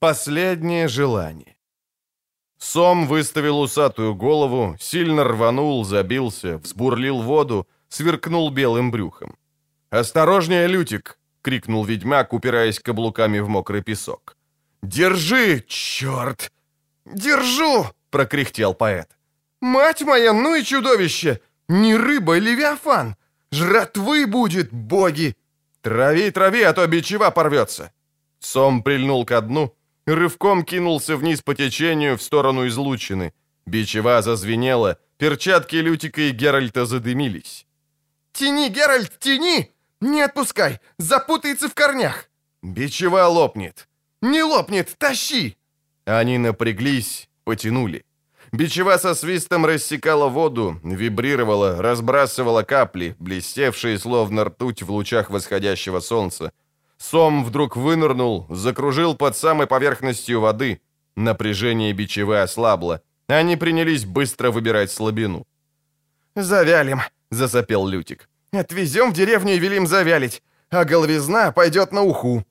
Последнее желание. Сом выставил усатую голову, сильно рванул, забился, взбурлил воду, сверкнул белым брюхом. «Осторожнее, Лютик!» — крикнул ведьмак, упираясь каблуками в мокрый песок. «Держи, черт!» «Держу!» — прокряхтел поэт. «Мать моя, ну и чудовище! Не рыба, а левиафан! Жратвы будет, боги!» «Трави, трави, а то бичева порвется!» Сом прильнул ко дну, рывком кинулся вниз по течению в сторону излучины. Бичева зазвенела, перчатки Лютика и Геральта задымились. «Тяни, Геральт, тяни! Не отпускай! Запутается в корнях!» «Бичева лопнет!» «Не лопнет! Тащи!» Они напряглись, потянули. Бичева со свистом рассекала воду, вибрировала, разбрасывала капли, блестевшие словно ртуть в лучах восходящего солнца. Сом вдруг вынырнул, закружил под самой поверхностью воды. Напряжение бичевы ослабло. Они принялись быстро выбирать слабину. «Завялим», — засопел Лютик. «Отвезем в деревню и велим завялить, а головизна пойдет на уху».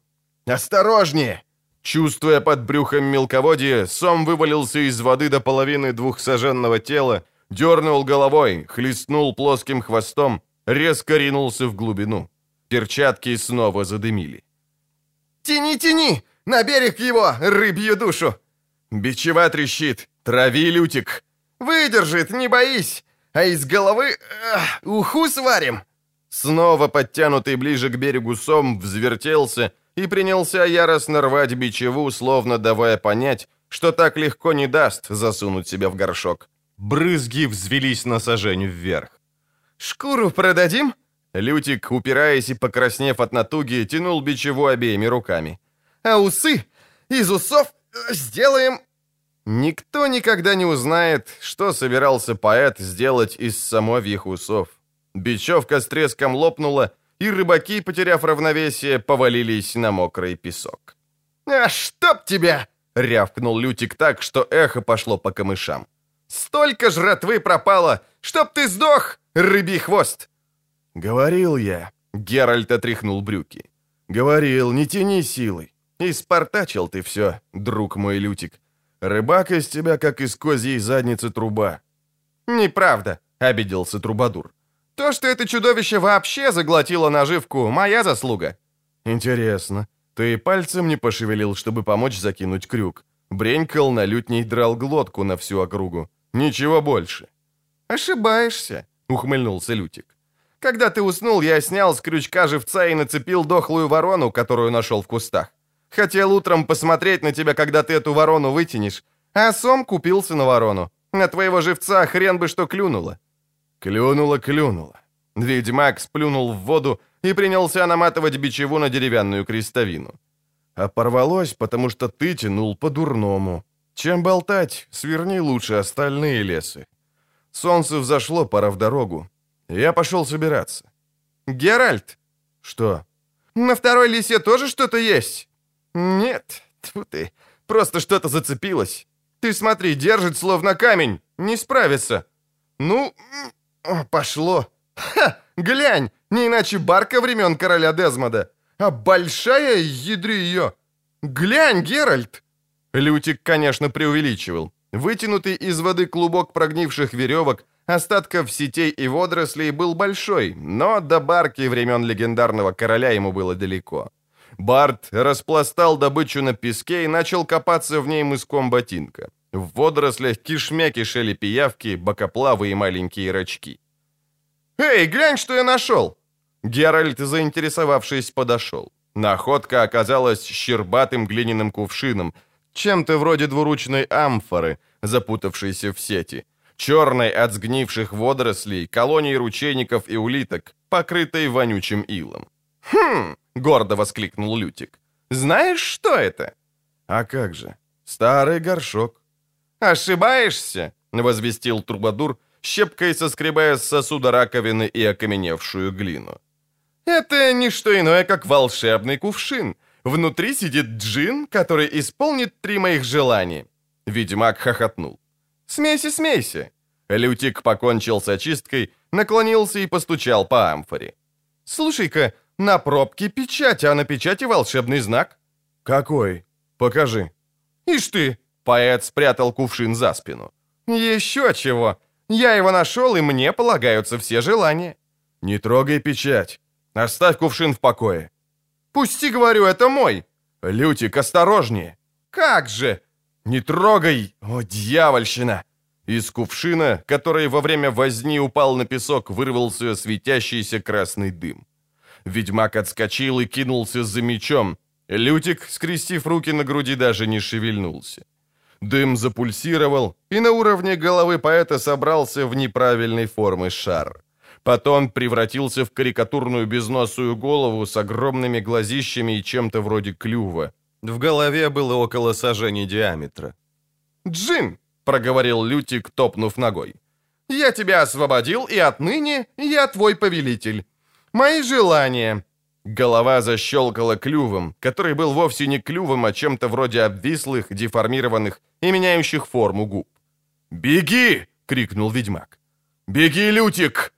«Осторожнее!» Чувствуя под брюхом мелководье, Сом вывалился из воды до половины двухсоженного тела, дернул головой, хлестнул плоским хвостом, резко ринулся в глубину. Перчатки снова задымили. «Тяни, тяни! На берег его, рыбью душу!» Бичева трещит. «Трави, Лютик!» «Выдержит, не боись! А из головы... Эх, уху сварим!» Снова подтянутый ближе к берегу сом взвертелся и принялся яростно рвать бичеву, словно давая понять, что так легко не даст засунуть себя в горшок. Брызги взвелись на сажень вверх. «Шкуру продадим?» Лютик, упираясь и покраснев от натуги, тянул бичеву обеими руками. «А усы? Из усов э, сделаем...» Никто никогда не узнает, что собирался поэт сделать из самовьих усов. Бечевка с треском лопнула, и рыбаки, потеряв равновесие, повалились на мокрый песок. «А чтоб тебя!» — рявкнул Лютик так, что эхо пошло по камышам. «Столько жратвы пропало! Чтоб ты сдох, рыбий хвост!» «Говорил я», — Геральт отряхнул брюки. «Говорил, не тяни силой. Испортачил ты все, друг мой Лютик. Рыбак из тебя, как из козьей задницы труба». «Неправда», — обиделся Трубадур. «То, что это чудовище вообще заглотило наживку, моя заслуга». «Интересно. Ты пальцем не пошевелил, чтобы помочь закинуть крюк. Бренькал на лютней драл глотку на всю округу. Ничего больше». «Ошибаешься», — ухмыльнулся Лютик. Когда ты уснул, я снял с крючка живца и нацепил дохлую ворону, которую нашел в кустах. Хотел утром посмотреть на тебя, когда ты эту ворону вытянешь, а сом купился на ворону. На твоего живца хрен бы что клюнуло». Клюнуло, клюнуло. Ведьмак сплюнул в воду и принялся наматывать бичеву на деревянную крестовину. А порвалось, потому что ты тянул по-дурному. Чем болтать, сверни лучше остальные лесы. Солнце взошло, пора в дорогу. Я пошел собираться. «Геральт!» «Что?» «На второй лисе тоже что-то есть?» «Нет, тьфу ты, просто что-то зацепилось. Ты смотри, держит словно камень, не справится». «Ну, пошло. Ха, глянь, не иначе барка времен короля Дезмода. А большая, ядри ее. Глянь, Геральт!» Лютик, конечно, преувеличивал. Вытянутый из воды клубок прогнивших веревок – Остатков сетей и водорослей был большой, но до барки времен легендарного короля ему было далеко. Барт распластал добычу на песке и начал копаться в ней мыском ботинка. В водорослях кишмя кишели пиявки, бокоплавы и маленькие рачки. «Эй, глянь, что я нашел!» Геральт, заинтересовавшись, подошел. Находка оказалась щербатым глиняным кувшином, чем-то вроде двуручной амфоры, запутавшейся в сети – черной от сгнивших водорослей, колонии ручейников и улиток, покрытой вонючим илом. «Хм!» — гордо воскликнул Лютик. «Знаешь, что это?» «А как же? Старый горшок». «Ошибаешься!» — возвестил Трубадур, щепкой соскребая с сосуда раковины и окаменевшую глину. «Это не что иное, как волшебный кувшин. Внутри сидит джин, который исполнит три моих желания». Ведьмак хохотнул. «Смейся, смейся!» Лютик покончил с очисткой, наклонился и постучал по амфоре. «Слушай-ка, на пробке печать, а на печати волшебный знак». «Какой? Покажи». Ишь ты!» Поэт спрятал кувшин за спину. «Еще чего! Я его нашел, и мне полагаются все желания». «Не трогай печать. Оставь кувшин в покое». «Пусти, говорю, это мой». «Лютик, осторожнее». «Как же!» «Не трогай! О, дьявольщина!» Из кувшина, который во время возни упал на песок, вырвался светящийся красный дым. Ведьмак отскочил и кинулся за мечом. Лютик, скрестив руки на груди, даже не шевельнулся. Дым запульсировал, и на уровне головы поэта собрался в неправильной формы шар. Потом превратился в карикатурную безносую голову с огромными глазищами и чем-то вроде клюва. В голове было около сажений диаметра. «Джин!» — проговорил Лютик, топнув ногой. «Я тебя освободил, и отныне я твой повелитель. Мои желания, Голова защелкала клювом, который был вовсе не клювом, а чем-то вроде обвислых, деформированных и меняющих форму губ. «Беги!» — крикнул ведьмак. «Беги, Лютик!»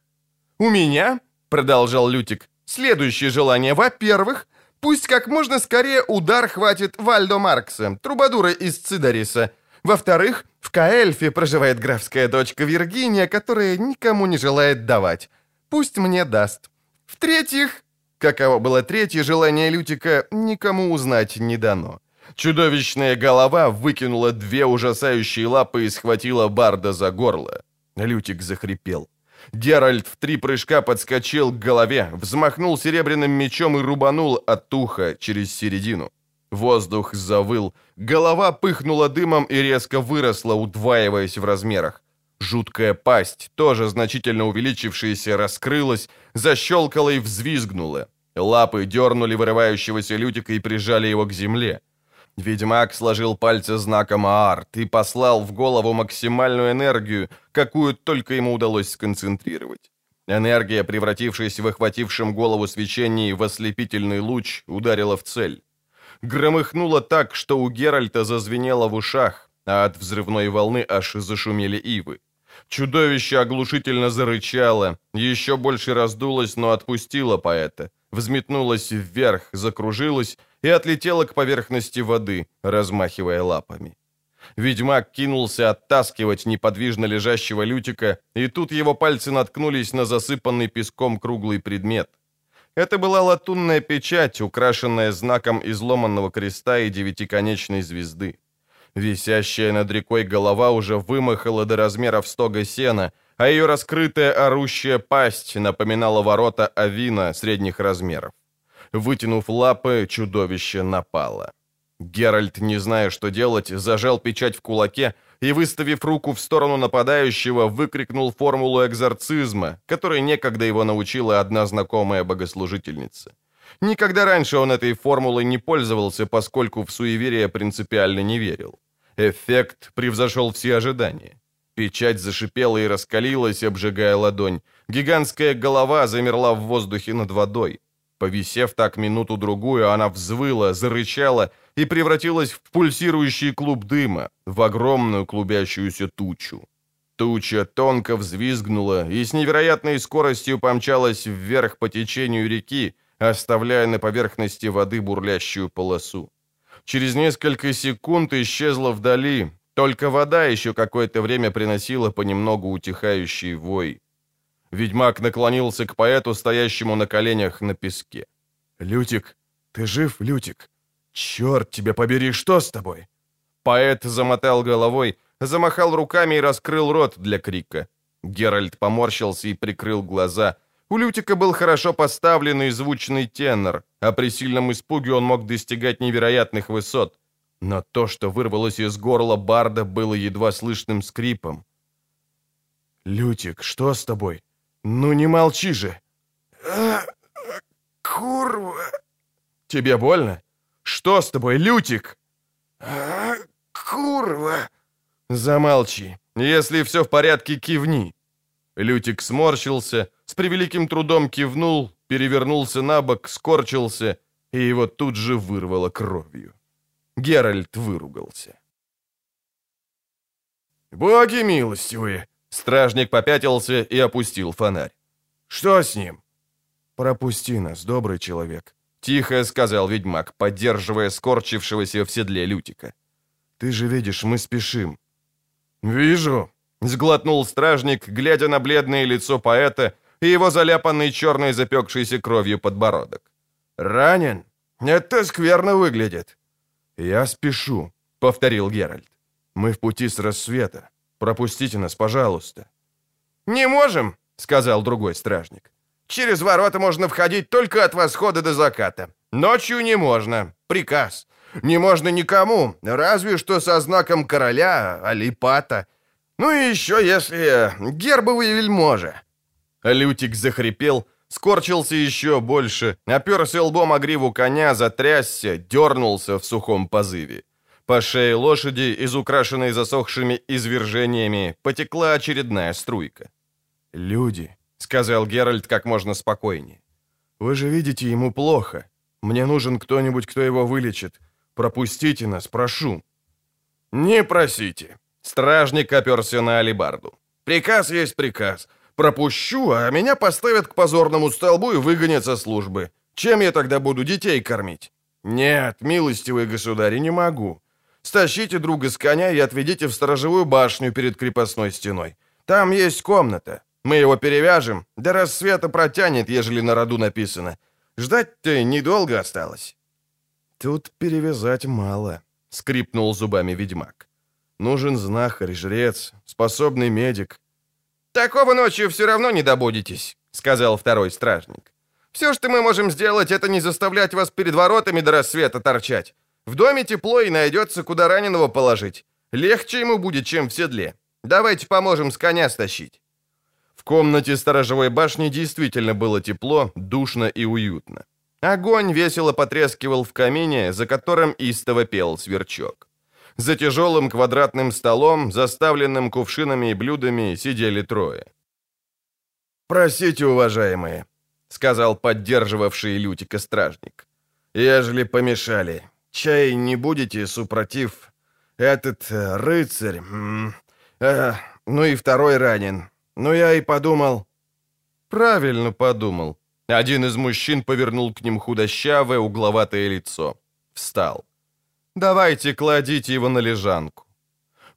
«У меня?» — продолжал Лютик. «Следующее желание. Во-первых, пусть как можно скорее удар хватит Вальдо Маркса, трубадура из Цидариса. Во-вторых, в Каэльфе проживает графская дочка Виргиния, которая никому не желает давать. Пусть мне даст. В-третьих, Каково было третье желание Лютика, никому узнать не дано. Чудовищная голова выкинула две ужасающие лапы и схватила Барда за горло. Лютик захрипел. Геральт в три прыжка подскочил к голове, взмахнул серебряным мечом и рубанул от уха через середину. Воздух завыл, голова пыхнула дымом и резко выросла, удваиваясь в размерах. Жуткая пасть, тоже значительно увеличившаяся, раскрылась, защелкала и взвизгнула. Лапы дернули вырывающегося Лютика и прижали его к земле. Ведьмак сложил пальцы знаком Аарт и послал в голову максимальную энергию, какую только ему удалось сконцентрировать. Энергия, превратившись в охватившем голову свечении в ослепительный луч, ударила в цель. Громыхнуло так, что у Геральта зазвенело в ушах, а от взрывной волны аж зашумели ивы. Чудовище оглушительно зарычало, еще больше раздулось, но отпустило поэта. Взметнулось вверх, закружилось и отлетело к поверхности воды, размахивая лапами. Ведьмак кинулся оттаскивать неподвижно лежащего Лютика, и тут его пальцы наткнулись на засыпанный песком круглый предмет. Это была латунная печать, украшенная знаком изломанного креста и девятиконечной звезды. Висящая над рекой голова уже вымахала до размеров стога сена, а ее раскрытая орущая пасть напоминала ворота авина средних размеров. Вытянув лапы, чудовище напало. Геральт, не зная, что делать, зажал печать в кулаке и, выставив руку в сторону нападающего, выкрикнул формулу экзорцизма, которой некогда его научила одна знакомая богослужительница. Никогда раньше он этой формулой не пользовался, поскольку в суеверие принципиально не верил. Эффект превзошел все ожидания. Печать зашипела и раскалилась, обжигая ладонь. Гигантская голова замерла в воздухе над водой. Повисев так минуту-другую, она взвыла, зарычала и превратилась в пульсирующий клуб дыма, в огромную клубящуюся тучу. Туча тонко взвизгнула и с невероятной скоростью помчалась вверх по течению реки, оставляя на поверхности воды бурлящую полосу. Через несколько секунд исчезла вдали, только вода еще какое-то время приносила понемногу утихающий вой. Ведьмак наклонился к поэту, стоящему на коленях на песке. «Лютик, ты жив, Лютик? Черт тебя побери, что с тобой?» Поэт замотал головой, замахал руками и раскрыл рот для крика. Геральт поморщился и прикрыл глаза – у Лютика был хорошо поставленный звучный тенор, а при сильном испуге он мог достигать невероятных высот. Но то, что вырвалось из горла Барда, было едва слышным скрипом. «Лютик, что с тобой? Ну не молчи же!» а, «Курва!» «Тебе больно? Что с тобой, Лютик?» а, «Курва!» «Замолчи. Если все в порядке, кивни». Лютик сморщился, с превеликим трудом кивнул, перевернулся на бок, скорчился, и его тут же вырвало кровью. Геральт выругался. «Боги милостивые!» Стражник попятился и опустил фонарь. «Что с ним?» «Пропусти нас, добрый человек», — тихо сказал ведьмак, поддерживая скорчившегося в седле Лютика. Ты же видишь, мы спешим». «Вижу», — сглотнул стражник, глядя на бледное лицо поэта и его заляпанный черной запекшейся кровью подбородок. «Ранен? Это скверно выглядит». «Я спешу», — повторил Геральт. «Мы в пути с рассвета. Пропустите нас, пожалуйста». «Не можем», — сказал другой стражник. «Через ворота можно входить только от восхода до заката. Ночью не можно. Приказ. Не можно никому, разве что со знаком короля, алипата. Ну и еще, если гербовый вельможа». Лютик захрипел, скорчился еще больше, оперся лбом о гриву коня, затрясся, дернулся в сухом позыве. По шее лошади, из украшенной засохшими извержениями, потекла очередная струйка. «Люди», — сказал Геральт как можно спокойнее. «Вы же видите, ему плохо. Мне нужен кто-нибудь, кто его вылечит. Пропустите нас, прошу». «Не просите». Стражник оперся на алибарду. «Приказ есть приказ. Пропущу, а меня поставят к позорному столбу и выгонят со службы. Чем я тогда буду детей кормить? Нет, милостивый государь, не могу. Стащите друга с коня и отведите в сторожевую башню перед крепостной стеной. Там есть комната. Мы его перевяжем, до рассвета протянет, ежели на роду написано. Ждать-то недолго осталось». «Тут перевязать мало», — скрипнул зубами ведьмак. «Нужен знахарь, жрец, способный медик, «Такого ночью все равно не добудетесь», — сказал второй стражник. «Все, что мы можем сделать, это не заставлять вас перед воротами до рассвета торчать. В доме тепло и найдется, куда раненого положить. Легче ему будет, чем в седле. Давайте поможем с коня стащить». В комнате сторожевой башни действительно было тепло, душно и уютно. Огонь весело потрескивал в камине, за которым истово пел сверчок. За тяжелым квадратным столом, заставленным кувшинами и блюдами, сидели трое. «Простите, уважаемые», — сказал поддерживавший Лютика стражник. «Ежели помешали, чай не будете, супротив? Этот э, рыцарь... Э, ну и второй ранен. Ну я и подумал...» «Правильно подумал». Один из мужчин повернул к ним худощавое, угловатое лицо. Встал. Давайте кладите его на лежанку.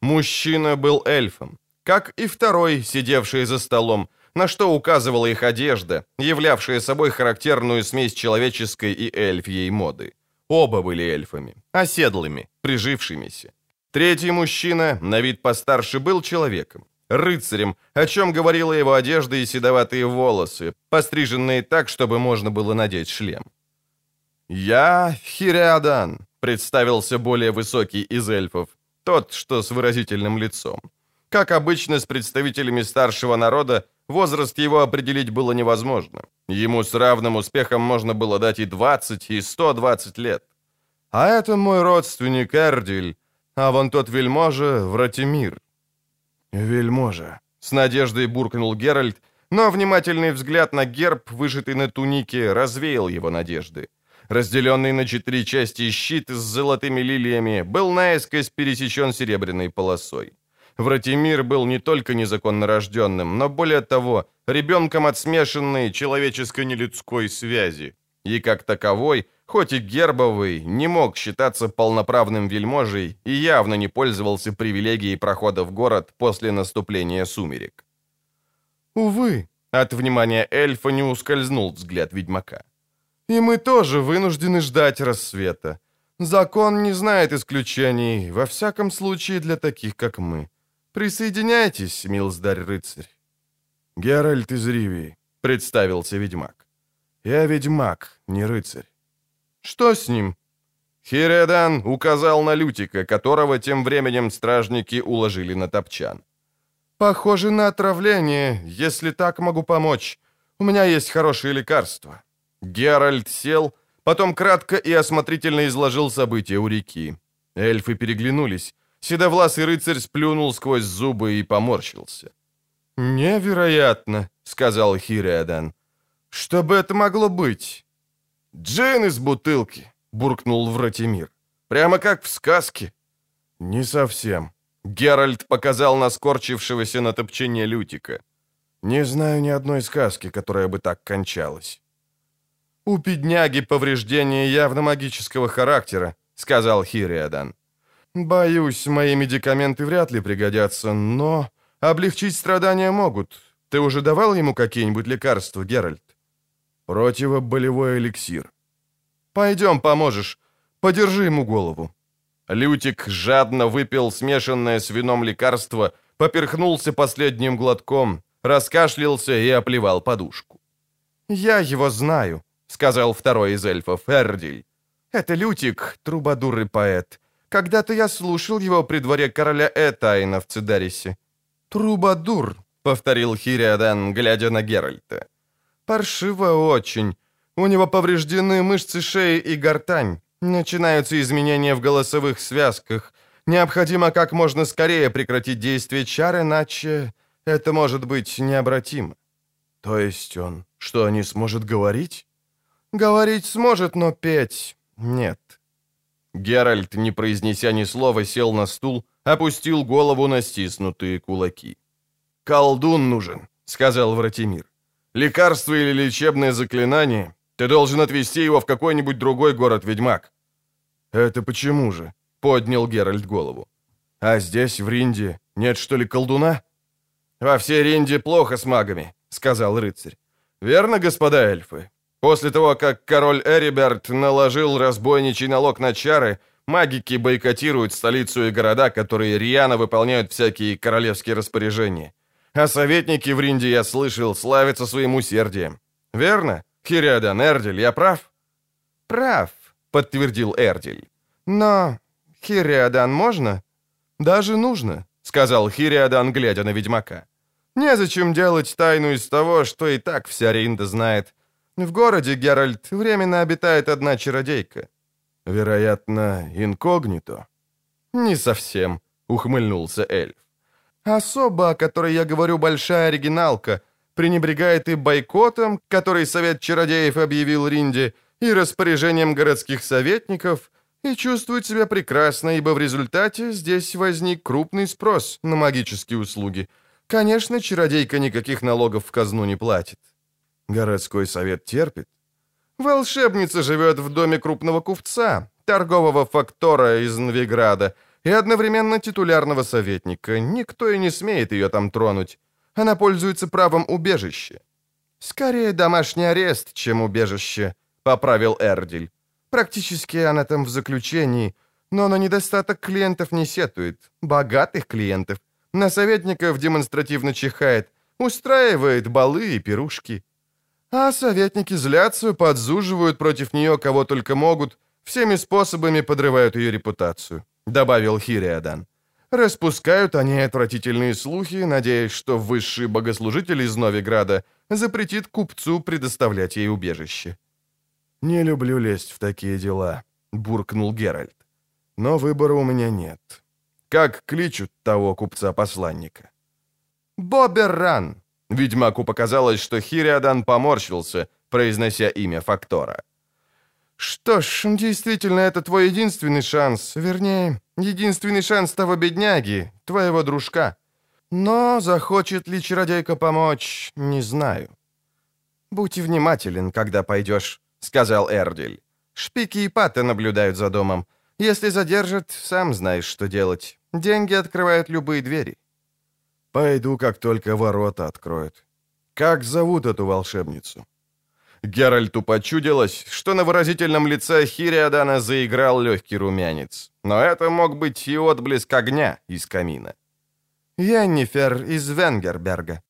Мужчина был эльфом, как и второй, сидевший за столом, на что указывала их одежда, являвшая собой характерную смесь человеческой и эльфьей моды. Оба были эльфами, оседлыми, прижившимися. Третий мужчина, на вид постарше, был человеком, рыцарем, о чем говорила его одежда и седоватые волосы, постриженные так, чтобы можно было надеть шлем. «Я Хириадан», представился более высокий из эльфов, тот, что с выразительным лицом. Как обычно с представителями старшего народа, возраст его определить было невозможно. Ему с равным успехом можно было дать и 20, и 120 лет. А это мой родственник Эрдиль, а вон тот вельможа Вратимир. Вельможа, с надеждой буркнул Геральт, но внимательный взгляд на герб, вышитый на тунике, развеял его надежды. Разделенный на четыре части щит с золотыми лилиями был наискось пересечен серебряной полосой. Вратимир был не только незаконно рожденным, но более того, ребенком от смешанной человеческо-нелюдской связи. И как таковой, хоть и гербовый, не мог считаться полноправным вельможей и явно не пользовался привилегией прохода в город после наступления сумерек. Увы, от внимания эльфа не ускользнул взгляд ведьмака. И мы тоже вынуждены ждать рассвета. Закон не знает исключений, во всяком случае для таких, как мы. Присоединяйтесь, милздарь-рыцарь. Геральт из Ривии, представился ведьмак. Я ведьмак, не рыцарь. Что с ним? Хиредан указал на Лютика, которого тем временем стражники уложили на топчан. «Похоже на отравление. Если так, могу помочь. У меня есть хорошее лекарство». Геральт сел, потом кратко и осмотрительно изложил события у реки. Эльфы переглянулись. Седовласый рыцарь сплюнул сквозь зубы и поморщился. «Невероятно», — сказал Хириадан. «Что бы это могло быть?» «Джин из бутылки», — буркнул Вратимир. «Прямо как в сказке». «Не совсем». Геральт показал на скорчившегося на топчине Лютика. «Не знаю ни одной сказки, которая бы так кончалась». «У бедняги повреждения явно магического характера», — сказал Хириадан. Боюсь, мои медикаменты вряд ли пригодятся, но облегчить страдания могут. Ты уже давал ему какие-нибудь лекарства, Геральт? Противоболевой эликсир. Пойдем, поможешь. Подержи ему голову. Лютик жадно выпил смешанное с вином лекарство, поперхнулся последним глотком, раскашлялся и оплевал подушку. «Я его знаю», — сказал второй из эльфов, Эрдиль. «Это Лютик, трубадур и поэт. Когда-то я слушал его при дворе короля Этайна в Цидарисе». «Трубадур», — повторил Хириадан, глядя на Геральта. «Паршиво очень. У него повреждены мышцы шеи и гортань. Начинаются изменения в голосовых связках. Необходимо как можно скорее прекратить действие чар, иначе это может быть необратимо. То есть он что, не сможет говорить? Говорить сможет, но петь нет. Геральт, не произнеся ни слова, сел на стул, опустил голову на стиснутые кулаки. «Колдун нужен», — сказал Вратимир. «Лекарство или лечебное заклинание ты должен отвезти его в какой-нибудь другой город-ведьмак». «Это почему же?» — поднял Геральт голову. «А здесь, в Ринде, нет, что ли, колдуна?» «Во всей Ринде плохо с магами», — сказал рыцарь. «Верно, господа эльфы? После того, как король Эриберт наложил разбойничий налог на чары, магики бойкотируют столицу и города, которые рьяно выполняют всякие королевские распоряжения. А советники в Ринде, я слышал, славятся своим усердием. Верно?» Хириадан Эрдиль, я прав?» «Прав», — подтвердил Эрдиль. «Но Хириадан можно?» «Даже нужно», — сказал Хириадан, глядя на ведьмака. «Незачем делать тайну из того, что и так вся Ринда знает. В городе, Геральт, временно обитает одна чародейка». «Вероятно, инкогнито?» «Не совсем», — ухмыльнулся эльф. «Особа, о которой я говорю, большая оригиналка — пренебрегает и бойкотом, который Совет Чародеев объявил Ринде, и распоряжением городских советников, и чувствует себя прекрасно, ибо в результате здесь возник крупный спрос на магические услуги. Конечно, чародейка никаких налогов в казну не платит. Городской совет терпит. Волшебница живет в доме крупного купца, торгового фактора из Новиграда, и одновременно титулярного советника. Никто и не смеет ее там тронуть. Она пользуется правом убежища». «Скорее домашний арест, чем убежище», — поправил Эрдиль. «Практически она там в заключении, но на недостаток клиентов не сетует. Богатых клиентов. На советников демонстративно чихает, устраивает балы и пирушки. А советники злятся, подзуживают против нее кого только могут, всеми способами подрывают ее репутацию», — добавил Хириадан. Распускают они отвратительные слухи, надеясь, что высший богослужитель из Новиграда запретит купцу предоставлять ей убежище. «Не люблю лезть в такие дела», — буркнул Геральт. «Но выбора у меня нет. Как кличут того купца-посланника?» «Боберран!» Ведьмаку показалось, что Хириадан поморщился, произнося имя Фактора. «Что ж, действительно, это твой единственный шанс, вернее, единственный шанс того бедняги, твоего дружка. Но захочет ли чародейка помочь, не знаю». «Будь внимателен, когда пойдешь», — сказал Эрдиль. «Шпики и паты наблюдают за домом. Если задержат, сам знаешь, что делать. Деньги открывают любые двери». «Пойду, как только ворота откроют. Как зовут эту волшебницу?» Геральту почудилось, что на выразительном лице Хириадана заиграл легкий румянец. Но это мог быть и отблеск огня из камина. «Йеннифер из Венгерберга».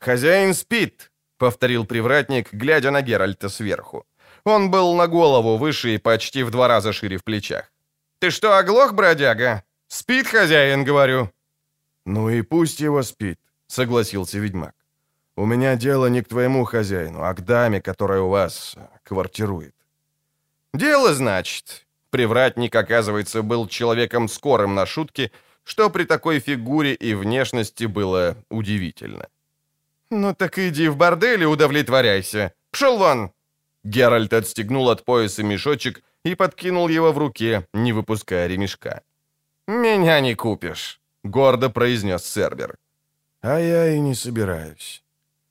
«Хозяин спит», — повторил привратник, глядя на Геральта сверху. Он был на голову выше и почти в два раза шире в плечах. «Ты что, оглох, бродяга? Спит хозяин, говорю». «Ну и пусть его спит», — согласился ведьмак. У меня дело не к твоему хозяину, а к даме, которая у вас квартирует». «Дело, значит». Привратник, оказывается, был человеком скорым на шутки, что при такой фигуре и внешности было удивительно. «Ну так иди в бордель и удовлетворяйся. Пшел вон!» Геральт отстегнул от пояса мешочек и подкинул его в руке, не выпуская ремешка. «Меня не купишь», — гордо произнес Сербер. «А я и не собираюсь».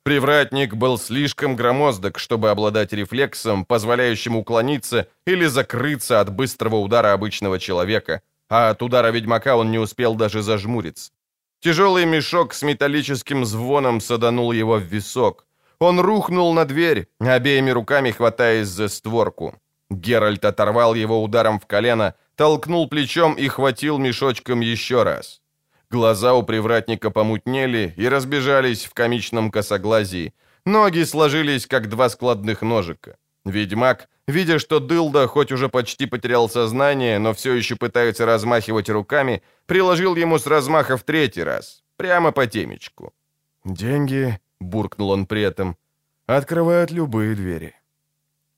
Привратник был слишком громоздок, чтобы обладать рефлексом, позволяющим уклониться или закрыться от быстрого удара обычного человека, а от удара ведьмака он не успел даже зажмуриться. Тяжелый мешок с металлическим звоном саданул его в висок. Он рухнул на дверь, обеими руками хватаясь за створку. Геральт оторвал его ударом в колено, толкнул плечом и хватил мешочком еще раз. Глаза у привратника помутнели и разбежались в комичном косоглазии. Ноги сложились, как два складных ножика. Ведьмак, видя, что Дылда хоть уже почти потерял сознание, но все еще пытается размахивать руками, приложил ему с размаха в третий раз, прямо по темечку. «Деньги», — буркнул он при этом, — «открывают любые двери».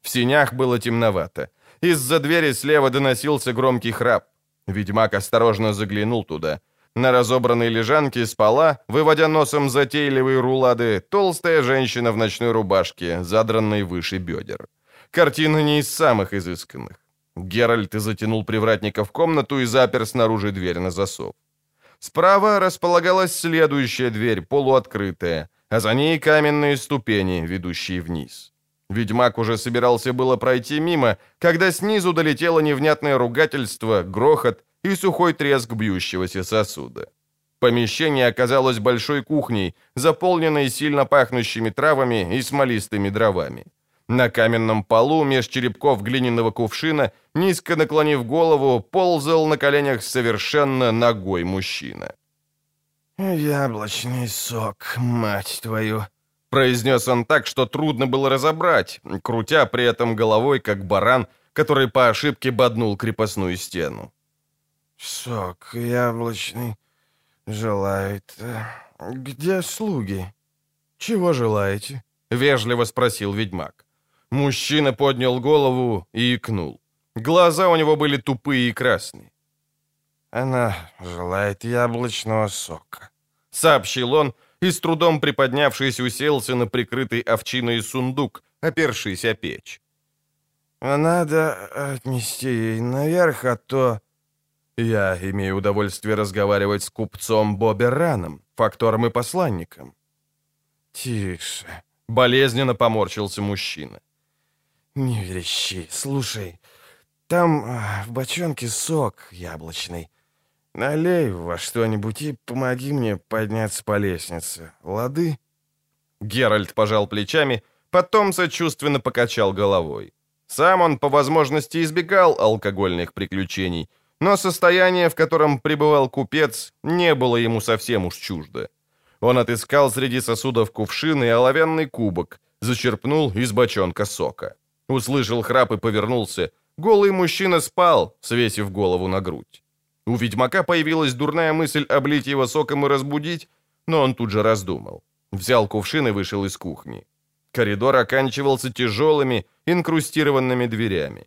В синях было темновато. Из-за двери слева доносился громкий храп. Ведьмак осторожно заглянул туда. На разобранной лежанке спала, выводя носом затейливые рулады, толстая женщина в ночной рубашке, задранной выше бедер. Картина не из самых изысканных. Геральт затянул привратника в комнату и запер снаружи дверь на засов. Справа располагалась следующая дверь, полуоткрытая, а за ней каменные ступени, ведущие вниз. Ведьмак уже собирался было пройти мимо, когда снизу долетело невнятное ругательство, грохот и сухой треск бьющегося сосуда. Помещение оказалось большой кухней, заполненной сильно пахнущими травами и смолистыми дровами. На каменном полу меж черепков глиняного кувшина, низко наклонив голову, ползал на коленях совершенно ногой мужчина. «Яблочный сок, мать твою!» Произнес он так, что трудно было разобрать, крутя при этом головой, как баран, который по ошибке боднул крепостную стену. «Сок яблочный желает... Э, где слуги?» «Чего желаете?» — вежливо спросил ведьмак. Мужчина поднял голову и икнул. Глаза у него были тупые и красные. «Она желает яблочного сока», — сообщил он, и с трудом приподнявшись уселся на прикрытый овчиной сундук, опершись о печь. «Надо отнести ей наверх, а то...» «Я имею удовольствие разговаривать с купцом Бобераном, фактором и посланником». «Тише», — болезненно поморщился мужчина. «Не верещи. Слушай, там а, в бочонке сок яблочный. Налей во что-нибудь и помоги мне подняться по лестнице. Лады?» Геральт пожал плечами, потом сочувственно покачал головой. Сам он по возможности избегал алкогольных приключений, но состояние, в котором пребывал купец, не было ему совсем уж чуждо. Он отыскал среди сосудов кувшин и оловянный кубок, зачерпнул из бочонка сока. Услышал храп и повернулся. Голый мужчина спал, свесив голову на грудь. У ведьмака появилась дурная мысль облить его соком и разбудить, но он тут же раздумал. Взял кувшин и вышел из кухни. Коридор оканчивался тяжелыми, инкрустированными дверями.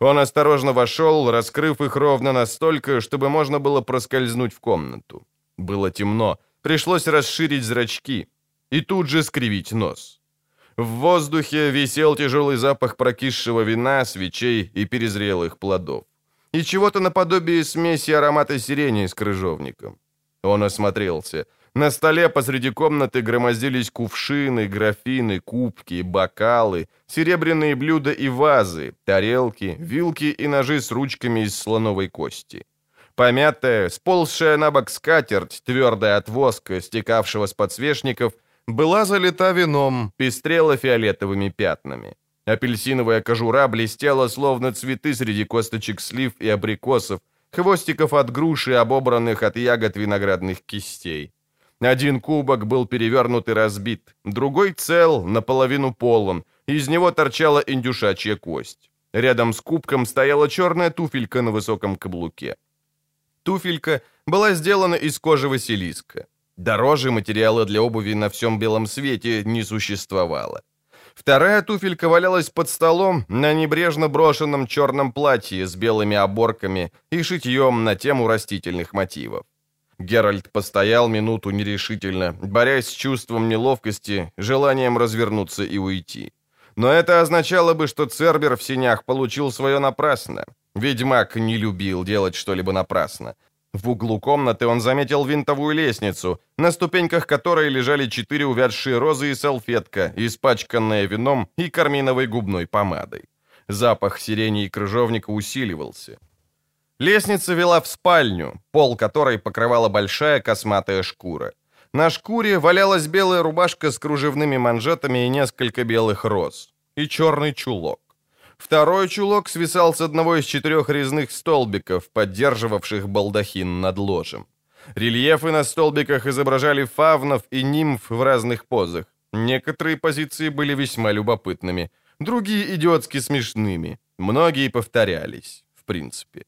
Он осторожно вошел, раскрыв их ровно настолько, чтобы можно было проскользнуть в комнату. Было темно, пришлось расширить зрачки и тут же скривить нос. В воздухе висел тяжелый запах прокисшего вина, свечей и перезрелых плодов. И чего-то наподобие смеси аромата сирени с крыжовником. Он осмотрелся. На столе посреди комнаты громоздились кувшины, графины, кубки, бокалы, серебряные блюда и вазы, тарелки, вилки и ножи с ручками из слоновой кости. Помятая, сползшая на бок скатерть, твердая от воска, стекавшего с подсвечников — была залита вином, пестрела фиолетовыми пятнами. Апельсиновая кожура блестела, словно цветы среди косточек слив и абрикосов, хвостиков от груши, обобранных от ягод виноградных кистей. Один кубок был перевернут и разбит, другой цел, наполовину полон, из него торчала индюшачья кость. Рядом с кубком стояла черная туфелька на высоком каблуке. Туфелька была сделана из кожи Василиска. Дороже материала для обуви на всем белом свете не существовало. Вторая туфелька валялась под столом на небрежно брошенном черном платье с белыми оборками и шитьем на тему растительных мотивов. Геральт постоял минуту нерешительно, борясь с чувством неловкости, желанием развернуться и уйти. Но это означало бы, что Цербер в синях получил свое напрасно. Ведьмак не любил делать что-либо напрасно. В углу комнаты он заметил винтовую лестницу, на ступеньках которой лежали четыре увядшие розы и салфетка, испачканная вином и карминовой губной помадой. Запах сирени и крыжовника усиливался. Лестница вела в спальню, пол которой покрывала большая косматая шкура. На шкуре валялась белая рубашка с кружевными манжетами и несколько белых роз. И черный чулок. Второй чулок свисал с одного из четырех резных столбиков, поддерживавших балдахин над ложем. Рельефы на столбиках изображали фавнов и нимф в разных позах. Некоторые позиции были весьма любопытными, другие идиотски смешными, многие повторялись, в принципе.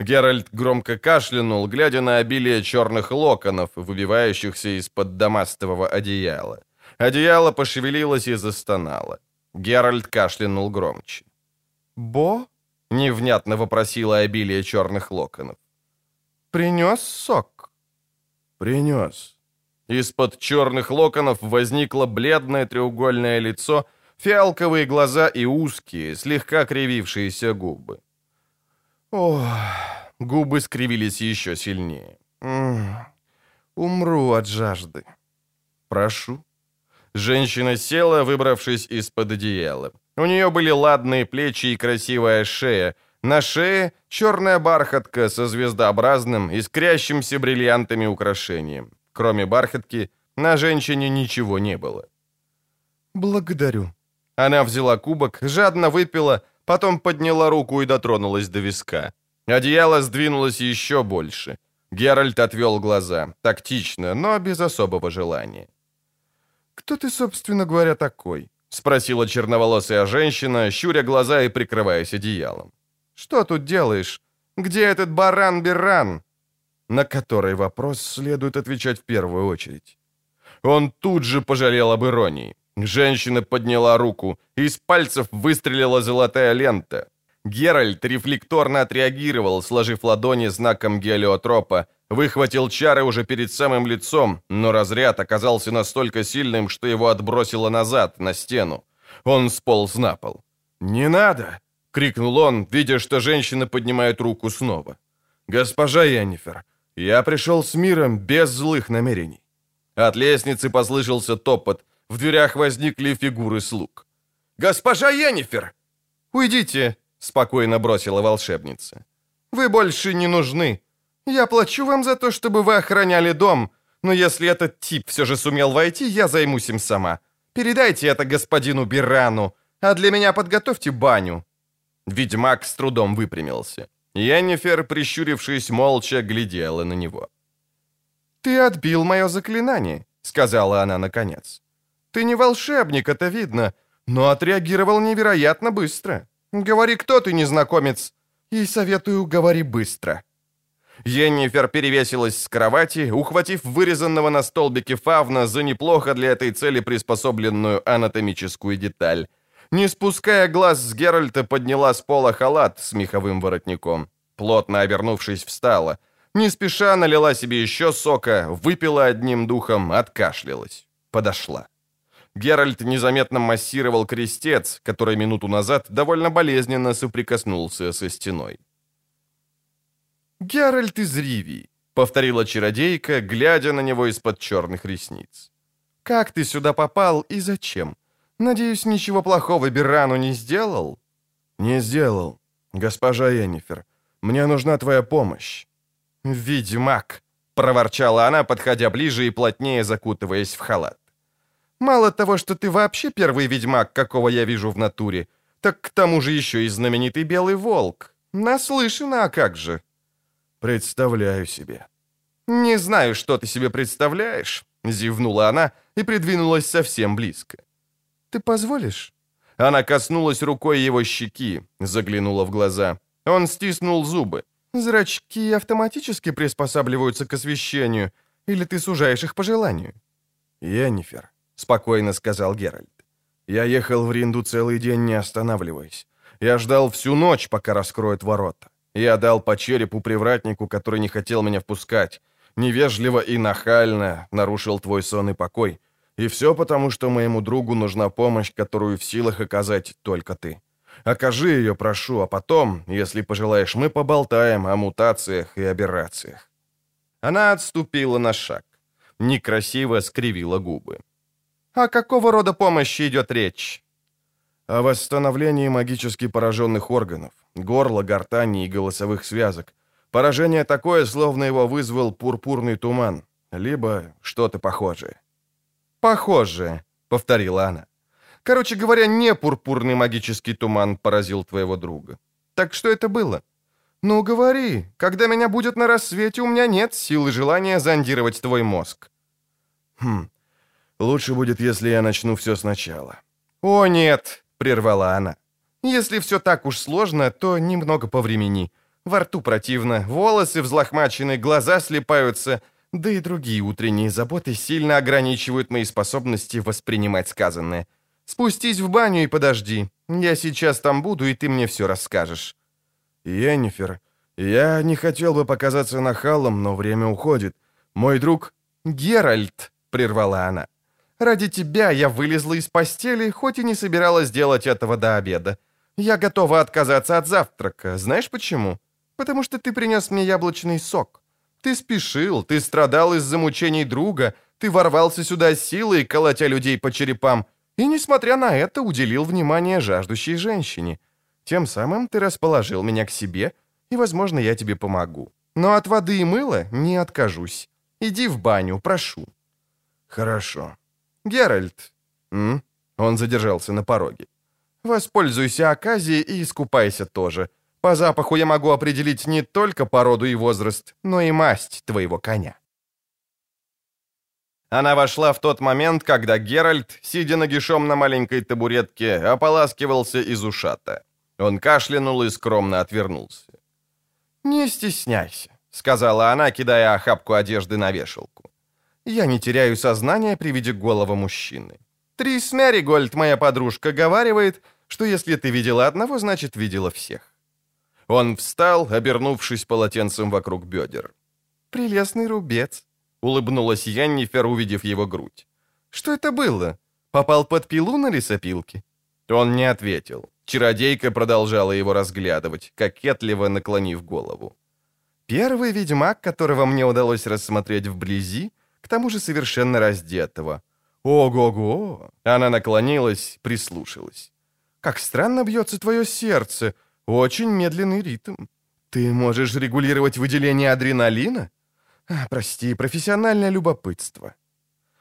Геральт громко кашлянул, глядя на обилие черных локонов, выбивающихся из-под дамастового одеяла. Одеяло пошевелилось и застонало. Геральт кашлянул громче. «Бо?» — невнятно вопросила обилие черных локонов. «Принес сок?» «Принес». Из-под черных локонов возникло бледное треугольное лицо, фиалковые глаза и узкие, слегка кривившиеся губы. Ох, губы скривились еще сильнее. Умру от жажды. Прошу. Женщина села, выбравшись из-под одеяла. У нее были ладные плечи и красивая шея. На шее черная бархатка со звездообразным, искрящимся бриллиантами украшением. Кроме бархатки, на женщине ничего не было. «Благодарю». Она взяла кубок, жадно выпила, потом подняла руку и дотронулась до виска. Одеяло сдвинулось еще больше. Геральт отвел глаза, тактично, но без особого желания. «Кто ты, собственно говоря, такой?» — спросила черноволосая женщина, щуря глаза и прикрываясь одеялом. «Что тут делаешь? Где этот баран-биран?» На который вопрос следует отвечать в первую очередь. Он тут же пожалел об иронии. Женщина подняла руку, из пальцев выстрелила золотая лента. Геральт рефлекторно отреагировал, сложив ладони знаком гелиотропа, выхватил чары уже перед самым лицом, но разряд оказался настолько сильным, что его отбросило назад, на стену. Он сполз на пол. «Не надо!» — крикнул он, видя, что женщина поднимает руку снова. «Госпожа Йеннифер, я пришел с миром без злых намерений». От лестницы послышался топот, в дверях возникли фигуры слуг. «Госпожа Йеннифер!» «Уйдите!» — спокойно бросила волшебница. «Вы больше не нужны. Я плачу вам за то, чтобы вы охраняли дом, но если этот тип все же сумел войти, я займусь им сама. Передайте это господину Бирану, а для меня подготовьте баню». Ведьмак с трудом выпрямился. Яннифер, прищурившись, молча глядела на него. «Ты отбил мое заклинание», — сказала она наконец. «Ты не волшебник, это видно, но отреагировал невероятно быстро. Говори, кто ты, незнакомец, и советую, говори быстро». Йеннифер перевесилась с кровати, ухватив вырезанного на столбике фавна за неплохо для этой цели приспособленную анатомическую деталь. Не спуская глаз с Геральта, подняла с пола халат с меховым воротником. Плотно обернувшись, встала. Не спеша налила себе еще сока, выпила одним духом, откашлялась. Подошла. Геральт незаметно массировал крестец, который минуту назад довольно болезненно соприкоснулся со стеной. «Геральт из Ривии», — повторила чародейка, глядя на него из-под черных ресниц. «Как ты сюда попал и зачем? Надеюсь, ничего плохого Бирану не сделал?» «Не сделал. Госпожа Енифер, мне нужна твоя помощь». «Ведьмак», — проворчала она, подходя ближе и плотнее закутываясь в халат. «Мало того, что ты вообще первый ведьмак, какого я вижу в натуре, так к тому же еще и знаменитый белый волк. Наслышана, а как же?» «Представляю себе». «Не знаю, что ты себе представляешь», — зевнула она и придвинулась совсем близко. «Ты позволишь?» Она коснулась рукой его щеки, заглянула в глаза. Он стиснул зубы. «Зрачки автоматически приспосабливаются к освещению, или ты сужаешь их по желанию?» «Йеннифер», — спокойно сказал Геральт. «Я ехал в Ринду целый день, не останавливаясь. Я ждал всю ночь, пока раскроют ворота. Я дал по черепу привратнику, который не хотел меня впускать. Невежливо и нахально нарушил твой сон и покой. И все потому, что моему другу нужна помощь, которую в силах оказать только ты. Окажи ее, прошу, а потом, если пожелаешь, мы поболтаем о мутациях и аберрациях». Она отступила на шаг. Некрасиво скривила губы. «О какого рода помощи идет речь?» «О восстановлении магически пораженных органов, горла, гортани и голосовых связок. Поражение такое, словно его вызвал пурпурный туман, либо что-то похожее». «Похожее», — повторила она. «Короче говоря, не пурпурный магический туман поразил твоего друга. Так что это было?» «Ну, говори, когда меня будет на рассвете, у меня нет сил и желания зондировать твой мозг». «Хм, лучше будет, если я начну все сначала». «О, нет», — прервала она. «Если все так уж сложно, то немного повремени. Во рту противно, волосы взлохмачены, глаза слепаются, да и другие утренние заботы сильно ограничивают мои способности воспринимать сказанное. Спустись в баню и подожди. Я сейчас там буду, и ты мне все расскажешь». «Йеннифер, я не хотел бы показаться нахалом, но время уходит. Мой друг...» «Геральт», — прервала она. «Ради тебя я вылезла из постели, хоть и не собиралась делать этого до обеда. Я готова отказаться от завтрака. Знаешь почему? Потому что ты принес мне яблочный сок. Ты спешил, ты страдал из-за мучений друга, ты ворвался сюда силой, колотя людей по черепам, и, несмотря на это, уделил внимание жаждущей женщине. Тем самым ты расположил меня к себе, и, возможно, я тебе помогу. Но от воды и мыла не откажусь. Иди в баню, прошу». «Хорошо». «Геральт». «М?» Он задержался на пороге. «Воспользуйся оказией и искупайся тоже. По запаху я могу определить не только породу и возраст, но и масть твоего коня». Она вошла в тот момент, когда Геральт, сидя нагишом на маленькой табуретке, ополаскивался из ушата. Он кашлянул и скромно отвернулся. «Не стесняйся», — сказала она, кидая охапку одежды на вешалку. «Я не теряю сознания при виде голого мужчины. Трис Мэригольд, моя подружка, говаривает, что если ты видела одного, значит, видела всех». Он встал, обернувшись полотенцем вокруг бедер. «Прелестный рубец», — улыбнулась Яннифер, увидев его грудь. «Что это было? Попал под пилу на лесопилке?» Он не ответил. Чародейка продолжала его разглядывать, кокетливо наклонив голову. «Первый ведьмак, которого мне удалось рассмотреть вблизи, к тому же совершенно раздетого. Ого-го!» Она наклонилась, прислушалась. «Как странно бьется твое сердце. Очень медленный ритм. Ты можешь регулировать выделение адреналина? А, прости, профессиональное любопытство.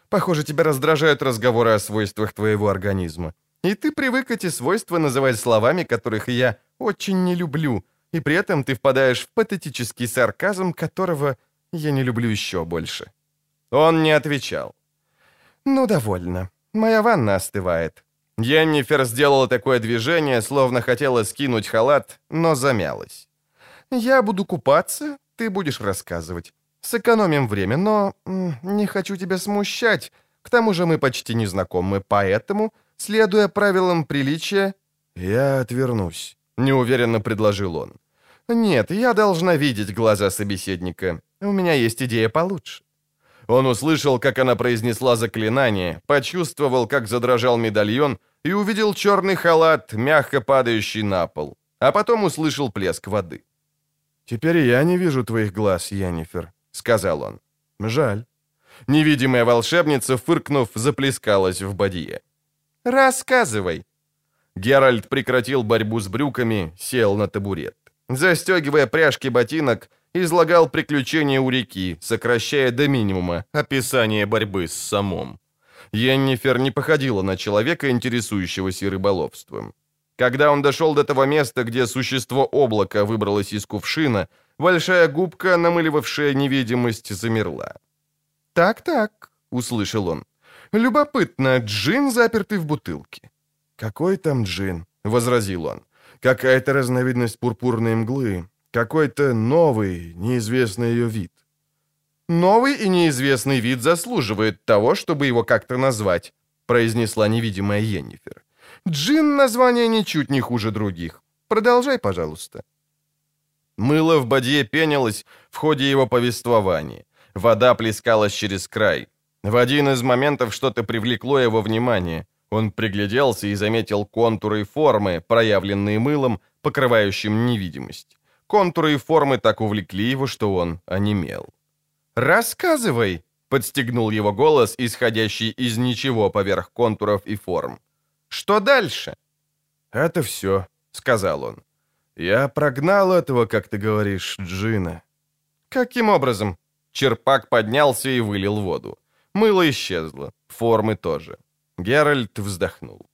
Похоже, тебя раздражают разговоры о свойствах твоего организма. И ты привык эти свойства называть словами, которых я очень не люблю, и при этом ты впадаешь в патетический сарказм, которого я не люблю еще больше». Он не отвечал. «Ну, довольно. Моя ванна остывает». Йеннифер сделала такое движение, словно хотела скинуть халат, но замялась. «Я буду купаться, ты будешь рассказывать. Сэкономим время, но не хочу тебя смущать. К тому же мы почти не знакомы, поэтому Следуя правилам приличия, «Я отвернусь», — неуверенно предложил он. «Нет, я должна видеть глаза собеседника. У меня есть идея получше». Он услышал, как она произнесла заклинание, почувствовал, как задрожал медальон и увидел черный халат, мягко падающий на пол. А потом услышал плеск воды. «Теперь я не вижу твоих глаз, Янифер», — сказал он. «Жаль». Невидимая волшебница, фыркнув, заплескалась в бадье. «Рассказывай». Геральт прекратил борьбу с брюками, сел на табурет. Застегивая пряжки ботинок, излагал приключения у реки, сокращая до минимума описание борьбы с самом. Йеннифер не походила на человека, интересующегося рыболовством. Когда он дошел до того места, где существо облака выбралось из кувшина, большая губка, намыливавшая невидимость, замерла. «Так-так», — услышал он, Любопытно, джин запертый в бутылке. «Какой там джин?» — возразил он. «Какая-то разновидность пурпурной мглы. Какой-то новый, неизвестный ее вид». «Новый и неизвестный вид заслуживает того, чтобы его как-то назвать», — произнесла невидимая Йеннифер. «Джин название ничуть не хуже других. Продолжай, пожалуйста». Мыло в бадье пенилось в ходе его повествования. Вода плескалась через край. В один из моментов что-то привлекло его внимание. Он пригляделся и заметил контуры и формы, проявленные мылом, покрывающим невидимость. Контуры и формы так увлекли его, что он онемел. «Рассказывай!» — подстегнул его голос, исходящий из ничего поверх контуров и форм. «Что дальше?» «Это все», — сказал он. «Я прогнал этого, как ты говоришь, Джина». «Каким образом?» Черпак поднялся и вылил воду. Мыло исчезло, формы тоже. Геральт вздохнул.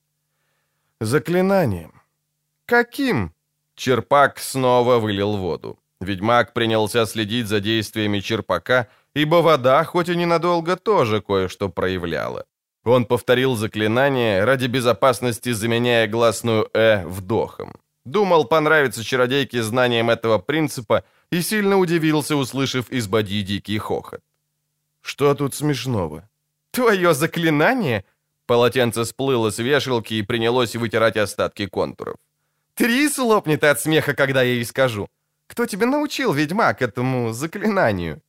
«Заклинанием». «Каким?» Черпак снова вылил воду. Ведьмак принялся следить за действиями черпака, ибо вода, хоть и ненадолго, тоже кое-что проявляла. Он повторил заклинание, ради безопасности заменяя гласную «э» вдохом. Думал понравится чародейке знанием этого принципа и сильно удивился, услышав из боди дикий хохот. «Что тут смешного?» «Твое заклинание?» Полотенце сплыло с вешалки и принялось вытирать остатки контуров. «Трис лопнет от смеха, когда я ей скажу. Кто тебе научил, ведьмак, этому заклинанию?»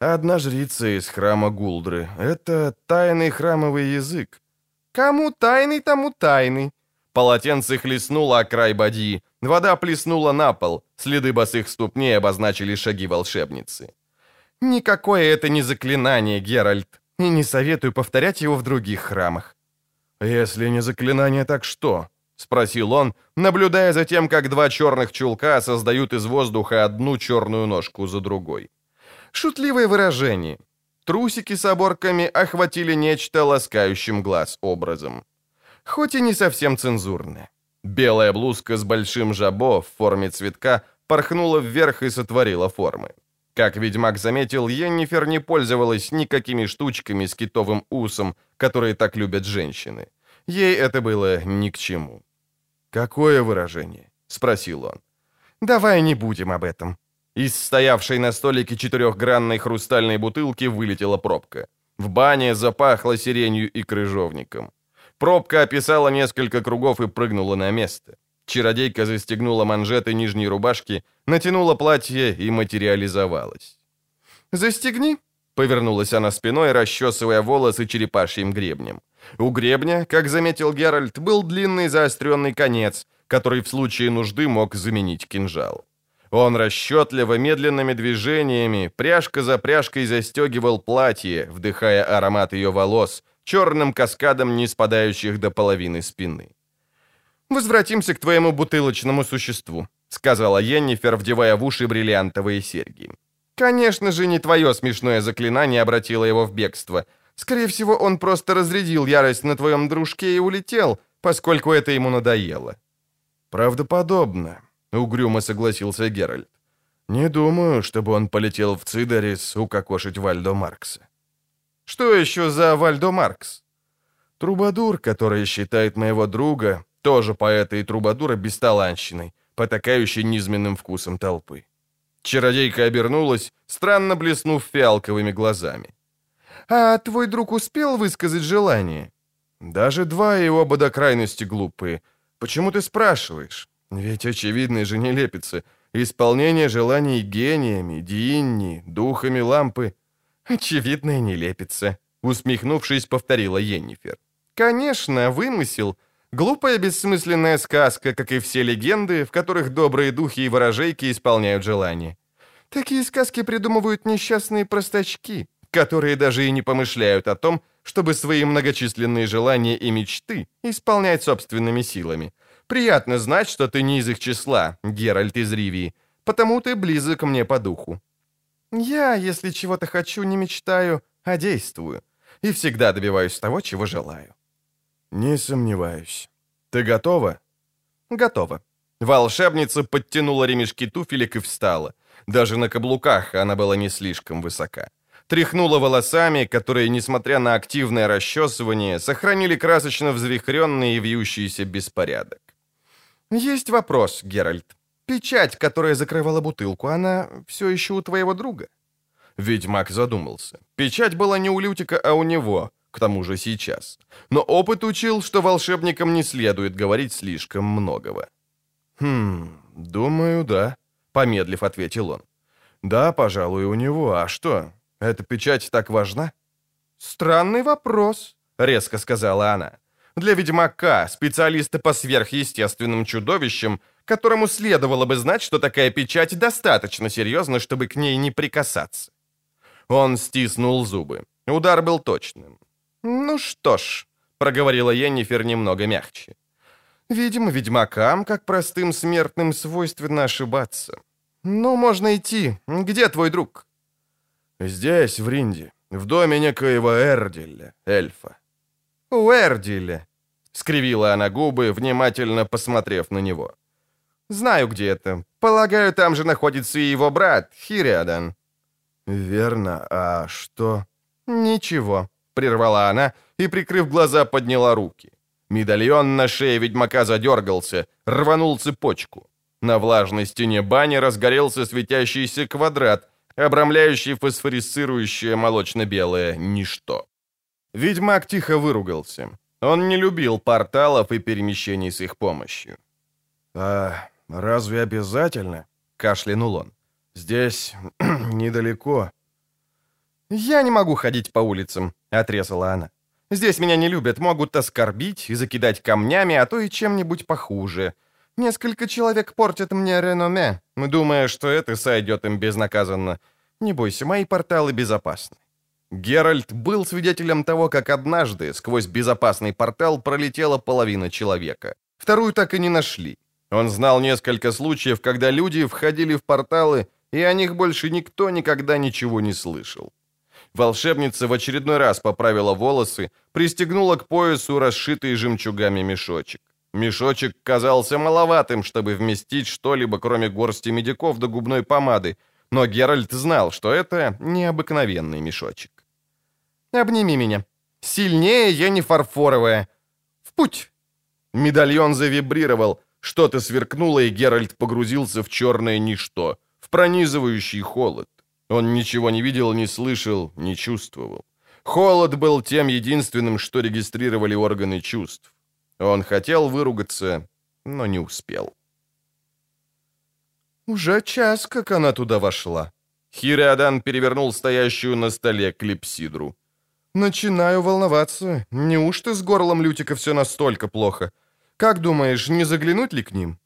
«Одна жрица из храма Гулдры. Это тайный храмовый язык». «Кому тайный, тому тайный». Полотенце хлестнуло о край боди, вода плеснула на пол, следы босых ступней обозначили шаги волшебницы. «Никакое это не заклинание, Геральт, и не советую повторять его в других храмах». «Если не заклинание, так что?» — спросил он, наблюдая за тем, как два черных чулка создают из воздуха одну черную ножку за другой. Шутливое выражение. Трусики с оборками охватили нечто ласкающим глаз образом. Хоть и не совсем цензурное. Белая блузка с большим жабо в форме цветка порхнула вверх и сотворила формы. Как ведьмак заметил, Йеннифер не пользовалась никакими штучками с китовым усом, которые так любят женщины. Ей это было ни к чему. «Какое выражение?» — спросил он. «Давай не будем об этом». Из стоявшей на столике четырехгранной хрустальной бутылки вылетела пробка. В бане запахло сиренью и крыжовником. Пробка описала несколько кругов и прыгнула на место. Чародейка застегнула манжеты нижней рубашки, натянула платье и материализовалась. «Застегни», — повернулась она спиной, расчесывая волосы черепашьим гребнем. У гребня, как заметил Геральт, был длинный заостренный конец, который в случае нужды мог заменить кинжал. Он расчетливо, медленными движениями, пряжка за пряжкой застегивал платье, вдыхая аромат ее волос, черным каскадом, не спадающих до половины спины. «Возвратимся к твоему бутылочному существу», — сказала Йеннифер, вдевая в уши бриллиантовые серьги. «Конечно же, не твое смешное заклинание обратило его в бегство. Скорее всего, он просто разрядил ярость на твоем дружке и улетел, поскольку это ему надоело». «Правдоподобно», — угрюмо согласился Геральт. «Не думаю, чтобы он полетел в Цидарис укокошить Вальдо Маркса». «Что еще за Вальдо Маркс?» «Трубадур, который считает моего друга, тоже поэта и трубадура, бесталанщиной, потакающей низменным вкусом толпы». Чародейка обернулась, странно блеснув фиалковыми глазами. «А твой друг успел высказать желание?» «Даже два и оба до крайности глупые. Почему ты спрашиваешь? Ведь очевидно же не лепится. Исполнение желаний гениями, диинни, духами лампы». «Очевидно, не лепится», — усмехнувшись, повторила Йеннифер. «Конечно, вымысел. Глупая бессмысленная сказка, как и все легенды, в которых добрые духи и ворожейки исполняют желания. Такие сказки придумывают несчастные простачки, которые даже и не помышляют о том, чтобы свои многочисленные желания и мечты исполнять собственными силами. Приятно знать, что ты не из их числа, Геральт из Ривии, потому ты близок мне по духу. Я, если чего-то хочу, не мечтаю, а действую. И всегда добиваюсь того, чего желаю. Не сомневаюсь. Ты готова? Готова. Волшебница подтянула ремешки туфелек и встала. Даже на каблуках она была не слишком высока тряхнула волосами, которые, несмотря на активное расчесывание, сохранили красочно взвихренный и вьющийся беспорядок. «Есть вопрос, Геральт. Печать, которая закрывала бутылку, она все еще у твоего друга?» Ведьмак задумался. Печать была не у Лютика, а у него, к тому же сейчас. Но опыт учил, что волшебникам не следует говорить слишком многого. «Хм, думаю, да», — помедлив ответил он. «Да, пожалуй, у него. А что? Эта печать так важна?» «Странный вопрос», — резко сказала она. Для ведьмака, специалиста по сверхъестественным чудовищам, которому следовало бы знать, что такая печать достаточно серьезна, чтобы к ней не прикасаться. Он стиснул зубы. Удар был точным. «Ну что ж», — проговорила Йеннифер немного мягче. «Видимо, ведьмакам, как простым смертным, свойственно ошибаться. Ну, можно идти. Где твой друг?» «Здесь, в Ринде, в доме некоего Эрдиля, эльфа». «У Эрдиля», — скривила она губы, внимательно посмотрев на него. «Знаю, где это. Полагаю, там же находится и его брат, Хириадан». «Верно. А что?» «Ничего», — прервала она и, прикрыв глаза, подняла руки. Медальон на шее ведьмака задергался, рванул цепочку. На влажной стене бани разгорелся светящийся квадрат, обрамляющий фосфорисцирующее молочно-белое ничто. Ведьмак тихо выругался. Он не любил порталов и перемещений с их помощью. «А разве обязательно?» — кашлянул он. «Здесь недалеко». «Я не могу ходить по улицам», — отрезала она. «Здесь меня не любят, могут оскорбить и закидать камнями, а то и чем-нибудь похуже. Несколько человек портят мне реноме, думая, что это сойдет им безнаказанно. Не бойся, мои порталы безопасны». Геральт был свидетелем того, как однажды сквозь безопасный портал пролетела половина человека. Вторую так и не нашли. Он знал несколько случаев, когда люди входили в порталы, и о них больше никто никогда ничего не слышал. Волшебница в очередной раз поправила волосы, пристегнула к поясу расшитый жемчугами мешочек. Мешочек казался маловатым, чтобы вместить что-либо, кроме горсти медиков до губной помады, но Геральт знал, что это необыкновенный мешочек. «Обними меня. Сильнее я не фарфоровая. В путь!» Медальон завибрировал, что-то сверкнуло, и Геральт погрузился в черное ничто, в пронизывающий холод. Он ничего не видел, не слышал, не чувствовал. Холод был тем единственным, что регистрировали органы чувств. Он хотел выругаться, но не успел. Уже час, как она туда вошла. Хириадан перевернул стоящую на столе клипсидру. «Начинаю волноваться. Неужто с горлом Лютика все настолько плохо? Как думаешь, не заглянуть ли к ним?»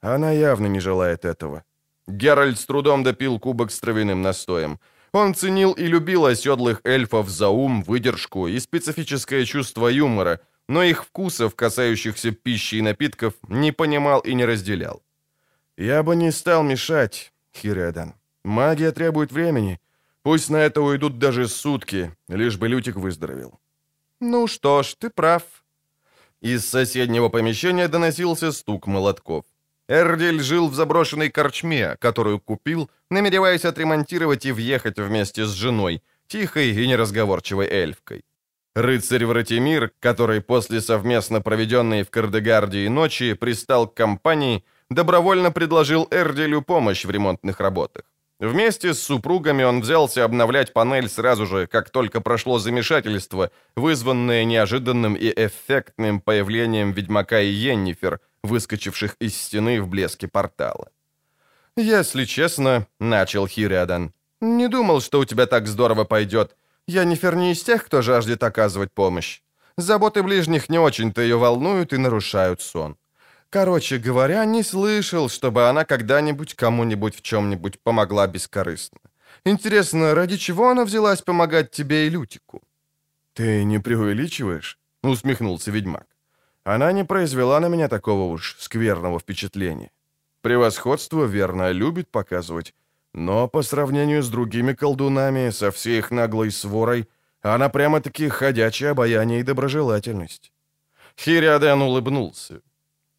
Она явно не желает этого. Геральт с трудом допил кубок с травяным настоем. Он ценил и любил оседлых эльфов за ум, выдержку и специфическое чувство юмора, но их вкусов, касающихся пищи и напитков, не понимал и не разделял. «Я бы не стал мешать, Хиредан. Магия требует времени. Пусть на это уйдут даже сутки, лишь бы Лютик выздоровел». «Ну что ж, ты прав». Из соседнего помещения доносился стук молотков. Эрдиль жил в заброшенной корчме, которую купил, намереваясь отремонтировать и въехать вместе с женой, тихой и неразговорчивой эльфкой. Рыцарь Вратимир, который после совместно проведенной в Кардегардии ночи пристал к компании, добровольно предложил Эрдилю помощь в ремонтных работах. Вместе с супругами он взялся обновлять панель сразу же, как только прошло замешательство, вызванное неожиданным и эффектным появлением ведьмака и Йеннифер, выскочивших из стены в блеске портала. «Если честно», — начал Хириадан, — «не думал, что у тебя так здорово пойдет. Йеннифер не из тех, кто жаждет оказывать помощь. Заботы ближних не очень-то ее волнуют и нарушают сон. Короче говоря, не слышал, чтобы она когда-нибудь кому-нибудь в чем-нибудь помогла бескорыстно. Интересно, ради чего она взялась помогать тебе и Лютику?» «Ты не преувеличиваешь?» — усмехнулся ведьмак. Она не произвела на меня такого уж скверного впечатления. Превосходство, верно, любит показывать, но по сравнению с другими колдунами, со всей их наглой сворой, она прямо-таки ходячее обаяние и доброжелательность. Хириаден улыбнулся.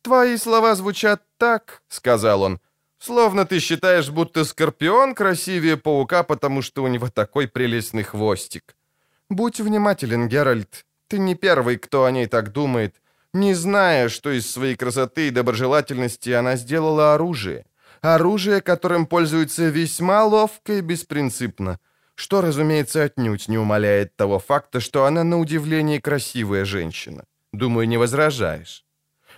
«Твои слова звучат так», — сказал он, «словно ты считаешь, будто Скорпион красивее паука, потому что у него такой прелестный хвостик. Будь внимателен, Геральт, ты не первый, кто о ней так думает, не зная, что из своей красоты и доброжелательности она сделала оружие. Оружие, которым пользуется весьма ловко и беспринципно, что, разумеется, отнюдь не умаляет того факта, что она на удивление красивая женщина. Думаю, не возражаешь.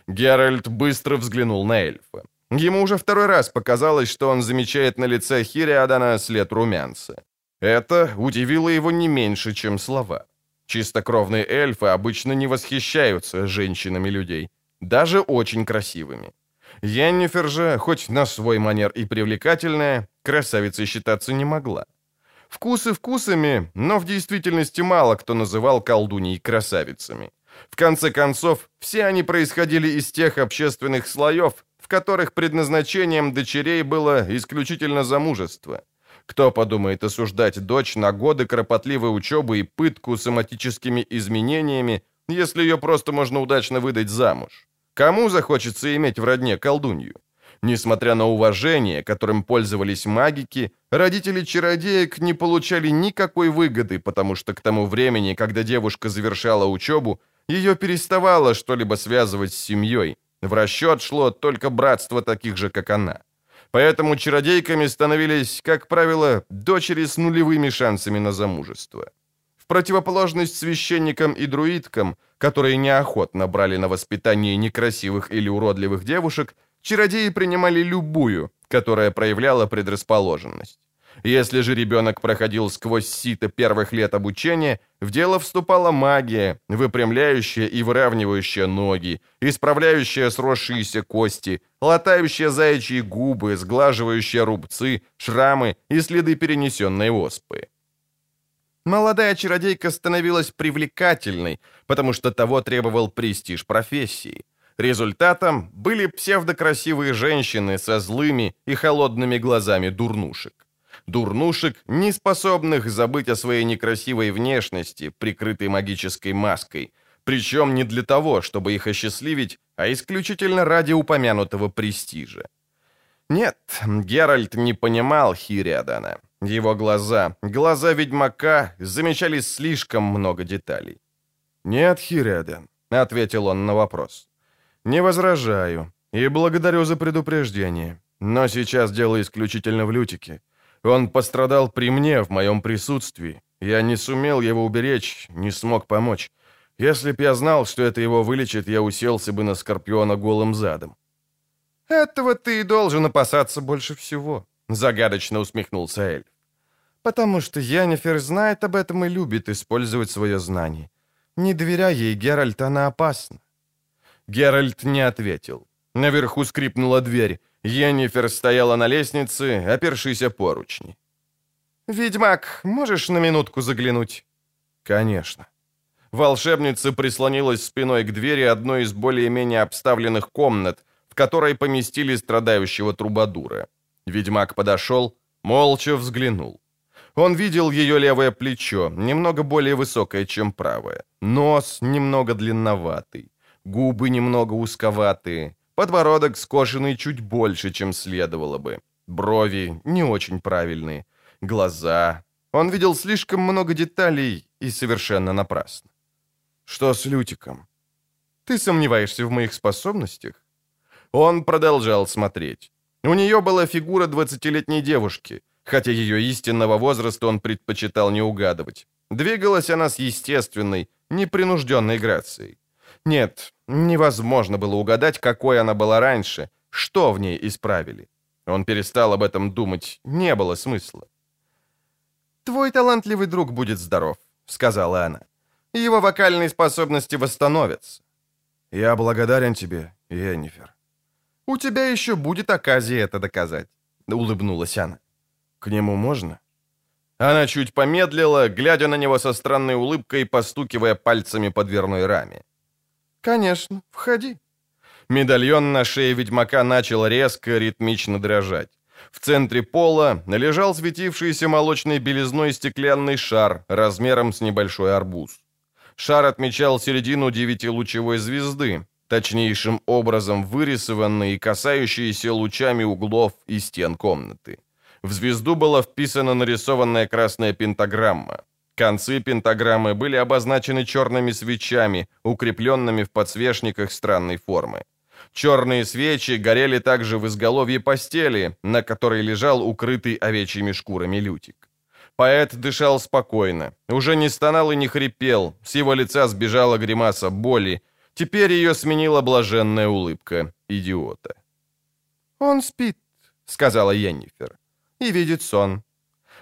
Геральт быстро взглянул на эльфа. Ему уже второй раз показалось, что он замечает на лице Хириадана след румянца. Это удивило его не меньше, чем слова. Чистокровные эльфы обычно не восхищаются женщинами людей, даже очень красивыми. Йеннифер же, хоть на свой манер и привлекательная, красавицей считаться не могла. Вкусы вкусами, но в действительности мало кто называл колдуней красавицами. В конце концов, все они происходили из тех общественных слоев, в которых предназначением дочерей было исключительно замужество. Кто подумает осуждать дочь на годы кропотливой учебы и пытку соматическими изменениями, если ее просто можно удачно выдать замуж? Кому захочется иметь в родне колдунью? Несмотря на уважение, которым пользовались магики, родители чародеек не получали никакой выгоды, потому что к тому времени, когда девушка завершала учебу, ее переставало что-либо связывать с семьей. В расчет шло только братство таких же, как она. Поэтому чародейками становились, как правило, дочери с нулевыми шансами на замужество. В противоположность священникам и друидкам, которые неохотно брали на воспитание некрасивых или уродливых девушек, чародеи принимали любую, которая проявляла предрасположенность. Если же ребенок проходил сквозь сито первых лет обучения, в дело вступала магия, выпрямляющая и выравнивающая ноги, исправляющая сросшиеся кости, латающая заячьи губы, сглаживающая рубцы, шрамы и следы перенесенной оспы. Молодая чародейка становилась привлекательной, потому что того требовал престиж профессии. Результатом были псевдокрасивые женщины со злыми и холодными глазами дурнушек дурнушек, не способных забыть о своей некрасивой внешности, прикрытой магической маской, причем не для того, чтобы их осчастливить, а исключительно ради упомянутого престижа. Нет, Геральт не понимал Хириадана. Его глаза, глаза ведьмака, замечали слишком много деталей. «Нет, Хириадан», — ответил он на вопрос. «Не возражаю и благодарю за предупреждение, но сейчас дело исключительно в Лютике. Он пострадал при мне, в моем присутствии. Я не сумел его уберечь, не смог помочь. Если б я знал, что это его вылечит, я уселся бы на Скорпиона голым задом». «Этого ты и должен опасаться больше всего», — загадочно усмехнулся Эльф. «Потому что Янифер знает об этом и любит использовать свое знание. Не доверяй ей, Геральт, она опасна». Геральт не ответил. Наверху скрипнула дверь. Йеннифер стояла на лестнице, опершись о поручни. «Ведьмак, можешь на минутку заглянуть?» «Конечно». Волшебница прислонилась спиной к двери одной из более-менее обставленных комнат, в которой поместили страдающего трубадура. Ведьмак подошел, молча взглянул. Он видел ее левое плечо, немного более высокое, чем правое. Нос немного длинноватый, губы немного узковатые, Подбородок скошенный чуть больше, чем следовало бы. Брови не очень правильные. Глаза. Он видел слишком много деталей и совершенно напрасно. Что с Лютиком? Ты сомневаешься в моих способностях? Он продолжал смотреть. У нее была фигура двадцатилетней девушки, хотя ее истинного возраста он предпочитал не угадывать. Двигалась она с естественной, непринужденной грацией. Нет, невозможно было угадать, какой она была раньше, что в ней исправили. Он перестал об этом думать, не было смысла. «Твой талантливый друг будет здоров», — сказала она. «Его вокальные способности восстановятся». «Я благодарен тебе, Енифер». «У тебя еще будет оказия это доказать», — улыбнулась она. «К нему можно?» Она чуть помедлила, глядя на него со странной улыбкой, постукивая пальцами по дверной раме. «Конечно, входи». Медальон на шее ведьмака начал резко, ритмично дрожать. В центре пола лежал светившийся молочной белизной стеклянный шар размером с небольшой арбуз. Шар отмечал середину девятилучевой звезды, точнейшим образом вырисованной и касающейся лучами углов и стен комнаты. В звезду была вписана нарисованная красная пентаграмма. Концы пентаграммы были обозначены черными свечами, укрепленными в подсвечниках странной формы. Черные свечи горели также в изголовье постели, на которой лежал укрытый овечьими шкурами лютик. Поэт дышал спокойно, уже не стонал и не хрипел, с его лица сбежала гримаса боли, теперь ее сменила блаженная улыбка идиота. «Он спит», — сказала Йеннифер, — «и видит сон.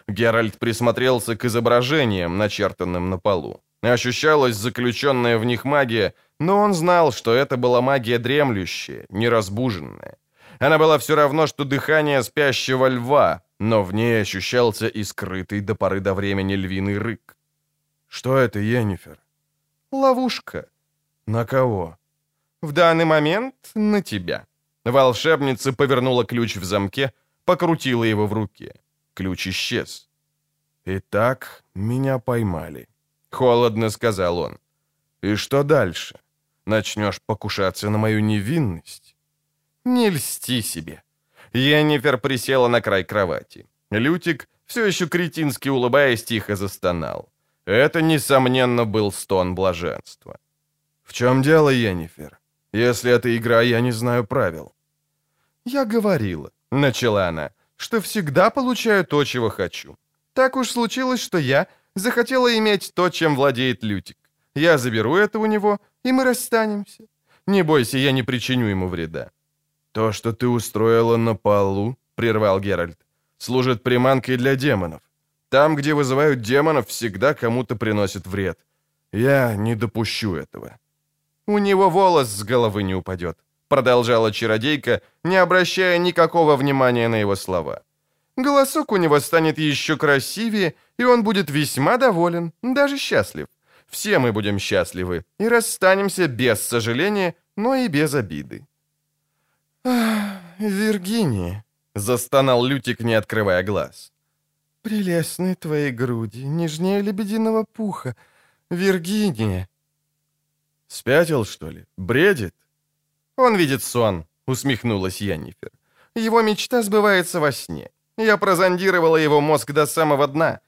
Геральт присмотрелся к изображениям, начертанным на полу. Ощущалась заключенная в них магия, но он знал, что это была магия дремлющая, неразбуженная. Она была все равно, что дыхание спящего льва, но в ней ощущался и скрытый до поры до времени львиный рык. «Что это, Йеннифер?» «Ловушка». «На кого?» «В данный момент на тебя». Волшебница повернула ключ в замке, покрутила его в руке. Ключ исчез. «Итак, меня поймали», — холодно сказал он. «И что дальше? Начнешь покушаться на мою невинность?» «Не льсти себе». Йеннифер присела на край кровати. Лютик, все еще кретински улыбаясь, тихо застонал. Это, несомненно, был стон блаженства. «В чем дело, Йеннифер? Если это игра, я не знаю правил». «Я говорила», — начала она, — «что всегда получаю то, чего хочу. Так уж случилось, что я захотела иметь то, чем владеет Лютик. Я заберу это у него, и мы расстанемся. Не бойся, я не причиню ему вреда». «То, что ты устроила на полу», — прервал Геральт, — «служит приманкой для демонов. Там, где вызывают демонов, всегда кому-то приносит вред. Я не допущу этого». «У него волос с головы не упадет», — продолжала чародейка, не обращая никакого внимания на его слова. «Голосок у него станет еще красивее, и он будет весьма доволен, даже счастлив. Все мы будем счастливы и расстанемся без сожаления, но и без обиды». «Ах, Виргиния», — застонал Лютик, не открывая глаз. «Прелестные твои груди, нежнее лебединого пуха. Виргиния!» «Спятил, что ли? Бредит?» «Он видит сон», — усмехнулась Яннифер. «Его мечта сбывается во сне. Я прозондировала его мозг до самого дна.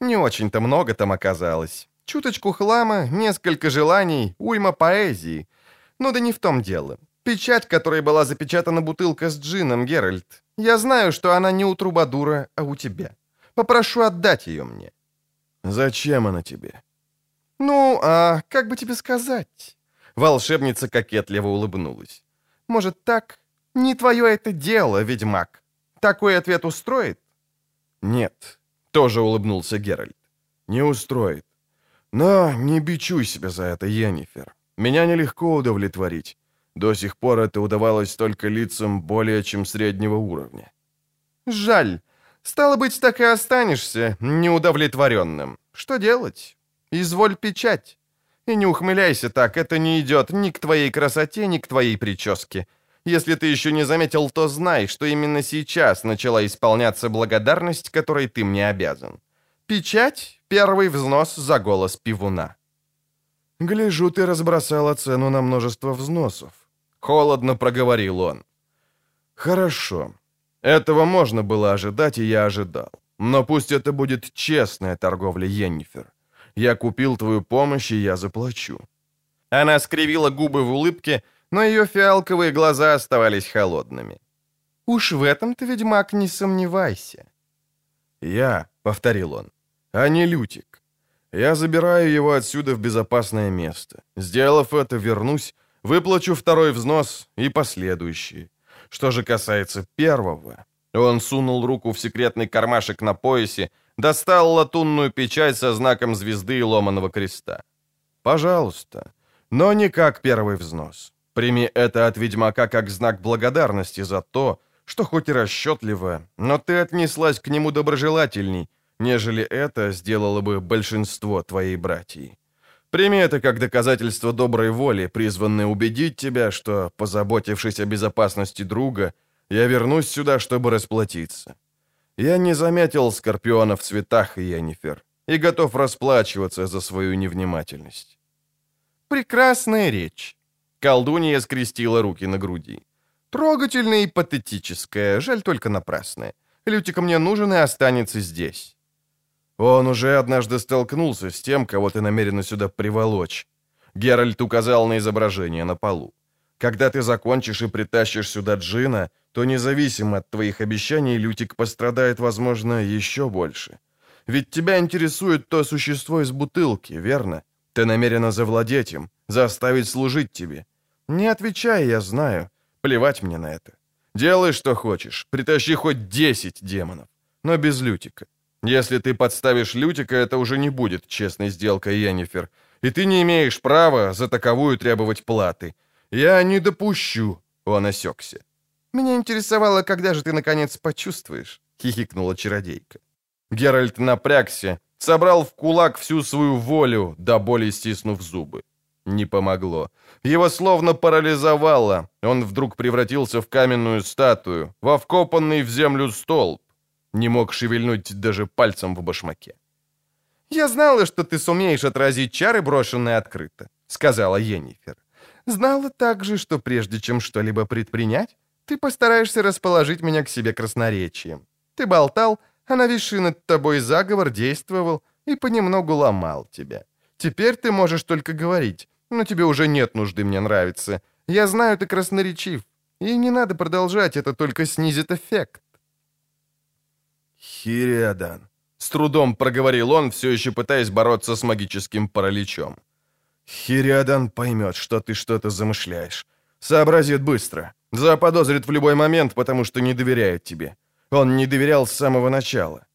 Не очень-то много там оказалось. Чуточку хлама, несколько желаний, уйма поэзии. Ну да не в том дело. Печать, которой была запечатана бутылка с джином, Геральт. Я знаю, что она не у Трубадура, а у тебя. Попрошу отдать ее мне». «Зачем она тебе?» «Ну, а как бы тебе сказать?» Волшебница кокетливо улыбнулась. «Может, так? Не твое это дело, ведьмак. Такой ответ устроит?» «Нет», — тоже улыбнулся Геральт. «Не устроит. Но не бичуй себя за это, Йеннифер. Меня нелегко удовлетворить. До сих пор это удавалось только лицам более чем среднего уровня». «Жаль. Стало быть, так и останешься неудовлетворенным. Что делать? Изволь печать. И не ухмыляйся так, это не идет ни к твоей красоте, ни к твоей прическе. Если ты еще не заметил, то знай, что именно сейчас начала исполняться благодарность, которой ты мне обязан. Печать — первый взнос за голос пивуна. «Гляжу, ты разбросала цену на множество взносов», — холодно проговорил он. «Хорошо. Этого можно было ожидать, и я ожидал. Но пусть это будет честная торговля, Йеннифер. Я купил твою помощь, и я заплачу». Она скривила губы в улыбке, но ее фиалковые глаза оставались холодными. «Уж в этом ты, ведьмак, не сомневайся». «Я», — повторил он, — «а не Лютик. Я забираю его отсюда в безопасное место. Сделав это, вернусь, выплачу второй взнос и последующие. Что же касается первого...» Он сунул руку в секретный кармашек на поясе, достал латунную печать со знаком звезды и ломаного креста. «Пожалуйста, но не как первый взнос. Прими это от ведьмака как знак благодарности за то, что хоть и расчетливо, но ты отнеслась к нему доброжелательней, нежели это сделало бы большинство твоей братьи. Прими это как доказательство доброй воли, призванное убедить тебя, что, позаботившись о безопасности друга, я вернусь сюда, чтобы расплатиться. Я не заметил скорпиона в цветах, Йеннифер, и готов расплачиваться за свою невнимательность. Прекрасная речь. Колдунья скрестила руки на груди. Трогательная и патетическая, жаль только напрасная. Лютика мне нужен и останется здесь. Он уже однажды столкнулся с тем, кого ты намерена сюда приволочь. Геральт указал на изображение на полу. Когда ты закончишь и притащишь сюда Джина, то независимо от твоих обещаний Лютик пострадает, возможно, еще больше. Ведь тебя интересует то существо из бутылки, верно? Ты намерена завладеть им, заставить служить тебе. Не отвечай, я знаю. Плевать мне на это. Делай, что хочешь. Притащи хоть десять демонов. Но без Лютика. Если ты подставишь Лютика, это уже не будет честной сделкой, Йеннифер. И ты не имеешь права за таковую требовать платы. Я не допущу, он осекся. Меня интересовало, когда же ты наконец почувствуешь, хихикнула чародейка. Геральт напрягся, собрал в кулак всю свою волю, до боли стиснув зубы. Не помогло. Его словно парализовало. Он вдруг превратился в каменную статую, во вкопанный в землю столб. Не мог шевельнуть даже пальцем в башмаке. «Я знала, что ты сумеешь отразить чары, брошенные открыто», — сказала Енифер. «Знала также, что прежде чем что-либо предпринять, ты постараешься расположить меня к себе красноречием. Ты болтал, а нависший над тобой заговор действовал и понемногу ломал тебя. Теперь ты можешь только говорить, но тебе уже нет нужды мне нравиться. Я знаю, ты красноречив. И не надо продолжать, это только снизит эффект. Хириадан. С трудом проговорил он, все еще пытаясь бороться с магическим параличом. Хириадан поймет, что ты что-то замышляешь. Сообразит быстро. Заподозрит в любой момент, потому что не доверяет тебе. Он не доверял с самого начала.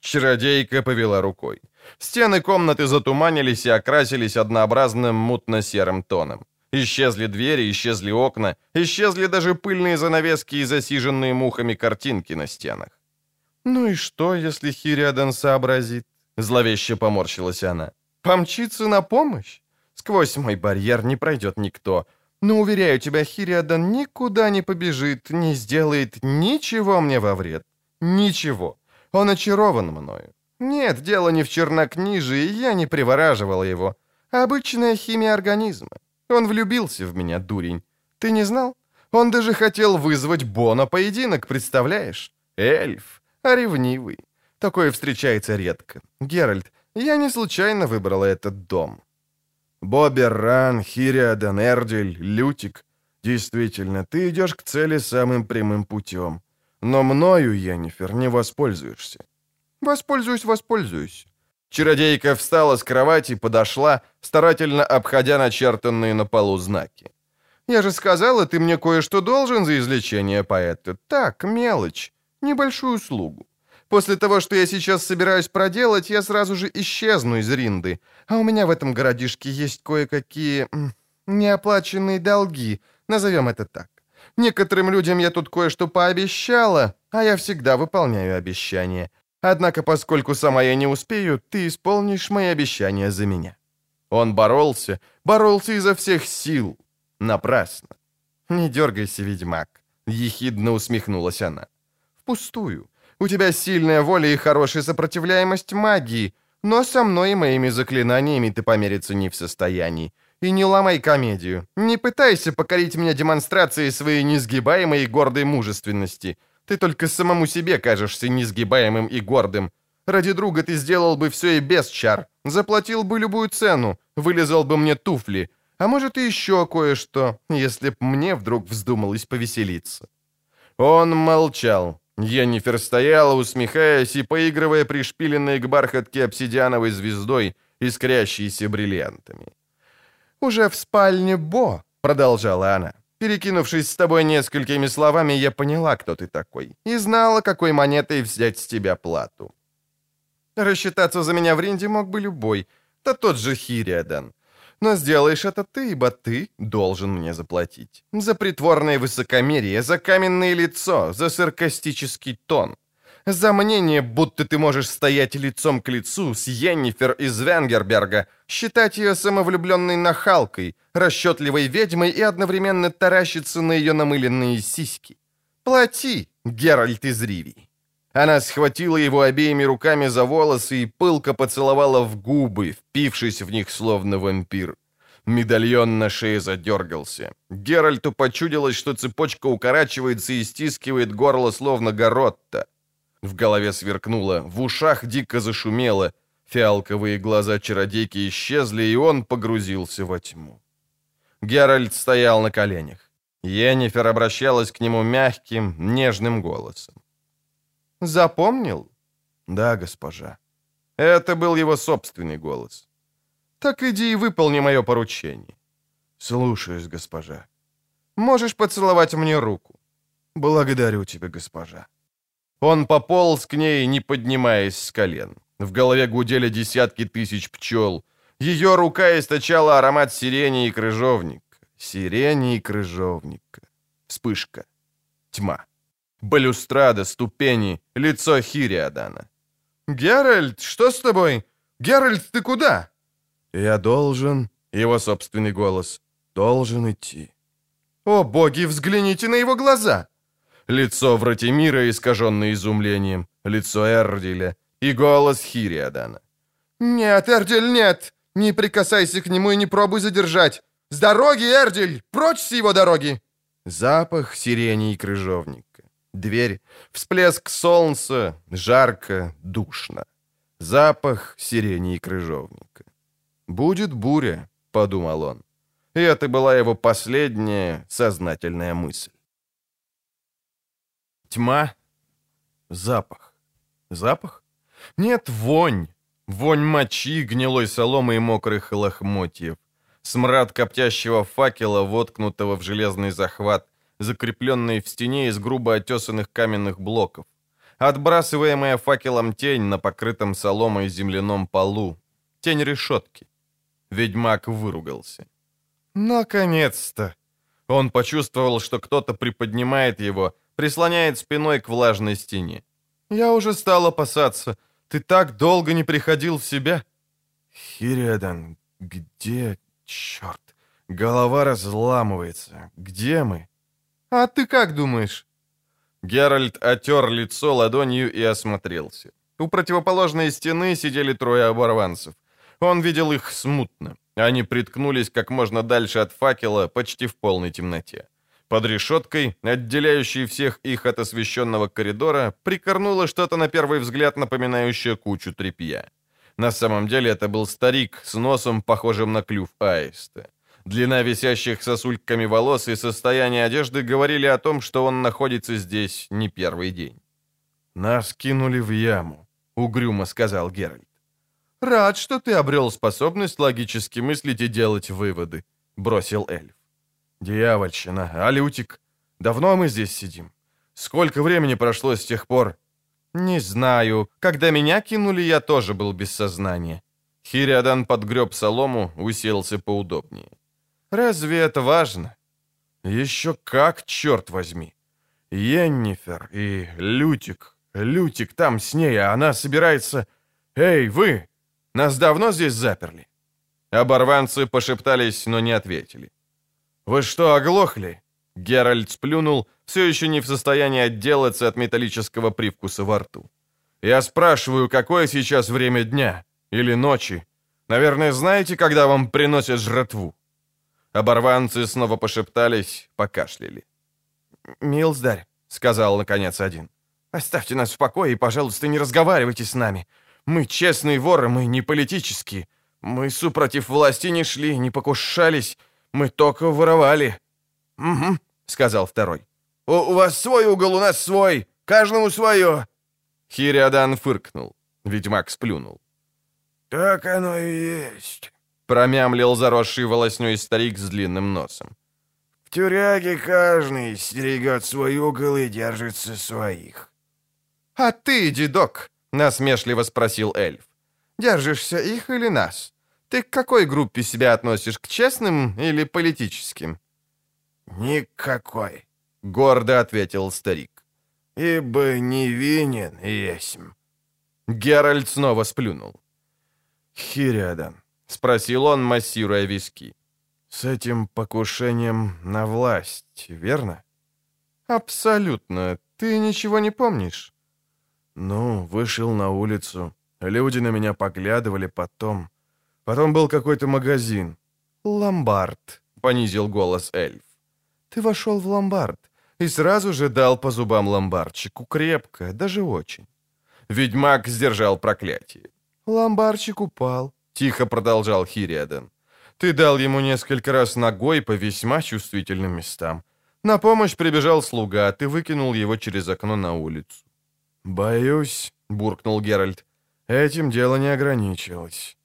Чародейка повела рукой. Стены комнаты затуманились и окрасились однообразным мутно-серым тоном. Исчезли двери, исчезли окна, исчезли даже пыльные занавески и засиженные мухами картинки на стенах. «Ну и что, если Хириадан сообразит?» Зловеще поморщилась она. «Помчится на помощь? Сквозь мой барьер не пройдет никто. Но, уверяю тебя, Хириадан никуда не побежит, не сделает ничего мне во вред. Ничего. Он очарован мною. Нет, дело не в чернокнижии, я не привораживал его. Обычная химия организма. Он влюбился в меня, дурень. Ты не знал? Он даже хотел вызвать Бо на поединок, представляешь? Эльф, а ревнивый. Такое встречается редко. Геральт, я не случайно выбрала этот дом. Бобер, Ран, Хириадан, Эрдиль, Лютик. Действительно, ты идешь к цели самым прямым путем. Но мною, Йеннифер, не воспользуешься. Воспользуюсь, воспользуюсь. Чародейка встала с кровати, подошла, старательно обходя начертанные на полу знаки. «Я же сказала, ты мне кое-что должен за излечение поэта. Так, мелочь, небольшую услугу. После того, что я сейчас собираюсь проделать, я сразу же исчезну из Ринды. А у меня в этом городишке есть кое-какие неоплаченные долги, назовем это так. Некоторым людям я тут кое-что пообещала, а я всегда выполняю обещания. Однако, поскольку сама я не успею, ты исполнишь мои обещания за меня». Он боролся, боролся изо всех сил. Напрасно. «Не дергайся, ведьмак», — ехидно усмехнулась она. «Впустую. У тебя сильная воля и хорошая сопротивляемость магии, но со мной и моими заклинаниями ты помериться не в состоянии. И не ломай комедию. Не пытайся покорить меня демонстрацией своей несгибаемой и гордой мужественности. Ты только самому себе кажешься несгибаемым и гордым. Ради друга ты сделал бы все и без чар. Заплатил бы любую цену, вылезал бы мне туфли. А может, и еще кое-что, если б мне вдруг вздумалось повеселиться». Он молчал. Йеннифер стояла, усмехаясь и поигрывая пришпиленной к бархатке обсидиановой звездой, искрящейся бриллиантами. «Уже в спальне Бо», — продолжала она. «Перекинувшись с тобой несколькими словами, я поняла, кто ты такой, и знала, какой монетой взять с тебя плату. Рассчитаться за меня в Ринде мог бы любой, да тот же Хириадан. Но сделаешь это ты, ибо ты должен мне заплатить. За притворное высокомерие, за каменное лицо, за саркастический тон. За мнение, будто ты можешь стоять лицом к лицу с Йеннифер из Венгерберга, считать ее самовлюбленной нахалкой, расчетливой ведьмой и одновременно таращиться на ее намыленные сиськи. Плати, Геральт из Ривии. Она схватила его обеими руками за волосы и пылко поцеловала в губы, впившись в них словно вампир. Медальон на шее задергался. Геральту почудилось, что цепочка укорачивается и стискивает горло, словно горотта. В голове сверкнуло, в ушах дико зашумело. Фиалковые глаза чародейки исчезли, и он погрузился во тьму. Геральт стоял на коленях. Йеннифер обращалась к нему мягким, нежным голосом. «Запомнил?» «Да, госпожа». Это был его собственный голос. «Так иди и выполни мое поручение». «Слушаюсь, госпожа». «Можешь поцеловать мне руку». «Благодарю тебя, госпожа». Он пополз к ней, не поднимаясь с колен. В голове гудели десятки тысяч пчел. Ее рука источала аромат сирени и крыжовника. Сирени и крыжовника. Вспышка. Тьма. Балюстрада, ступени, лицо Хириадана. «Геральт, что с тобой? Геральт, ты куда?» «Я должен...» — его собственный голос. «Должен идти». «О, боги, взгляните на его глаза!» Лицо Вратимира, искаженное изумлением, лицо Эрдиля и голос Хириадана. «Нет, Эрдиль, нет! Не прикасайся к нему и не пробуй задержать! С дороги, Эрдиль! Прочь с его дороги!» Запах сирени и крыжовника. Дверь, всплеск солнца, жарко, душно. Запах сирени и крыжовника. «Будет буря», — подумал он. И это была его последняя сознательная мысль. Тьма. Запах. Запах? Нет, вонь. Вонь мочи, гнилой соломы и мокрых лохмотьев. Смрад коптящего факела, воткнутого в железный захват, закрепленный в стене из грубо отесанных каменных блоков. Отбрасываемая факелом тень на покрытом соломой земляном полу. Тень решетки. Ведьмак выругался. «Наконец-то!» Он почувствовал, что кто-то приподнимает его, прислоняет спиной к влажной стене. «Я уже стал опасаться. Ты так долго не приходил в себя?» «Хириадан, где... Черт! Голова разламывается. Где мы?» «А ты как думаешь?» Геральт отер лицо ладонью и осмотрелся. У противоположной стены сидели трое оборванцев. Он видел их смутно. Они приткнулись как можно дальше от факела, почти в полной темноте. Под решеткой, отделяющей всех их от освещенного коридора, прикорнуло что-то на первый взгляд напоминающее кучу тряпья. На самом деле это был старик с носом, похожим на клюв аиста. Длина висящих сосульками волос и состояние одежды говорили о том, что он находится здесь не первый день. «Нас кинули в яму», — угрюмо сказал Геральт. «Рад, что ты обрел способность логически мыслить и делать выводы», — бросил эльф. «Дьявольщина, Алютик, давно мы здесь сидим? Сколько времени прошло с тех пор?» «Не знаю. Когда меня кинули, я тоже был без сознания». Хириадан подгреб солому, уселся поудобнее. «Разве это важно?» «Еще как, черт возьми! Йеннифер и Лютик. Лютик там с ней, а она собирается... Эй, вы! Нас давно здесь заперли?» Оборванцы пошептались, но не ответили. «Вы что, оглохли?» Геральт сплюнул, все еще не в состоянии отделаться от металлического привкуса во рту. «Я спрашиваю, какое сейчас время дня? Или ночи? Наверное, знаете, когда вам приносят жратву?» Оборванцы снова пошептались, покашляли. «Милздарь», — сказал наконец один, — «оставьте нас в покое и, пожалуйста, не разговаривайте с нами. Мы честные воры, мы не политические. Мы супротив власти не шли, не покушались, мы только воровали». «Угу», — сказал второй. У, «У вас свой угол, у нас свой. Каждому свое». Хириадан фыркнул. Ведьмак сплюнул. «Так оно и есть», — промямлил заросший волосней старик с длинным носом. «В тюряге каждый стерегет свой угол и держится своих». «А ты, дедок?» — насмешливо спросил эльф. «Держишься их или нас? Ты к какой группе себя относишь, к честным или политическим?» «Никакой», — гордо ответил старик. «Ибо невинен есмь». Геральт снова сплюнул. «Хириадан», — спросил он, массируя виски. «С этим покушением на власть, верно?» «Абсолютно. Ты ничего не помнишь?» «Ну, вышел на улицу. Люди на меня поглядывали потом. Потом был какой-то магазин. «Ломбард», — понизил голос эльф. «Ты вошел в ломбард и сразу же дал по зубам ломбардчику, крепко, даже очень». Ведьмак сдержал проклятие. «Ломбарчик упал», — тихо продолжал Хириадан. «Ты дал ему несколько раз ногой по весьма чувствительным местам. На помощь прибежал слуга, а ты выкинул его через окно на улицу». «Боюсь», — буркнул Геральт, — «этим дело не ограничилось».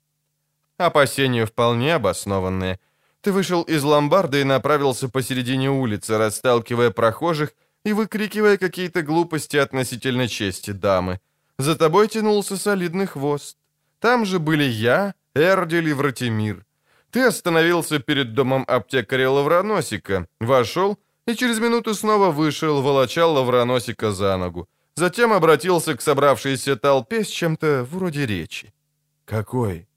Опасения вполне обоснованные. Ты вышел из ломбарда и направился посередине улицы, расталкивая прохожих, и выкрикивая какие-то глупости относительно чести дамы. За тобой тянулся солидный хвост. Там же были я, Эрдиль Вратимир. Ты остановился перед домом аптекаря Лавроносика, вошел и через минуту снова вышел, волоча Лавроносика за ногу. Затем обратился к собравшейся толпе с чем-то вроде речи. «Какой?»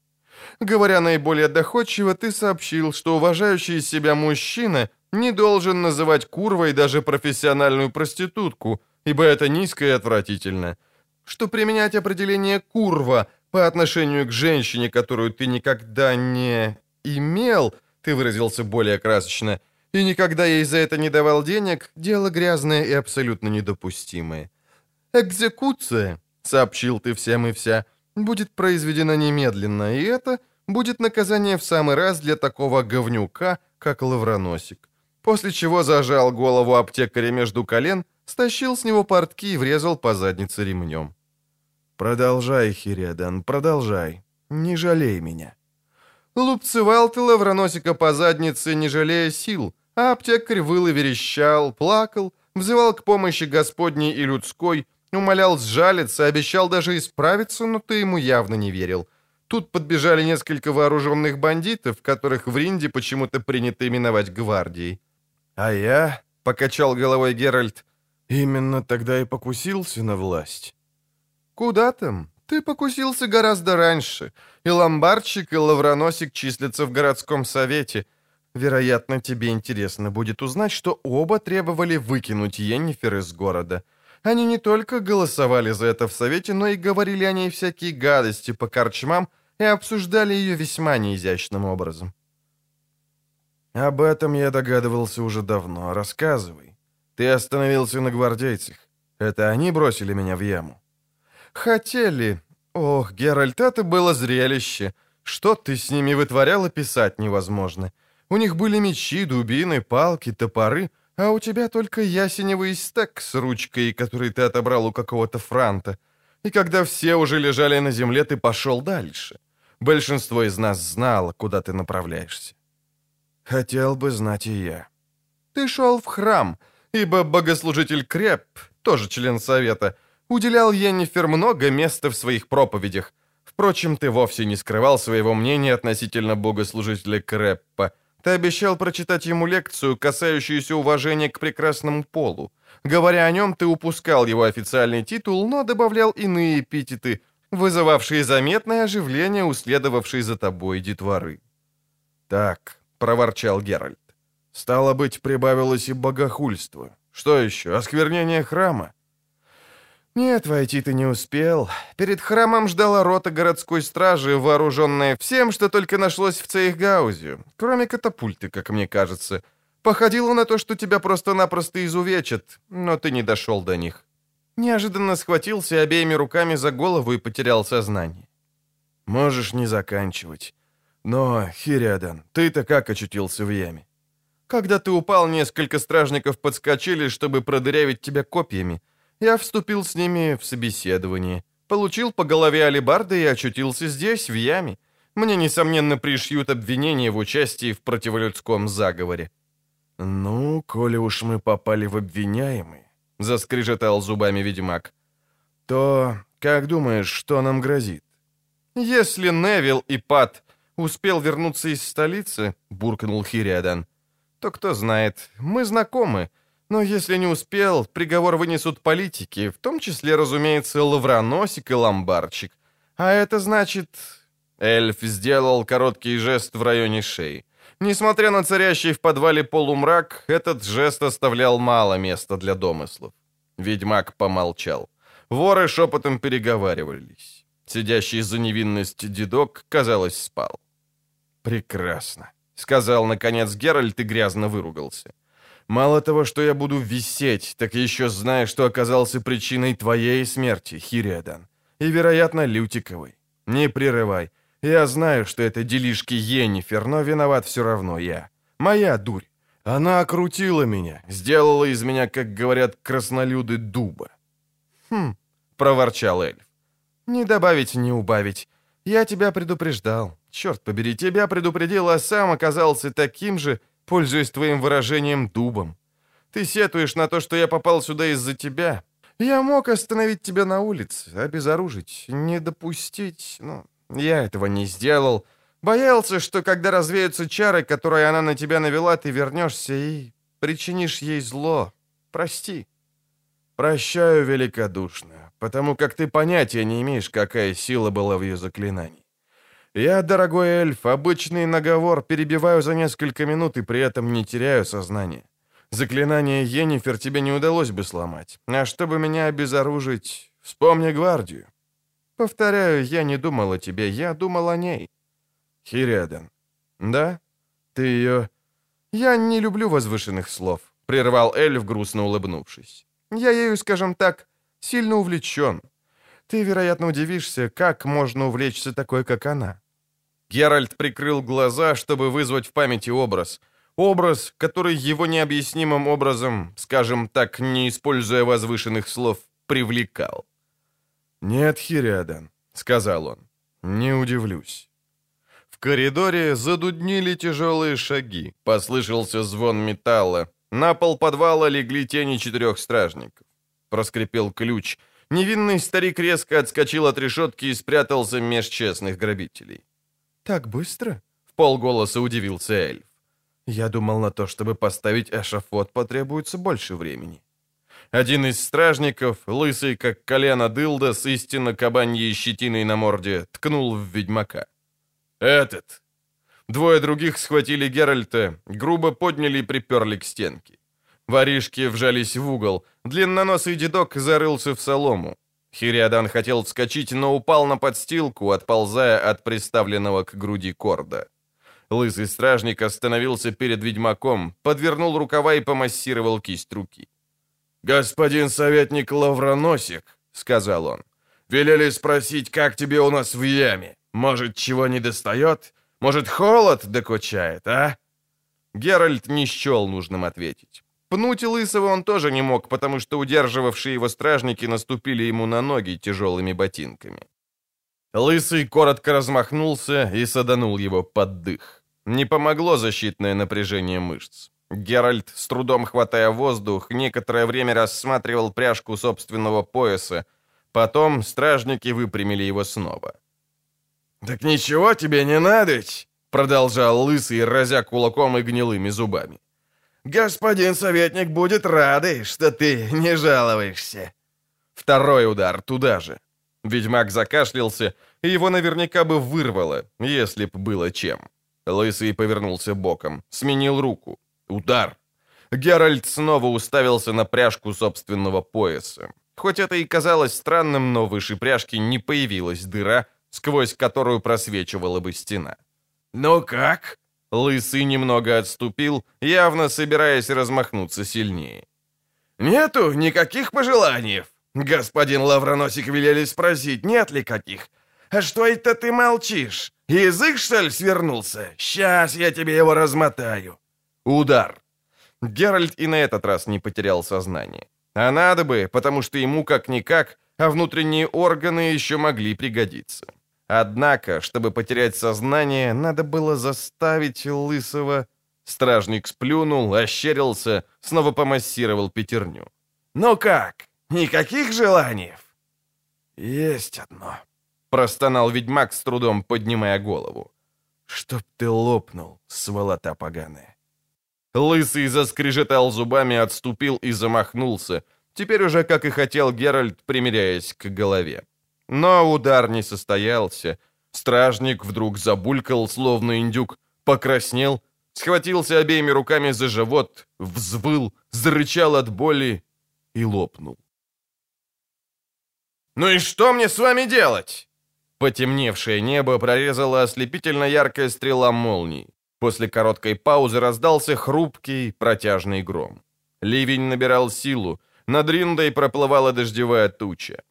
Говоря наиболее доходчиво, ты сообщил, что уважающий себя мужчина не должен называть курвой даже профессиональную проститутку, ибо это низко и отвратительно. Что применять определение «курва» по отношению к женщине, которую ты никогда не имел, ты выразился более красочно, и никогда ей за это не давал денег, дело грязное и абсолютно недопустимое. «Экзекуция», — сообщил ты всем и вся, — «будет произведена немедленно, и это будет наказание в самый раз для такого говнюка, как Лавроносик». После чего зажал голову аптекаря между колен, стащил с него портки и врезал по заднице ремнем. «Продолжай, Хиредан, продолжай. Не жалей меня». Лупцевал ты Лавроносика по заднице, не жалея сил, а аптекарь выл и верещал, плакал, взывал к помощи Господней и людской, умолял сжалиться, обещал даже исправиться, но ты ему явно не верил. Тут подбежали несколько вооруженных бандитов, которых в Ринде почему-то принято именовать гвардией. «А я», — покачал головой Геральт, — «именно тогда и покусился на власть». «Куда там? Ты покусился гораздо раньше, и ломбардчик, и лавроносик числятся в городском совете. Вероятно, тебе интересно будет узнать, что оба требовали выкинуть Йеннифер из города. Они не только голосовали за это в совете, но и говорили о ней всякие гадости по корчмам и обсуждали ее весьма неизящным образом. «Об этом я догадывался уже давно. Рассказывай. Ты остановился на гвардейцах. Это они бросили меня в яму?» «Хотели. Ох, Геральт, это было зрелище. Что ты с ними вытворял, описать невозможно. У них были мечи, дубины, палки, топоры, а у тебя только ясеневый стек с ручкой, который ты отобрал у какого-то франта. И когда все уже лежали на земле, ты пошел дальше. Большинство из нас знало, куда ты направляешься. Хотел бы знать и я. Ты шел в храм, ибо богослужитель Креп, тоже член совета, уделял Йеннифер много места в своих проповедях. Впрочем, ты вовсе не скрывал своего мнения относительно богослужителя Креппа. Ты обещал прочитать ему лекцию, касающуюся уважения к прекрасному полу. Говоря о нем, ты упускал его официальный титул, но добавлял иные эпитеты, вызывавшие заметное оживление у следовавшей за тобой детворы. «Так», — проворчал Геральт, — «стало быть, прибавилось и богохульство. Что еще, осквернение храма?» «Нет, войти ты не успел. Перед храмом ждала рота городской стражи, вооруженная всем, что только нашлось в Цейхгаузе, кроме катапульты, как мне кажется. Походило на то, что тебя просто-напросто изувечат, но ты не дошел до них. Неожиданно схватился обеими руками за голову и потерял сознание». «Можешь не заканчивать. Но, Хириадан, ты-то как очутился в яме?» «Когда ты упал, несколько стражников подскочили, чтобы продырявить тебя копьями». Я вступил с ними в собеседование, получил по голове алебарды и очутился здесь, в яме. Мне, несомненно, пришьют обвинение в участии в противолюдском заговоре». «Ну, коли уж мы попали в обвиняемые», — заскрежетал зубами ведьмак, — «то, как думаешь, что нам грозит?» «Если Невил и Пат успел вернуться из столицы», — буркнул Хириадан, — «то кто знает, мы знакомы, но если не успел, приговор вынесут политики, в том числе, разумеется, лавроносик и ломбарчик. А это значит... Эльф сделал короткий жест в районе шеи. Несмотря на царящий в подвале полумрак, этот жест оставлял мало места для домыслов. Ведьмак помолчал. Воры шепотом переговаривались. Сидящий за невинность дедок, казалось, спал. «Прекрасно», — сказал, наконец, Геральт и грязно выругался. Мало того, что я буду висеть, так еще знаю, что оказался причиной твоей смерти, Хириадан. И, вероятно, Лютиковой. Не прерывай. Я знаю, что это делишки Йеннифер, но виноват все равно я. Моя дурь. Она окрутила меня, сделала из меня, как говорят краснолюды, дуба. «Хм», — проворчал эльф. «Не добавить, не убавить. Я тебя предупреждал. Черт побери, тебя предупредил, а сам оказался таким же, пользуясь твоим выражением дубом. Ты сетуешь на то, что я попал сюда из-за тебя. Я мог остановить тебя на улице, обезоружить, не допустить, но я этого не сделал. Боялся, что когда развеются чары, которые она на тебя навела, ты вернешься и причинишь ей зло. Прости. Прощаю великодушно, потому как ты понятия не имеешь, какая сила была в ее заклинании. Я, дорогой эльф, обычный наговор перебиваю за несколько минут и при этом не теряю сознание. Заклинание Йеннифер тебе не удалось бы сломать. А чтобы меня обезоружить, вспомни гвардию. Повторяю, я не думал о тебе, я думал о ней. Хириадан. Да? Ты ее... Я не люблю возвышенных слов, прервал эльф, грустно улыбнувшись. Я ею, скажем так, сильно увлечен. Ты, вероятно, удивишься, как можно увлечься такой, как она. Геральт прикрыл глаза, чтобы вызвать в памяти образ — Образ, который его необъяснимым образом, скажем так, не используя возвышенных слов, привлекал. «Нет, Хириадан», — сказал он, — «не удивлюсь». В коридоре задуднили тяжелые шаги, послышался звон металла. На пол подвала легли тени четырех стражников. Проскрипел ключ. Невинный старик резко отскочил от решетки и спрятался меж честных грабителей. «Так быстро?» — в полголоса удивился эльф. Я думал, на то, чтобы поставить эшафот, потребуется больше времени. Один из стражников, лысый как колено дылда с истинно кабаньей щетиной на морде, ткнул в ведьмака. «Этот!» Двое других схватили Геральта, грубо подняли и приперли к стенке. Воришки вжались в угол, длинноносый дедок зарылся в солому. Хириадан хотел вскочить, но упал на подстилку, отползая от приставленного к груди корда. Лысый стражник остановился перед ведьмаком, подвернул рукава и помассировал кисть руки. «Господин советник Лавроносик», — сказал он, — «велели спросить, как тебе у нас в яме? Может, чего не достает? Может, холод докучает, а?» Геральт не счел нужным ответить. Пнуть Лысого он тоже не мог, потому что удерживавшие его стражники наступили ему на ноги тяжелыми ботинками. Лысый коротко размахнулся и саданул его под дых. Не помогло защитное напряжение мышц. Геральт, с трудом хватая воздух, некоторое время рассматривал пряжку собственного пояса. Потом стражники выпрямили его снова. «Так ничего тебе не надоть!» продолжал лысый, разя кулаком и гнилыми зубами. «Господин советник будет рады, что ты не жалуешься». Второй удар туда же. Ведьмак закашлялся, и его наверняка бы вырвало, если б было чем. Лысый повернулся боком, сменил руку. Удар. Геральт снова уставился на пряжку собственного пояса. Хоть это и казалось странным, но выше пряжки не появилась дыра, сквозь которую просвечивала бы стена. «Ну как?» Лысый немного отступил, явно собираясь размахнуться сильнее. «Нету никаких пожеланий. Господин Лавроносик велели спросить, нет ли каких. А что это ты молчишь? Язык, что ли, свернулся? Сейчас я тебе его размотаю. Удар. Геральт и на этот раз не потерял сознание. А надо бы, потому что ему как-никак, а внутренние органы еще могли пригодиться. Однако, чтобы потерять сознание, надо было заставить Лысого... Стражник сплюнул, ощерился, снова помассировал пятерню. «Ну как, никаких желаний?» «Есть одно», Простонал ведьмак с трудом, поднимая голову. «Чтоб ты лопнул, сволота поганая!» Лысый заскрежетал зубами, отступил и замахнулся. Теперь уже, как и хотел Геральт, примиряясь к голове. Но удар не состоялся. Стражник вдруг забулькал, словно индюк, покраснел, схватился обеими руками за живот, взвыл, зарычал от боли и лопнул. «Ну и что мне с вами делать?» Потемневшее небо прорезала ослепительно яркая стрела молний. После короткой паузы раздался хрупкий, протяжный гром. Ливень набирал силу, над Риндой проплывала дождевая туча.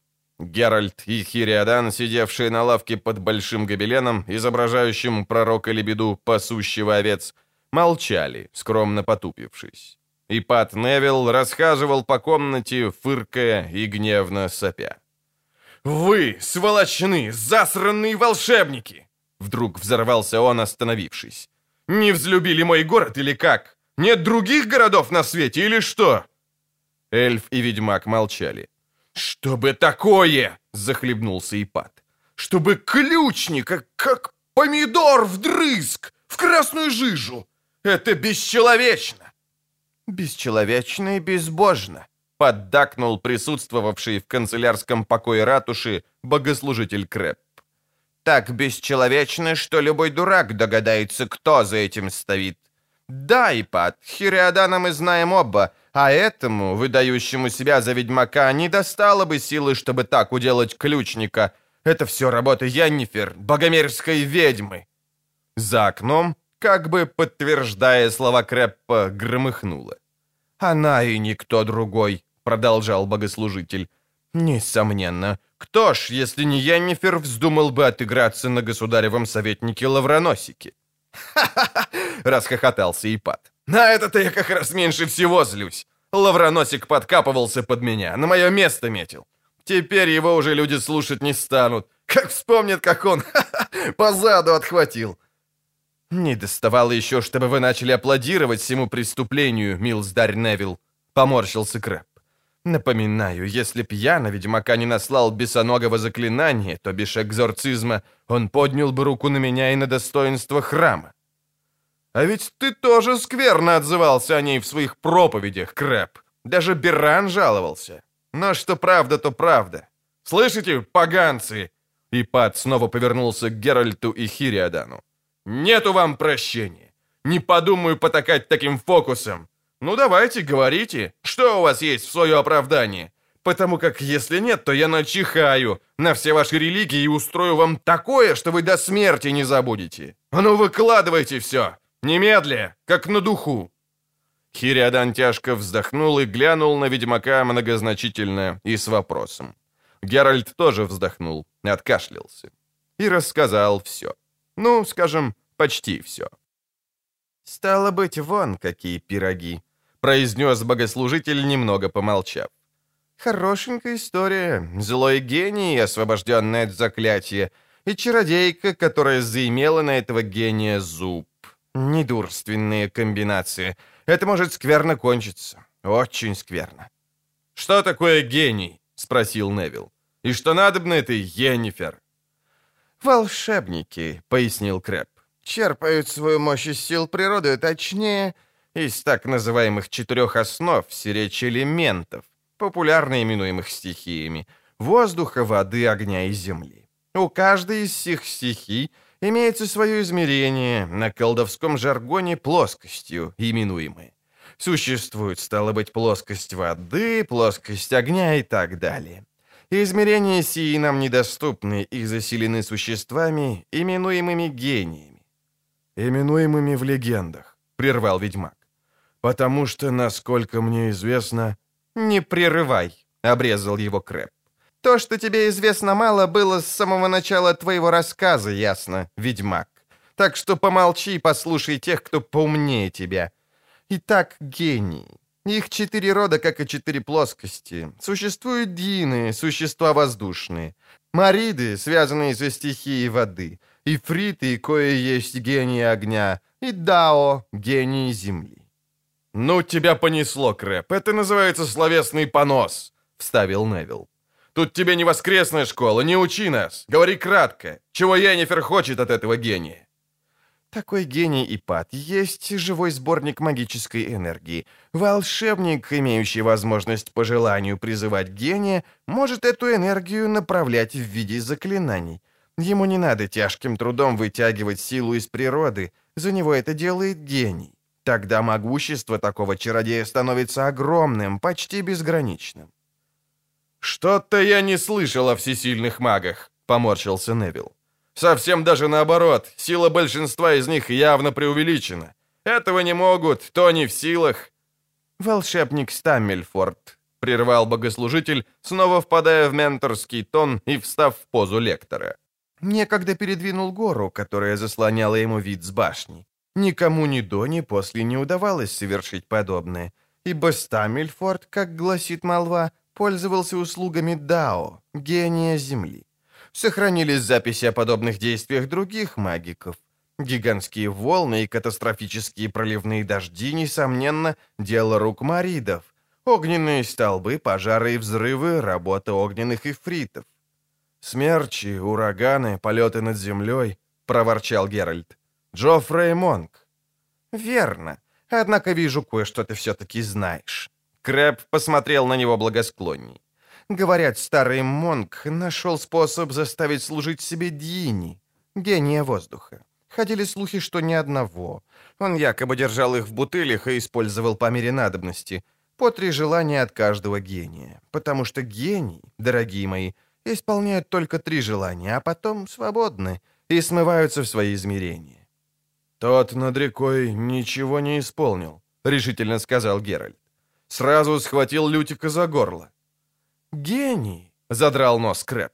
Геральт и Хириадан, сидевшие на лавке под большим гобеленом, изображающим пророка Лебеду, пасущего овец, молчали, скромно потупившись. И Пат Невилл расхаживал по комнате, фыркая и гневно сопя. «Вы, сволочны, засранные волшебники!» Вдруг взорвался он, остановившись. «Не взлюбили мой город или как? Нет других городов на свете или что?» Эльф и ведьмак молчали. «Чтобы такое!» — захлебнулся Ипат. «Чтобы ключника, как помидор вдрызг, в красную жижу! Это бесчеловечно!» «Бесчеловечно и безбожно!» — поддакнул присутствовавший в канцелярском покое ратуши богослужитель Крэп. «Так бесчеловечно, что любой дурак догадается, кто за этим стоит. Да, Ипат, Хириадана мы знаем оба, а этому, выдающему себя за ведьмака, не достало бы силы, чтобы так уделать ключника. Это все работа Яннифер, богомерзкой ведьмы. За окном, как бы подтверждая слова Креппа, громыхнуло. «Она и никто другой», — продолжал богослужитель. «Несомненно. Кто ж, если не Яннифер, вздумал бы отыграться на государевом советнике Лавроносике?» «Ха-ха-ха!» — расхохотался Ипат. «На это-то я как раз меньше всего злюсь. Лавроносик подкапывался под меня, на мое место метил. Теперь его уже люди слушать не станут. Как вспомнят, как он заду отхватил. Не доставало еще, чтобы вы начали аплодировать всему преступлению, милздарь Невилл. Поморщился Крэп. Напоминаю, если б я на ведьмака не наслал бесоногого заклинания, то бишь экзорцизма, он поднял бы руку на меня и на достоинство храма. А ведь ты тоже скверно отзывался о ней в своих проповедях, Крэп. Даже Беран жаловался. Но что правда, то правда. Слышите, поганцы?» И Пат снова повернулся к Геральту и Хириадану. «Нету вам прощения. Не подумаю потакать таким фокусом. Ну давайте, говорите, что у вас есть в свое оправдание? Потому как если нет, то я начихаю на все ваши религии и устрою вам такое, что вы до смерти не забудете. А ну выкладывайте все!» Немедля, как на духу!» Хириадан тяжко вздохнул и глянул на ведьмака многозначительно и с вопросом. Геральт тоже вздохнул, откашлялся и рассказал все. Ну, скажем, почти все. «Стало быть, вон какие пироги», — произнес богослужитель, немного помолчав. «Хорошенькая история. Злой гений, освобожденный от заклятия, и чародейка, которая заимела на этого гения зуб. Недурственные комбинации. Это может скверно кончиться. Очень скверно. «Что такое гений?» — спросил Невил. «И что надобно этой Йеннифер?» «Волшебники», — пояснил Крэп. «Черпают свою мощь из сил природы, точнее, из так называемых четырех основ, сиречь элементов, популярно именуемых стихиями — воздуха, воды, огня и земли. У каждой из сих стихий имеется свое измерение, на колдовском жаргоне плоскостью именуемое. Существует, стало быть, плоскость воды, плоскость огня и так далее. Измерения сии нам недоступны и заселены существами, именуемыми гениями. «Именуемыми в легендах», — прервал ведьмак. «Потому что, насколько мне известно...» «Не прерывай», — обрезал его Крэп. То, что тебе известно мало, было с самого начала твоего рассказа, ясно, ведьмак. Так что помолчи и послушай тех, кто поумнее тебя. Итак, гении. Их четыре рода, как и четыре плоскости. Существуют дины, существа воздушные. Мариды, связанные со стихией воды. Ифриты, кое есть гении огня. И Дао, гении земли. «Ну, тебя понесло, Крэп. Это называется словесный понос», — вставил Невилл. Тут тебе не воскресная школа, не учи нас. Говори кратко. Чего Йеннифер хочет от этого гения?» Такой гений Ипат есть живой сборник магической энергии. Волшебник, имеющий возможность по желанию призывать гения, может эту энергию направлять в виде заклинаний. Ему не надо тяжким трудом вытягивать силу из природы, за него это делает гений. Тогда могущество такого чародея становится огромным, почти безграничным. «Что-то я не слышал о всесильных магах», — поморщился Невил. «Совсем даже наоборот, сила большинства из них явно преувеличена. Этого не могут, то не в силах». «Волшебник Стаммельфорд», — прервал богослужитель, снова впадая в менторский тон и встав в позу лектора. Некогда передвинул гору, которая заслоняла ему вид с башни. Никому ни до, ни после не удавалось совершить подобное, ибо Стаммельфорд, как гласит молва, пользовался услугами Дао, гения Земли. Сохранились записи о подобных действиях других магиков. Гигантские волны и катастрофические проливные дожди, несомненно, дело рук маридов. Огненные столбы, пожары и взрывы — работа огненных эфритов. «Смерчи, ураганы, полеты над землей», — проворчал Геральт. «Джоффрей Монк». «Верно. Однако вижу, кое-что ты все-таки знаешь». Крэп посмотрел на него благосклонней. Говорят, старый Монк нашел способ заставить служить себе Дьини, гения воздуха. Ходили слухи, что ни одного. Он якобы держал их в бутылях и использовал по мере надобности. По три желания от каждого гения. Потому что гений, дорогие мои, исполняют только три желания, а потом свободны и смываются в свои измерения. «Тот над рекой ничего не исполнил», — решительно сказал Геральт. Сразу схватил Лютика за горло. «Гений!» — задрал нос Крэп.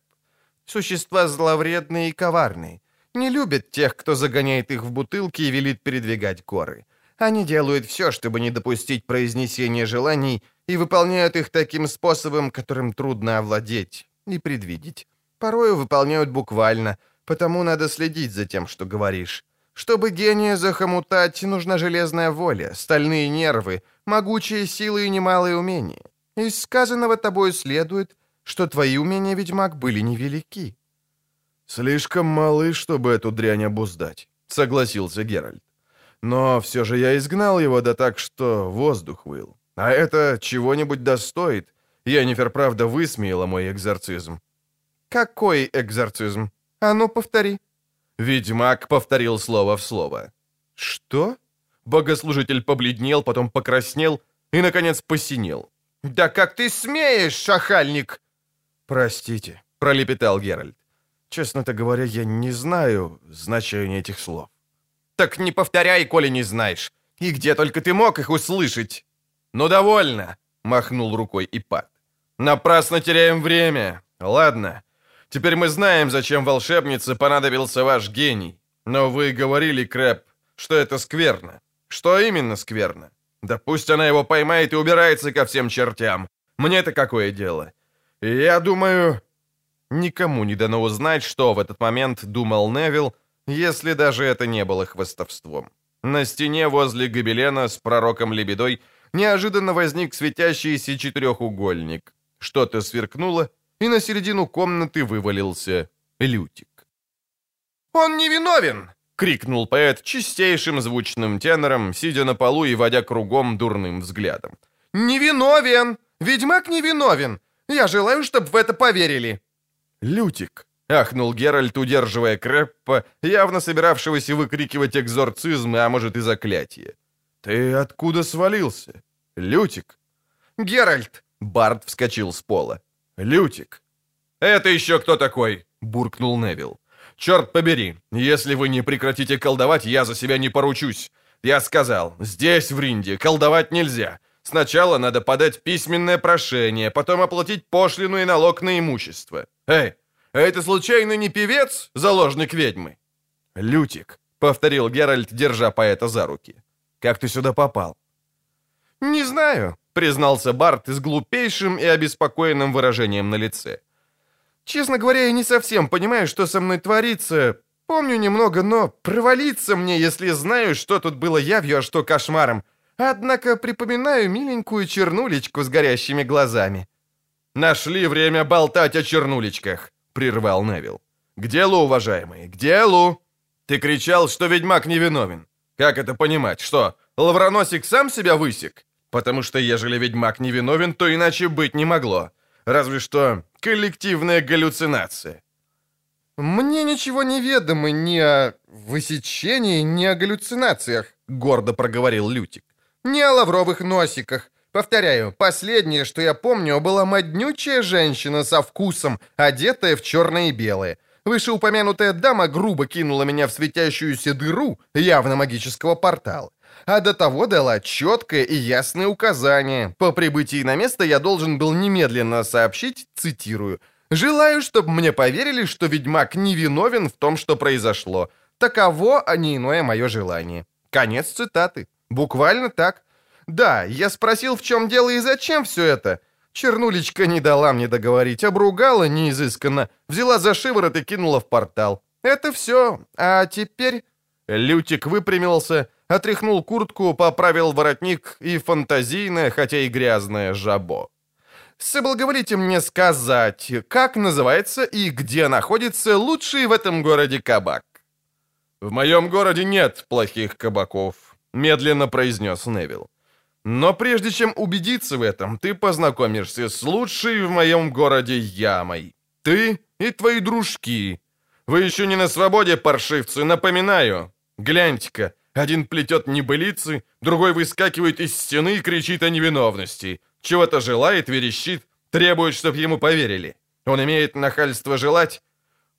«Существа зловредные и коварные. Не любят тех, кто загоняет их в бутылки и велит передвигать горы. Они делают все, чтобы не допустить произнесения желаний, и выполняют их таким способом, которым трудно овладеть и предвидеть. Порою выполняют буквально, потому надо следить за тем, что говоришь. Чтобы гения захомутать, нужна железная воля, стальные нервы, могучие силы и немалые умения. Из сказанного тобой следует, что твои умения, ведьмак, были невелики». «Слишком малы, чтобы эту дрянь обуздать», — согласился Геральт. «Но все же я изгнал его, да так, что воздух выл. А это чего-нибудь достоит. Енифер, правда, высмеяла мой экзорцизм». «Какой экзорцизм? А ну, повтори». Ведьмак повторил слово в слово. «Что?» Богослужитель побледнел, потом покраснел и, наконец, посинел. «Да как ты смеешь, шахальник!» «Простите», — пролепетал Геральт. «Честно-то говоря, я не знаю значения этих слов». «Так не повторяй, коли не знаешь. И где только ты мог их услышать?» «Ну, довольно!» — махнул рукой Ипат. «Напрасно теряем время. Ладно, теперь мы знаем, зачем волшебнице понадобился ваш гений. Но вы говорили, Крэп, что это скверно. Что именно скверно? Да пусть она его поймает и убирается ко всем чертям. Мне-то какое дело? Я думаю... Никому не дано узнать, что в этот момент думал Невил, если даже это не было хвостовством. На стене возле гобелена с пророком Лебедой неожиданно возник светящийся четырехугольник. Что-то сверкнуло, и на середину комнаты вывалился Лютик. «Он не виновен!» крикнул поэт чистейшим звучным тенором, сидя на полу и водя кругом дурным взглядом. «Невиновен! Ведьмак невиновен! Я желаю, чтобы в это поверили!» «Лютик!» — ахнул Геральт, удерживая Креппа, явно собиравшегося выкрикивать экзорцизмы, а может и заклятие. «Ты откуда свалился? Лютик!» «Геральт!» — Барт вскочил с пола. «Лютик!» «Это еще кто такой?» — буркнул Невил. Черт побери, если вы не прекратите колдовать, я за себя не поручусь. Я сказал, здесь, в Ринде, колдовать нельзя. Сначала надо подать письменное прошение, потом оплатить пошлину и налог на имущество. Эй, а это случайно не певец, заложник ведьмы? Лютик, повторил Геральт, держа поэта за руки. Как ты сюда попал? Не знаю, признался Барт с глупейшим и обеспокоенным выражением на лице. Честно говоря, я не совсем понимаю, что со мной творится. Помню немного, но провалиться мне, если знаю, что тут было явью, а что кошмаром. Однако припоминаю миленькую чернулечку с горящими глазами. «Нашли время болтать о чернулечках», — прервал Невил. «К делу, уважаемый, к делу!» «Ты кричал, что ведьмак невиновен. Как это понимать? Что, лавроносик сам себя высек? Потому что ежели ведьмак невиновен, то иначе быть не могло. Разве что коллективная галлюцинация. «Мне ничего не ведомо ни о высечении, ни о галлюцинациях», — гордо проговорил Лютик. «Ни о лавровых носиках. Повторяю, последнее, что я помню, была моднючая женщина со вкусом, одетая в черное и белое. Вышеупомянутая дама грубо кинула меня в светящуюся дыру, явно магического портала а до того дала четкое и ясное указание. По прибытии на место я должен был немедленно сообщить, цитирую, «Желаю, чтобы мне поверили, что ведьмак невиновен в том, что произошло. Таково, а не иное мое желание». Конец цитаты. Буквально так. Да, я спросил, в чем дело и зачем все это. Чернулечка не дала мне договорить, обругала неизысканно, взяла за шиворот и кинула в портал. Это все. А теперь... Лютик выпрямился, отряхнул куртку, поправил воротник и фантазийное, хотя и грязное жабо. «Соблаговолите мне сказать, как называется и где находится лучший в этом городе кабак?» «В моем городе нет плохих кабаков», — медленно произнес Невилл. «Но прежде чем убедиться в этом, ты познакомишься с лучшей в моем городе ямой. Ты и твои дружки. Вы еще не на свободе, паршивцы, напоминаю. Гляньте-ка, один плетет небылицы, другой выскакивает из стены и кричит о невиновности. Чего-то желает, верещит, требует, чтобы ему поверили. Он имеет нахальство желать.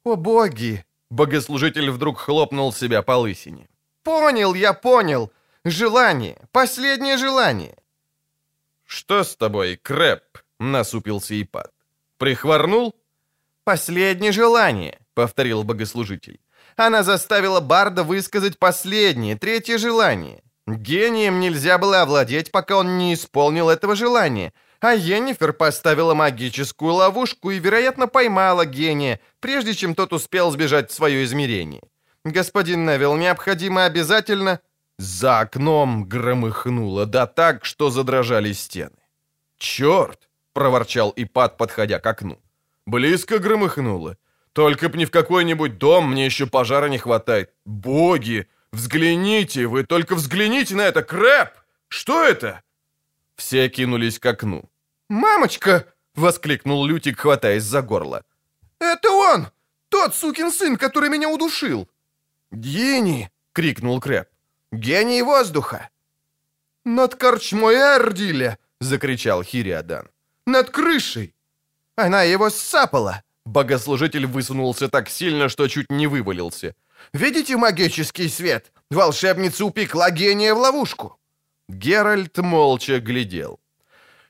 О боги! Богослужитель вдруг хлопнул себя по лысине. Понял, я понял. Желание, последнее желание. Что с тобой, Крэп? Насупился Ипат. Прихворнул? Последнее желание, повторил богослужитель. Она заставила Барда высказать последнее, третье желание. Гением нельзя было овладеть, пока он не исполнил этого желания. А Йеннифер поставила магическую ловушку и, вероятно, поймала гения, прежде чем тот успел сбежать в свое измерение. Господин Невилл, необходимо обязательно... За окном громыхнуло, да так, что задрожали стены. «Черт!» — проворчал Ипат, подходя к окну. «Близко громыхнуло. Только б не в какой-нибудь дом, мне еще пожара не хватает. Боги! Взгляните, вы только взгляните на это, Крэп! Что это?» Все кинулись к окну. «Мамочка!» — воскликнул Лютик, хватаясь за горло. «Это он! Тот сукин сын, который меня удушил!» «Гений!» — крикнул Крэп. «Гений воздуха!» «Над корчмой Эрдиля!» — закричал Хириадан. «Над крышей!» «Она его сапала!» Богослужитель высунулся так сильно, что чуть не вывалился. «Видите магический свет? Волшебница упекла гения в ловушку!» Геральт молча глядел.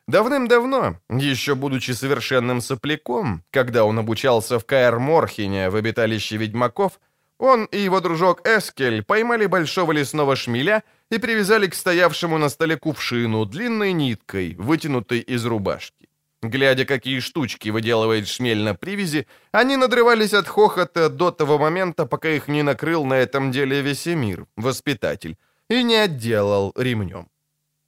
Давным-давно, еще будучи совершенным сопляком, когда он обучался в Каэр-Морхене в обиталище ведьмаков, он и его дружок Эскель поймали большого лесного шмеля и привязали к стоявшему на столе кувшину длинной ниткой, вытянутой из рубашки. Глядя, какие штучки выделывает шмель на привязи, они надрывались от хохота до того момента, пока их не накрыл на этом деле Весемир, воспитатель, и не отделал ремнем.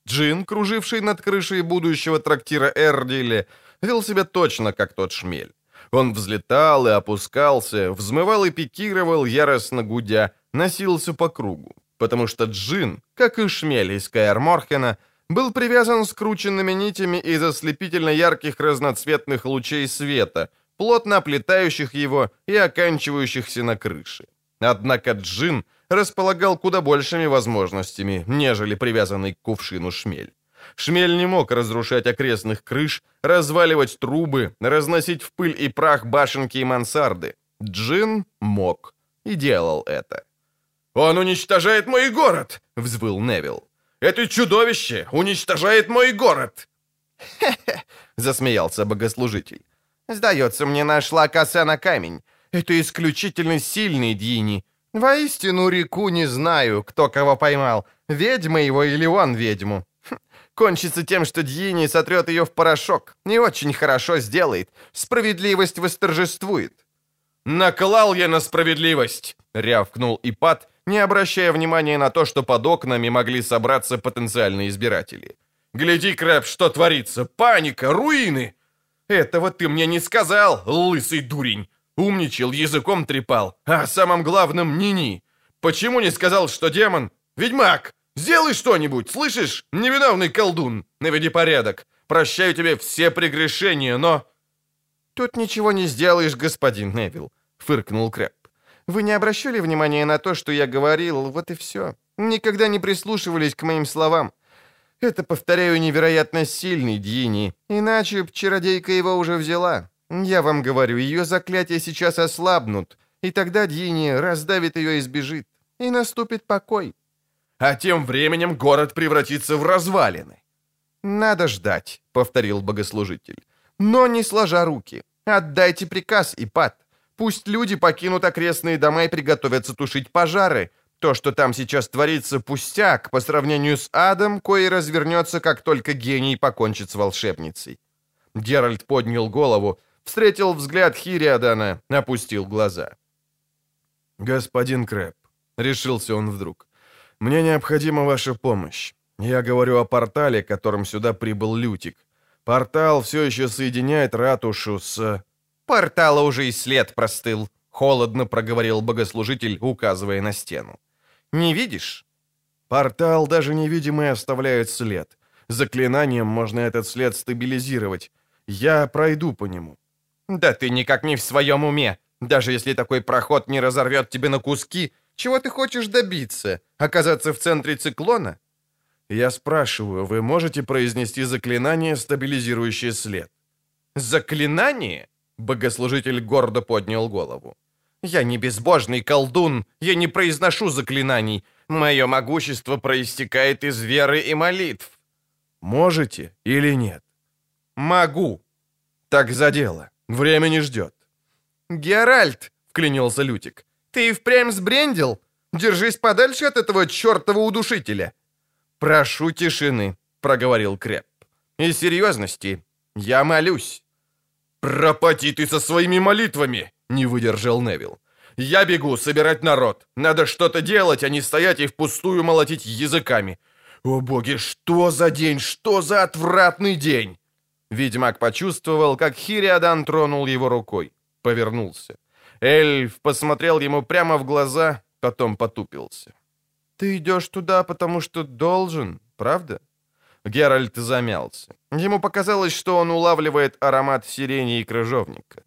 Джин, круживший над крышей будущего трактира Эрдиле, вел себя точно как тот шмель. Он взлетал и опускался, взмывал и пикировал, яростно гудя, носился по кругу, потому что Джин, как и шмель из Каэр-Морхена, был привязан скрученными нитями из ослепительно ярких разноцветных лучей света, плотно оплетающих его и оканчивающихся на крыше. Однако Джин располагал куда большими возможностями, нежели привязанный к кувшину шмель. Шмель не мог разрушать окрестных крыш, разваливать трубы, разносить в пыль и прах башенки и мансарды. Джин мог и делал это. «Он уничтожает мой город!» — взвыл Невилл. Это чудовище уничтожает мой город!» «Хе-хе!» — засмеялся богослужитель. «Сдается мне, нашла коса на камень. Это исключительно сильный Дьини. Воистину реку не знаю, кто кого поймал, ведьма его или он ведьму. Хм, кончится тем, что Дьини сотрет ее в порошок. Не очень хорошо сделает. Справедливость восторжествует». «Наклал я на справедливость!» — рявкнул Ипат, не обращая внимания на то, что под окнами могли собраться потенциальные избиратели. «Гляди, Крэп, что творится! Паника! Руины!» «Этого ты мне не сказал, лысый дурень!» Умничал, языком трепал, а самым главным ни-ни. Почему не сказал, что демон? Ведьмак! Сделай что-нибудь, слышишь? Невиновный колдун, наведи порядок. Прощаю тебе все прегрешения, но...» «Тут ничего не сделаешь, господин Невилл», — фыркнул Крэп. Вы не обращали внимания на то, что я говорил, вот и все. Никогда не прислушивались к моим словам. Это, повторяю, невероятно сильный Дьини, иначе б чародейка его уже взяла. Я вам говорю, ее заклятия сейчас ослабнут, и тогда Дьини раздавит ее и сбежит, и наступит покой. А тем временем город превратится в развалины. «Надо ждать», — повторил богослужитель. «Но не сложа руки. Отдайте приказ, Ипат. Пусть люди покинут окрестные дома и приготовятся тушить пожары. То, что там сейчас творится, пустяк по сравнению с адом, кое развернется, как только гений покончит с волшебницей. Геральт поднял голову, встретил взгляд Хириадана, опустил глаза. «Господин Крэп, решился он вдруг. «Мне необходима ваша помощь. Я говорю о портале, которым сюда прибыл Лютик. Портал все еще соединяет ратушу с...» «Портала уже и след простыл», — холодно проговорил богослужитель, указывая на стену. «Не видишь?» «Портал даже невидимый оставляет след. Заклинанием можно этот след стабилизировать. Я пройду по нему». «Да ты никак не в своем уме. Даже если такой проход не разорвет тебе на куски, чего ты хочешь добиться? Оказаться в центре циклона?» «Я спрашиваю, вы можете произнести заклинание, стабилизирующее след?» «Заклинание?» Богослужитель гордо поднял голову. «Я не безбожный колдун, я не произношу заклинаний. Мое могущество проистекает из веры и молитв». «Можете или нет?» «Могу». «Так за дело. Время не ждет». «Геральт!» — вклинился Лютик. «Ты и впрямь сбрендил? Держись подальше от этого чертова удушителя!» «Прошу тишины», — проговорил Креп. «И серьезности. Я молюсь». «Пропади ты со своими молитвами!» — не выдержал Невил. «Я бегу собирать народ. Надо что-то делать, а не стоять и впустую молотить языками. О боги, что за день, что за отвратный день!» Ведьмак почувствовал, как Хириадан тронул его рукой. Повернулся. Эльф посмотрел ему прямо в глаза, потом потупился. «Ты идешь туда, потому что должен, правда?» Геральт замялся. Ему показалось, что он улавливает аромат сирени и крыжовника.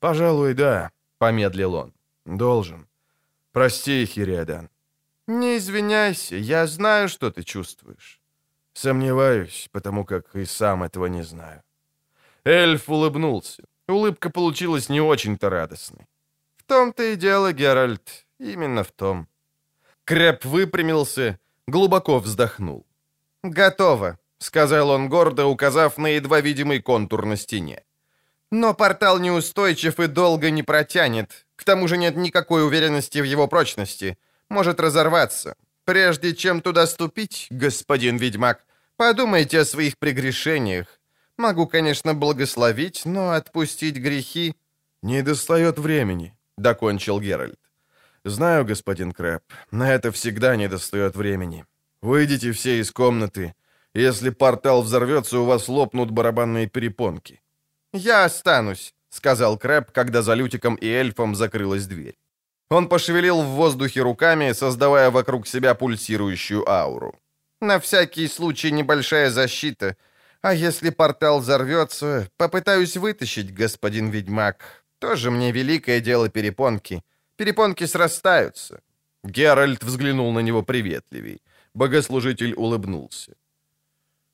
«Пожалуй, да», — помедлил он. «Должен. Прости, Хириадан». «Не извиняйся, я знаю, что ты чувствуешь». «Сомневаюсь, потому как и сам этого не знаю». Эльф улыбнулся. Улыбка получилась не очень-то радостной. «В том-то и дело, Геральт, именно в том». Крэп выпрямился, глубоко вздохнул. «Готово», — сказал он гордо, указав на едва видимый контур на стене. «Но портал неустойчив и долго не протянет. К тому же нет никакой уверенности в его прочности. Может разорваться. Прежде чем туда ступить, господин ведьмак, подумайте о своих прегрешениях. Могу, конечно, благословить, но отпустить грехи...» «Не достает времени», — докончил Геральт. «Знаю, господин Крэп, на это всегда не достает времени. Выйдите все из комнаты. Если портал взорвется, у вас лопнут барабанные перепонки». «Я останусь», — сказал Крэп, когда за Лютиком и эльфом закрылась дверь. Он пошевелил в воздухе руками, создавая вокруг себя пульсирующую ауру. «На всякий случай небольшая защита. А если портал взорвется, попытаюсь вытащить, господин ведьмак. Тоже мне великое дело перепонки. Перепонки срастаются». Геральт взглянул на него приветливей. Богослужитель улыбнулся.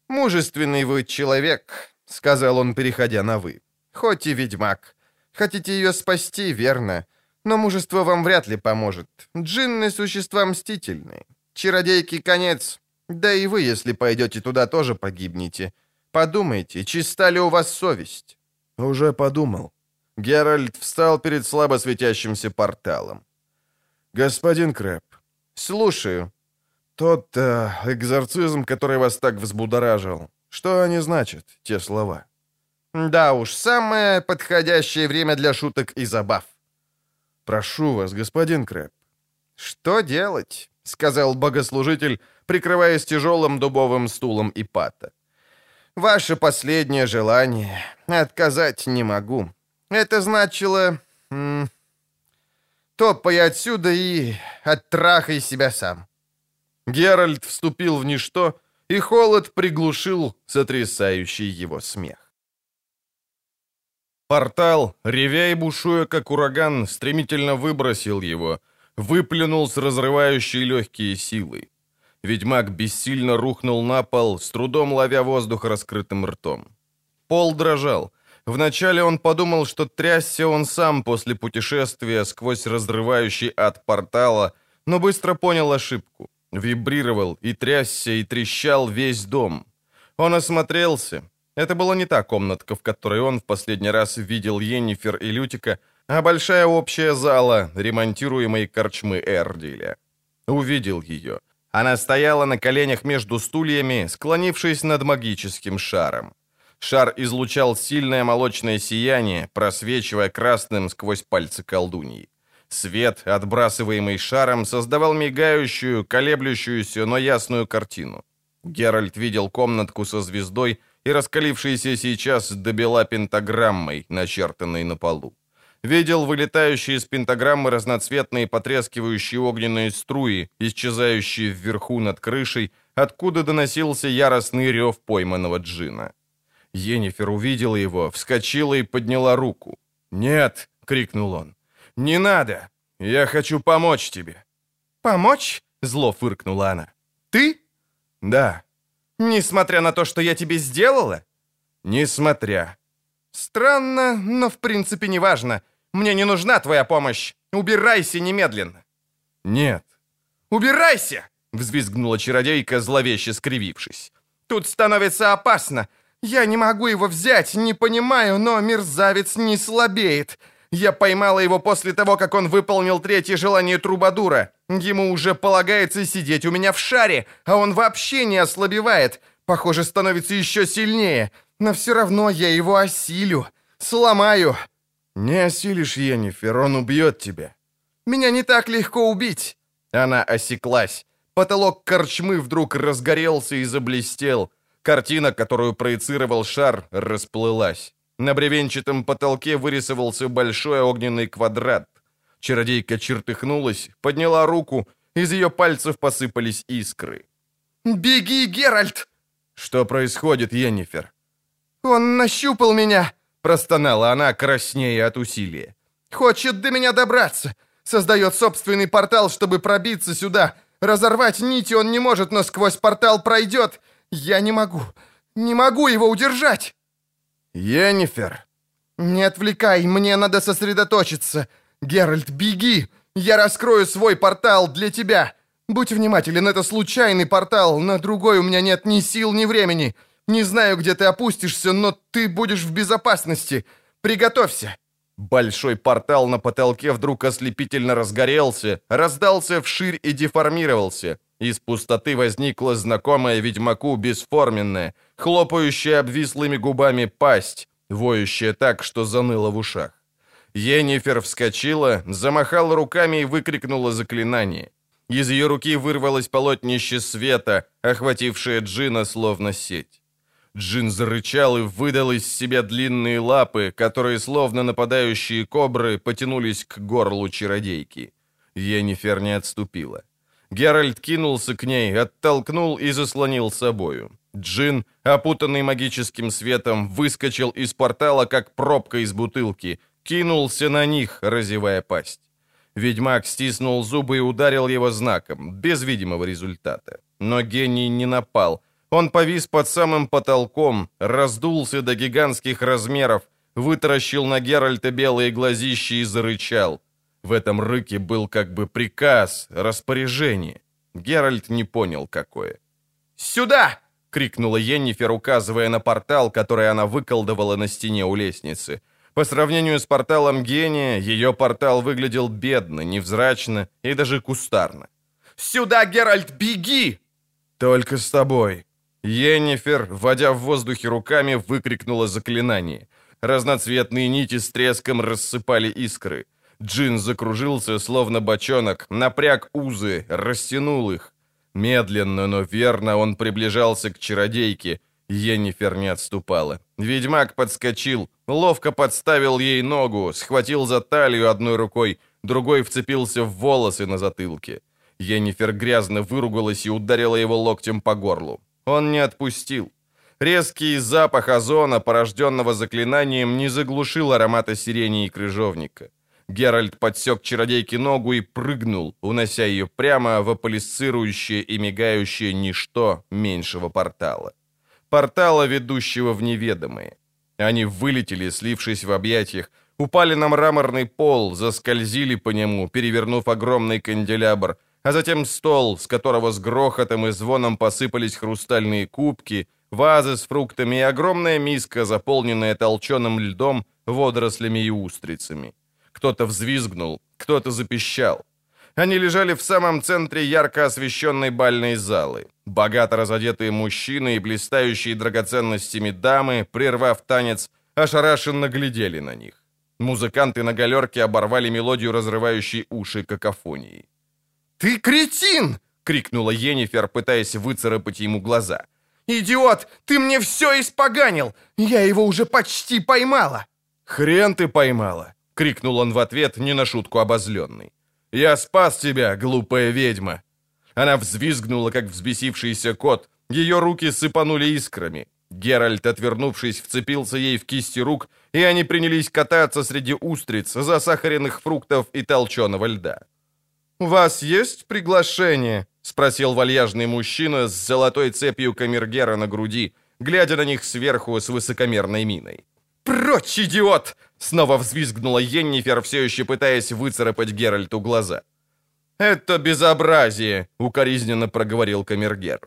«Мужественный вы человек», — сказал он, переходя на «вы». «Хоть и ведьмак. Хотите ее спасти, верно. Но мужество вам вряд ли поможет. Джинны — существа мстительные. Чародейки — конец. Да и вы, если пойдете туда, тоже погибнете. Подумайте, чиста ли у вас совесть?» «Уже подумал». Геральт встал перед слабо светящимся порталом. «Господин Крэп». «Слушаю». «Тот э, экзорцизм, который вас так взбудоражил. Что они значат, те слова?» «Да уж, самое подходящее время для шуток и забав». «Прошу вас, господин Крэп». «Что делать?» — сказал богослужитель, прикрываясь тяжелым дубовым стулом Ипата. Ваше последнее желание. Отказать не могу. Это значило... Топай отсюда и оттрахай себя сам». Геральт вступил в ничто, и холод приглушил сотрясающий его смех. Портал, ревя и бушуя, как ураган, стремительно выбросил его, выплюнул с разрывающей легкие силой. Ведьмак бессильно рухнул на пол, с трудом ловя воздух раскрытым ртом. Пол дрожал. Вначале он подумал, что трясся он сам после путешествия сквозь разрывающий ад портала, но быстро понял ошибку. Вибрировал и трясся, и трещал весь дом. Он осмотрелся. Это была не та комнатка, в которой он в последний раз видел Йеннифер и Лютика, а большая общая зала ремонтируемой корчмы Эрдиля. Увидел ее — она стояла на коленях между стульями, склонившись над магическим шаром. Шар излучал сильное молочное сияние, просвечивая красным сквозь пальцы колдуньи. Свет, отбрасываемый шаром, создавал мигающую, колеблющуюся, но ясную картину. Геральт видел комнатку со звездой и раскалившейся сейчас добела пентаграммой, начертанной на полу. Видел вылетающие из пентаграммы разноцветные потрескивающие огненные струи, исчезающие вверху над крышей, откуда доносился яростный рев пойманного джина. Енифер увидела его, вскочила и подняла руку. «Нет!» — крикнул он. «Не надо! Я хочу помочь тебе!» «Помочь?» — зло фыркнула она. «Ты?» «Да». «Несмотря на то, что я тебе сделала?» «Несмотря». «Странно, но в принципе не важно. Мне не нужна твоя помощь. Убирайся немедленно». «Нет». «Убирайся!» — взвизгнула чародейка, зловеще скривившись. «Тут становится опасно. Я не могу его взять, не понимаю, но мерзавец не слабеет. Я поймала его после того, как он выполнил третье желание Трубадура. Ему уже полагается сидеть у меня в шаре, а он вообще не ослабевает. Похоже, становится еще сильнее. Но все равно я его осилю. Сломаю. Не осилишь, Енифер, он убьет тебя. Меня не так легко убить. Она осеклась. Потолок корчмы вдруг разгорелся и заблестел. Картина, которую проецировал шар, расплылась. На бревенчатом потолке вырисовался большой огненный квадрат. Чародейка чертыхнулась, подняла руку, из ее пальцев посыпались искры. «Беги, Геральт!» «Что происходит, Йеннифер?» «Он нащупал меня!» — простонала она, краснея от усилия. «Хочет до меня добраться! Создает собственный портал, чтобы пробиться сюда! Разорвать нити он не может, но сквозь портал пройдет! Я не могу! Не могу его удержать!» «Йеннифер!» «Не отвлекай, мне надо сосредоточиться! Геральт, беги! Я раскрою свой портал для тебя! Будь внимателен, это случайный портал, на другой у меня нет ни сил, ни времени! Не знаю, где ты опустишься, но ты будешь в безопасности! Приготовься!» Большой портал на потолке вдруг ослепительно разгорелся, раздался вширь и деформировался. Из пустоты возникла знакомая ведьмаку бесформенная, хлопающая обвислыми губами пасть, воющая так, что заныло в ушах. Енифер вскочила, замахала руками и выкрикнула заклинание. Из ее руки вырвалось полотнище света, охватившее Джина словно сеть. Джин зарычал и выдал из себя длинные лапы, которые, словно нападающие кобры, потянулись к горлу чародейки. Енифер не отступила. Геральт кинулся к ней, оттолкнул и заслонил собою. Джин, опутанный магическим светом, выскочил из портала, как пробка из бутылки, кинулся на них, разевая пасть. Ведьмак стиснул зубы и ударил его знаком, без видимого результата. Но гений не напал. Он повис под самым потолком, раздулся до гигантских размеров, вытаращил на Геральта белые глазища и зарычал. В этом рыке был как бы приказ, распоряжение. Геральт не понял, какое. «Сюда!» — крикнула Йеннифер, указывая на портал, который она выколдовала на стене у лестницы. По сравнению с порталом гения, ее портал выглядел бедно, невзрачно и даже кустарно. «Сюда, Геральт, беги!» «Только с тобой!» Йеннифер, водя в воздухе руками, выкрикнула заклинание. Разноцветные нити с треском рассыпали искры. Джин закружился, словно бочонок, напряг узы, растянул их. Медленно, но верно он приближался к чародейке. Енифер не отступала. Ведьмак подскочил, ловко подставил ей ногу, схватил за талию одной рукой, другой вцепился в волосы на затылке. Енифер грязно выругалась и ударила его локтем по горлу. Он не отпустил. Резкий запах озона, порожденного заклинанием, не заглушил аромата сирени и крыжовника. Геральт подсек чародейке ногу и прыгнул, унося ее прямо в аполисцирующее и мигающее ничто меньшего портала. Портала, ведущего в неведомые. Они вылетели, слившись в объятиях, упали на мраморный пол, заскользили по нему, перевернув огромный канделябр, а затем стол, с которого с грохотом и звоном посыпались хрустальные кубки, вазы с фруктами и огромная миска, заполненная толченым льдом, водорослями и устрицами. Кто-то взвизгнул, кто-то запищал. Они лежали в самом центре ярко освещенной бальной залы. Богато разодетые мужчины и блистающие драгоценностями дамы, прервав танец, ошарашенно глядели на них. Музыканты на галерке оборвали мелодию, разрывающей уши какофонии. «Ты кретин!» — крикнула Енифер, пытаясь выцарапать ему глаза. «Идиот! Ты мне все испоганил! Я его уже почти поймала!» «Хрен ты поймала!» — крикнул он в ответ, не на шутку обозленный. «Я спас тебя, глупая ведьма!» Она взвизгнула, как взбесившийся кот. Ее руки сыпанули искрами. Геральт, отвернувшись, вцепился ей в кисти рук, и они принялись кататься среди устриц, засахаренных фруктов и толченого льда. «У вас есть приглашение?» — спросил вальяжный мужчина с золотой цепью камергера на груди, глядя на них сверху с высокомерной миной. «Прочь, идиот!» — снова взвизгнула Йеннифер, все еще пытаясь выцарапать Геральту глаза. «Это безобразие!» — укоризненно проговорил камергер.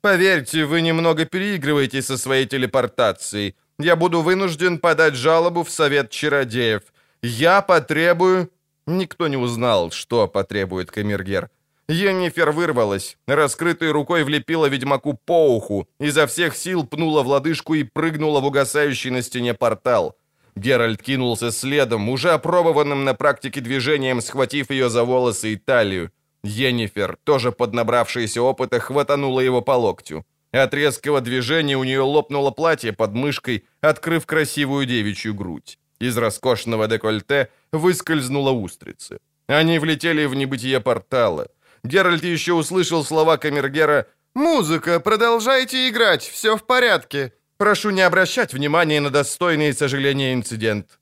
«Поверьте, вы немного переигрываете со своей телепортацией. Я буду вынужден подать жалобу в Совет Чародеев. Я потребую...» Никто не узнал, что потребует камергер. Йеннифер вырвалась, раскрытой рукой влепила ведьмаку по уху, изо всех сил пнула в лодыжку и прыгнула в угасающий на стене портал. Геральт кинулся следом, уже опробованным на практике движением, схватив ее за волосы и талию. Йеннифер, тоже поднабравшаяся опыта, хватанула его по локтю. От резкого движения у нее лопнуло платье под мышкой, открыв красивую девичью грудь. Из роскошного декольте выскользнула устрица. Они влетели в небытие портала. Геральт еще услышал слова камергера «Музыка, продолжайте играть, все в порядке. Прошу не обращать внимания на достойный сожаления инцидент».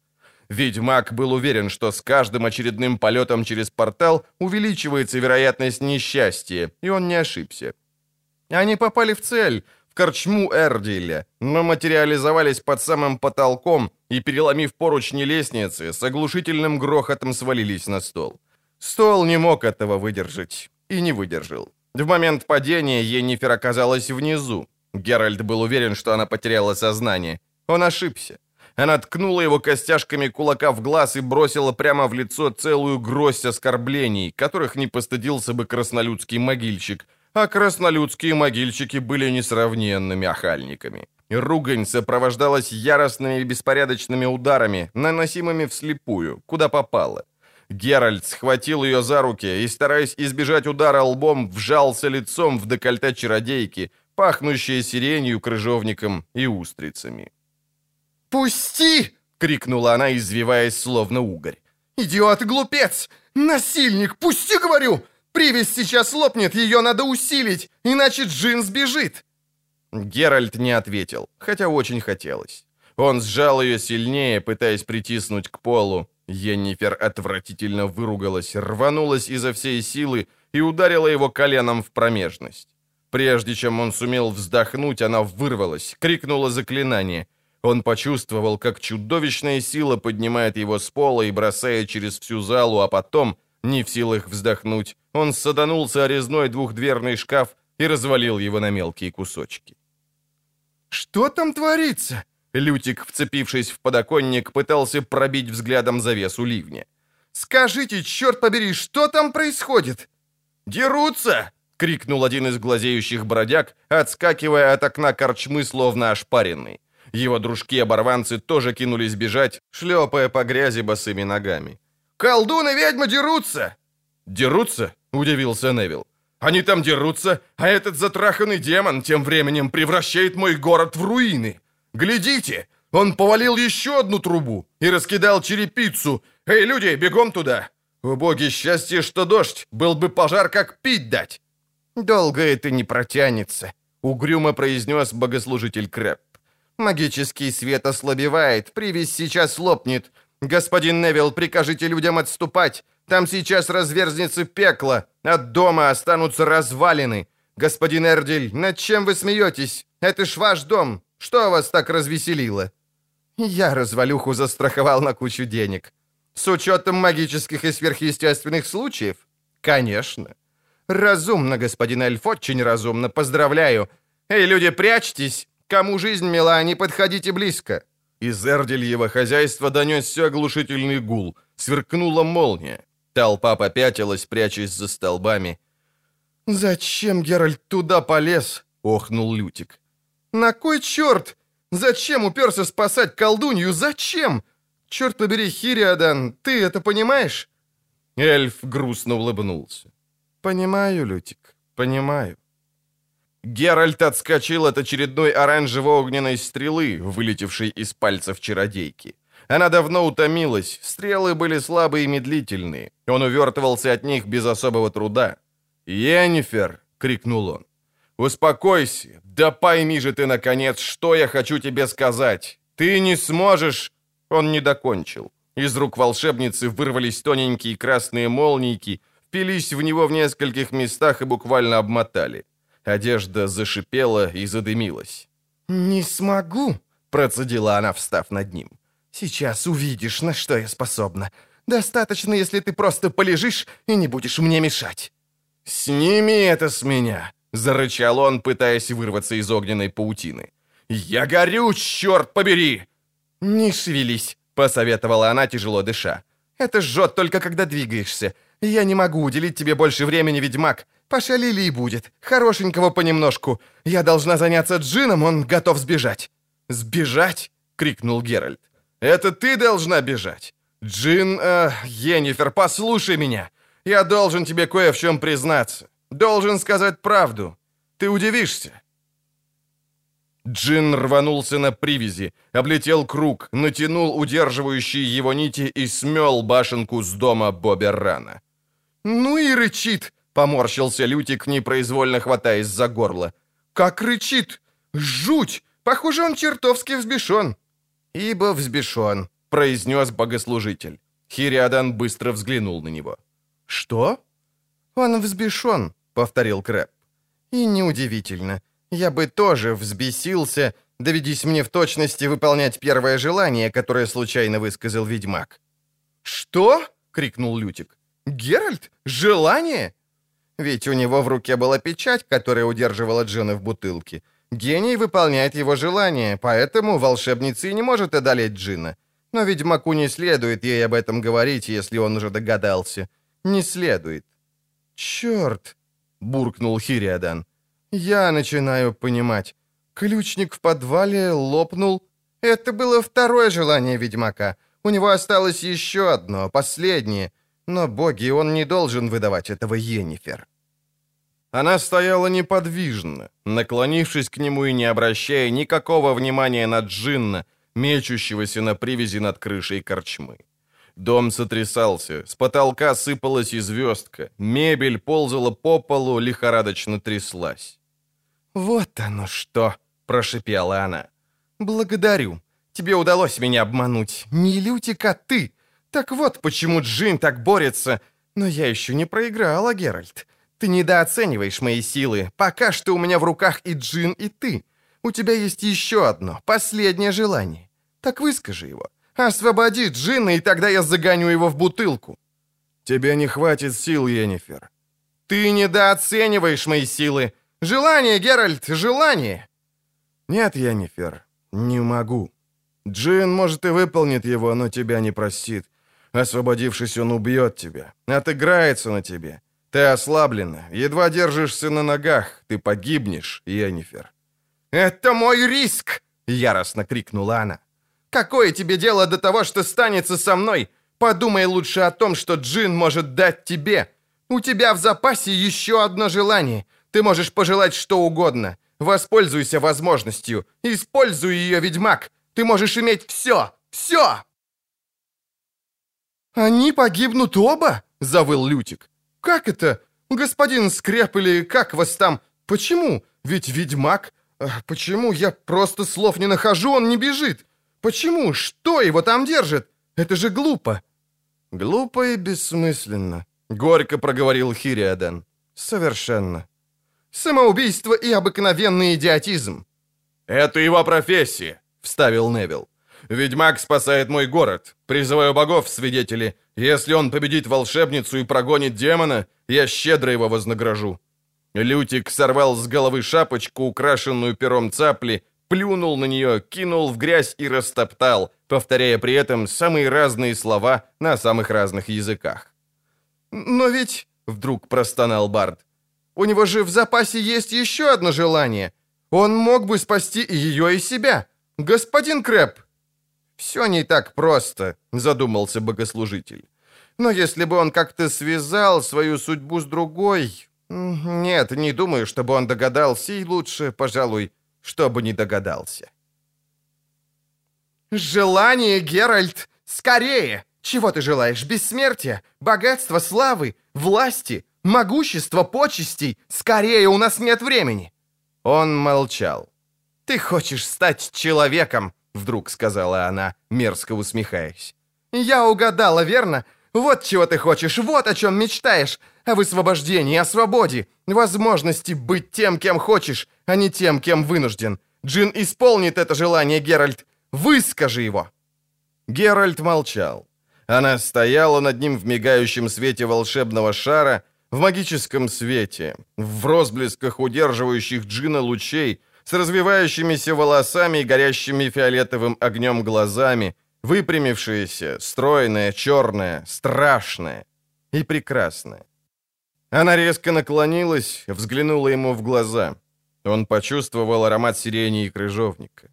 Ведьмак был уверен, что с каждым очередным полетом через портал увеличивается вероятность несчастья, и он не ошибся. Они попали в цель, в корчму Эрдиля, но материализовались под самым потолком и, переломив поручни лестницы, с оглушительным грохотом свалились на стол. Стол не мог этого выдержать. И не выдержал. В момент падения Енифер оказалась внизу. Геральт был уверен, что она потеряла сознание. Он ошибся. Она ткнула его костяшками кулака в глаз и бросила прямо в лицо целую гроздь оскорблений, которых не постыдился бы краснолюдский могильщик, а краснолюдские могильщики были несравненными охальниками. Ругань сопровождалась яростными и беспорядочными ударами, наносимыми вслепую, куда попало. Геральт схватил ее за руки и, стараясь избежать удара лбом, вжался лицом в декольте чародейки, пахнущее сиренью, крыжовником и устрицами. «Пусти!» — крикнула она, извиваясь, словно угорь. «Идиот и глупец! Насильник! Пусти, говорю! Привязь сейчас лопнет, ее надо усилить, иначе Джин сбежит!» Геральт не ответил, хотя очень хотелось. Он сжал ее сильнее, пытаясь притиснуть к полу. Йеннифер отвратительно выругалась, рванулась изо всей силы и ударила его коленом в промежность. Прежде чем он сумел вздохнуть, она вырвалась, крикнула заклинание — он почувствовал, как чудовищная сила поднимает его с пола и бросает через всю залу, а потом, не в силах вздохнуть, он саданулся о резной двухдверный шкаф и развалил его на мелкие кусочки. «Что там творится?» Лютик, вцепившись в подоконник, пытался пробить взглядом завесу ливня. «Скажите, черт побери, что там происходит?» «Дерутся!» — крикнул один из глазеющих бродяг, отскакивая от окна корчмы, словно ошпаренный. Его дружки-оборванцы тоже кинулись бежать, шлепая по грязи босыми ногами. «Колдун и ведьма дерутся!» «Дерутся?» — удивился Невил. «Они там дерутся, а этот затраханный демон тем временем превращает мой город в руины. Глядите, он повалил еще одну трубу и раскидал черепицу. Эй, люди, бегом туда! У боги счастье, что дождь, был бы пожар, как пить дать!» «Долго это не протянется», — угрюмо произнес богослужитель Крэп. Магический свет ослабевает, привязь сейчас лопнет. Господин Невилл, прикажите людям отступать. Там сейчас разверзнется пекло. От дома останутся развалины. Господин Эрдиль, над чем вы смеетесь? Это ж ваш дом. Что вас так развеселило? Я развалюху застраховал на кучу денег. С учетом магических и сверхъестественных случаев? Конечно. Разумно, господин Эльф, очень разумно. Поздравляю. Эй, люди, прячьтесь. Кому жизнь мила, не подходите близко!» Из Эрдельева хозяйства донесся оглушительный гул. Сверкнула молния. Толпа попятилась, прячась за столбами. «Зачем Геральт туда полез?» — охнул Лютик. «На кой черт? Зачем уперся спасать колдунью? Зачем? Черт побери, Хириадан, ты это понимаешь?» Эльф грустно улыбнулся. «Понимаю, Лютик, понимаю». Геральт отскочил от очередной оранжево-огненной стрелы, вылетевшей из пальцев чародейки. Она давно утомилась, стрелы были слабые и медлительные. Он увертывался от них без особого труда. «Йеннифер!» — крикнул он. «Успокойся! Да пойми же ты, наконец, что я хочу тебе сказать! Ты не сможешь...» Он не докончил. Из рук волшебницы вырвались тоненькие красные молнийки, впились в него в нескольких местах и буквально обмотали. Одежда зашипела и задымилась. «Не смогу», — процедила она, встав над ним. «Сейчас увидишь, на что я способна. Достаточно, если ты просто полежишь и не будешь мне мешать». «Сними это с меня!» — зарычал он, пытаясь вырваться из огненной паутины. «Я горю, черт побери!» «Не шевелись», — посоветовала она, тяжело дыша. «Это жжет только, когда двигаешься. Я не могу уделить тебе больше времени, ведьмак. Пошалили и будет. Хорошенького понемножку. Я должна заняться Джином, он готов сбежать». «Сбежать?» — крикнул Геральт. «Это ты должна бежать. Джин, э, Енифер, послушай меня. Я должен тебе кое в чем признаться. Должен сказать правду. Ты удивишься». Джин рванулся на привязи, облетел круг, натянул удерживающие его нити и смел башенку с дома Боберрана. «Ну и рычит!» — поморщился Лютик, непроизвольно хватаясь за горло. «Как рычит! Жуть! Похоже, он чертовски взбешен!» «Ибо взбешен», — произнес богослужитель. Хириадан быстро взглянул на него. «Что?» «Он взбешен», — повторил Крэп. «И неудивительно. Я бы тоже взбесился, доведись мне в точности выполнять первое желание, которое случайно высказал ведьмак». «Что?» — крикнул Лютик. «Геральт? Желание?» Ведь у него в руке была печать, которая удерживала Джина в бутылке. Гений выполняет его желание, поэтому волшебница и не может одолеть Джина. Но ведьмаку не следует ей об этом говорить, если он уже догадался. Не следует. «Черт!» — буркнул Хириадан. «Я начинаю понимать. Ключник в подвале лопнул. Это было второе желание ведьмака. У него осталось еще одно, последнее. Но, боги, он не должен выдавать этого Енифер». Она стояла неподвижно, наклонившись к нему и не обращая никакого внимания на Джинна, мечущегося на привязи над крышей корчмы. Дом сотрясался, с потолка сыпалась и звездка, мебель ползала по полу, лихорадочно тряслась. «Вот оно что!» — прошипела она. «Благодарю. Тебе удалось меня обмануть. Не Лютик, а ты. Так вот, почему Джин так борется. Но я еще не проиграла, Геральт. Ты недооцениваешь мои силы. Пока что у меня в руках и Джин, и ты. У тебя есть еще одно, последнее желание. Так выскажи его. Освободи Джина, и тогда я загоню его в бутылку». «Тебе не хватит сил, Енифер». «Ты недооцениваешь мои силы. Желание, Геральт, желание!» «Нет, Енифер, не могу. Джин, может, и выполнит его, но тебя не простит. Освободившись, он убьет тебя, отыграется на тебе. Ты ослаблена, едва держишься на ногах, ты погибнешь, Енифер». «Это мой риск!» — яростно крикнула она. Какое тебе дело до того, что станется со мной? Подумай лучше о том, что Джин может дать тебе. У тебя в запасе еще одно желание. Ты можешь пожелать что угодно. Воспользуйся возможностью. Используй ее, ведьмак. Ты можешь иметь все. Все!» «Они погибнут оба?» — завыл Лютик. «Как это? Господин Скреп или как вас там? Почему? Ведь ведьмак... Почему? Я просто слов не нахожу, он не бежит. Почему? Что его там держит? Это же глупо!» «Глупо и бессмысленно», — горько проговорил Хириадан. «Совершенно. Самоубийство и обыкновенный идиотизм». «Это его профессия», — вставил Невил. «Ведьмак спасает мой город. Призываю богов, свидетели. Если он победит волшебницу и прогонит демона, я щедро его вознагражу». Лютик сорвал с головы шапочку, украшенную пером цапли, плюнул на нее, кинул в грязь и растоптал, повторяя при этом самые разные слова на самых разных языках. «Но ведь...» — вдруг простонал Барт. «У него же в запасе есть еще одно желание. Он мог бы спасти и ее, и себя. Господин Крэп!» «Все не так просто», — задумался богослужитель. «Но если бы он как-то связал свою судьбу с другой... Нет, не думаю, чтобы он догадался, и лучше, пожалуй, чтобы не догадался». «Желание, Геральт! Скорее! Чего ты желаешь? Бессмертия? Богатства, славы? Власти? Могущества, почестей? Скорее, у нас нет времени!» Он молчал. «Ты хочешь стать человеком!» Вдруг сказала она, мерзко усмехаясь. «Я угадала, верно? Вот чего ты хочешь, вот о чем мечтаешь. О высвобождении, о свободе, возможности быть тем, кем хочешь, а не тем, кем вынужден. Джин исполнит это желание, Геральт. Выскажи его!» Геральт молчал. Она стояла над ним в мигающем свете волшебного шара, в магическом свете, в розблесках удерживающих Джина лучей, с развивающимися волосами и горящими фиолетовым огнем глазами, выпрямившаяся, стройная, черная, страшная и прекрасная. Она резко наклонилась, взглянула ему в глаза. Он почувствовал аромат сирени и крыжовника.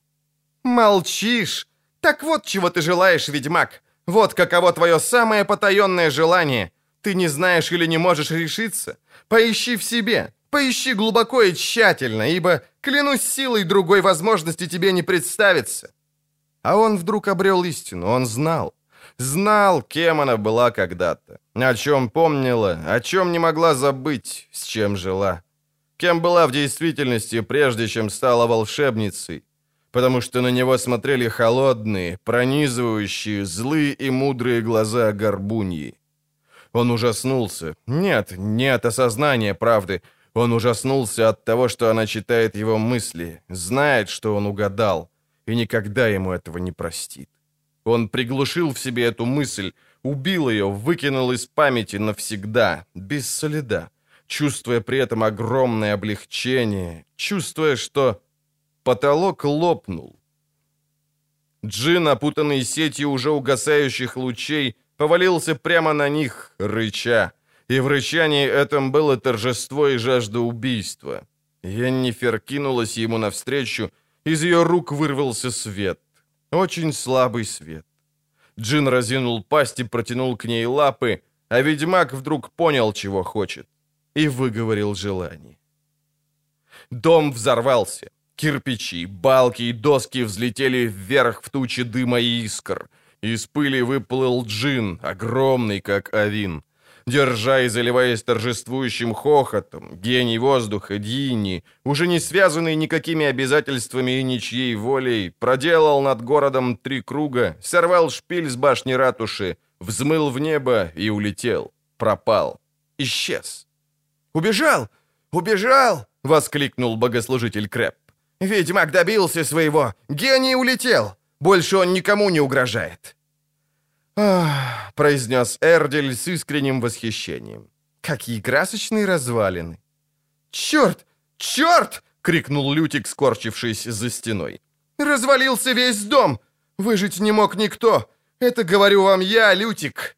«Молчишь? Так вот, чего ты желаешь, ведьмак. Вот каково твое самое потаенное желание. Ты не знаешь или не можешь решиться? Поищи в себе, поищи глубоко и тщательно, ибо, клянусь силой, другой возможности тебе не представится». А он вдруг обрел истину, он знал. Знал, кем она была когда-то, о чем помнила, о чем не могла забыть, с чем жила. Кем была в действительности, прежде чем стала волшебницей, потому что на него смотрели холодные, пронизывающие, злые и мудрые глаза горбуньи. Он ужаснулся. Нет, нет осознания правды. Он ужаснулся от того, что она читает его мысли, знает, что он угадал, и никогда ему этого не простит. Он приглушил в себе эту мысль, убил ее, выкинул из памяти навсегда, без следа, чувствуя при этом огромное облегчение, чувствуя, что потолок лопнул. Джин, опутанный сетью уже угасающих лучей, повалился прямо на них, рыча. И в рычании этом было торжество и жажда убийства. Йеннифер кинулась ему навстречу, из ее рук вырвался свет. Очень слабый свет. Джин разинул пасть и протянул к ней лапы, а ведьмак вдруг понял, чего хочет, и выговорил желание. Дом взорвался. Кирпичи, балки и доски взлетели вверх в тучи дыма и искр. Из пыли выплыл джин, огромный, как авин. Держа и заливаясь торжествующим хохотом, гений воздуха, Дьини, уже не связанный никакими обязательствами и ничьей волей, проделал над городом три круга, сорвал шпиль с башни ратуши, взмыл в небо и улетел. Пропал. Исчез. «Убежал! Убежал!» — воскликнул богослужитель Крэп. «Ведьмак добился своего! Гений улетел! Больше он никому не угрожает!» «Ах!» — произнес Эрдель с искренним восхищением. «Какие красочные развалины!» «Черт! Черт!» — крикнул Лютик, скорчившись за стеной. «Развалился весь дом! Выжить не мог никто! Это говорю вам я, Лютик!»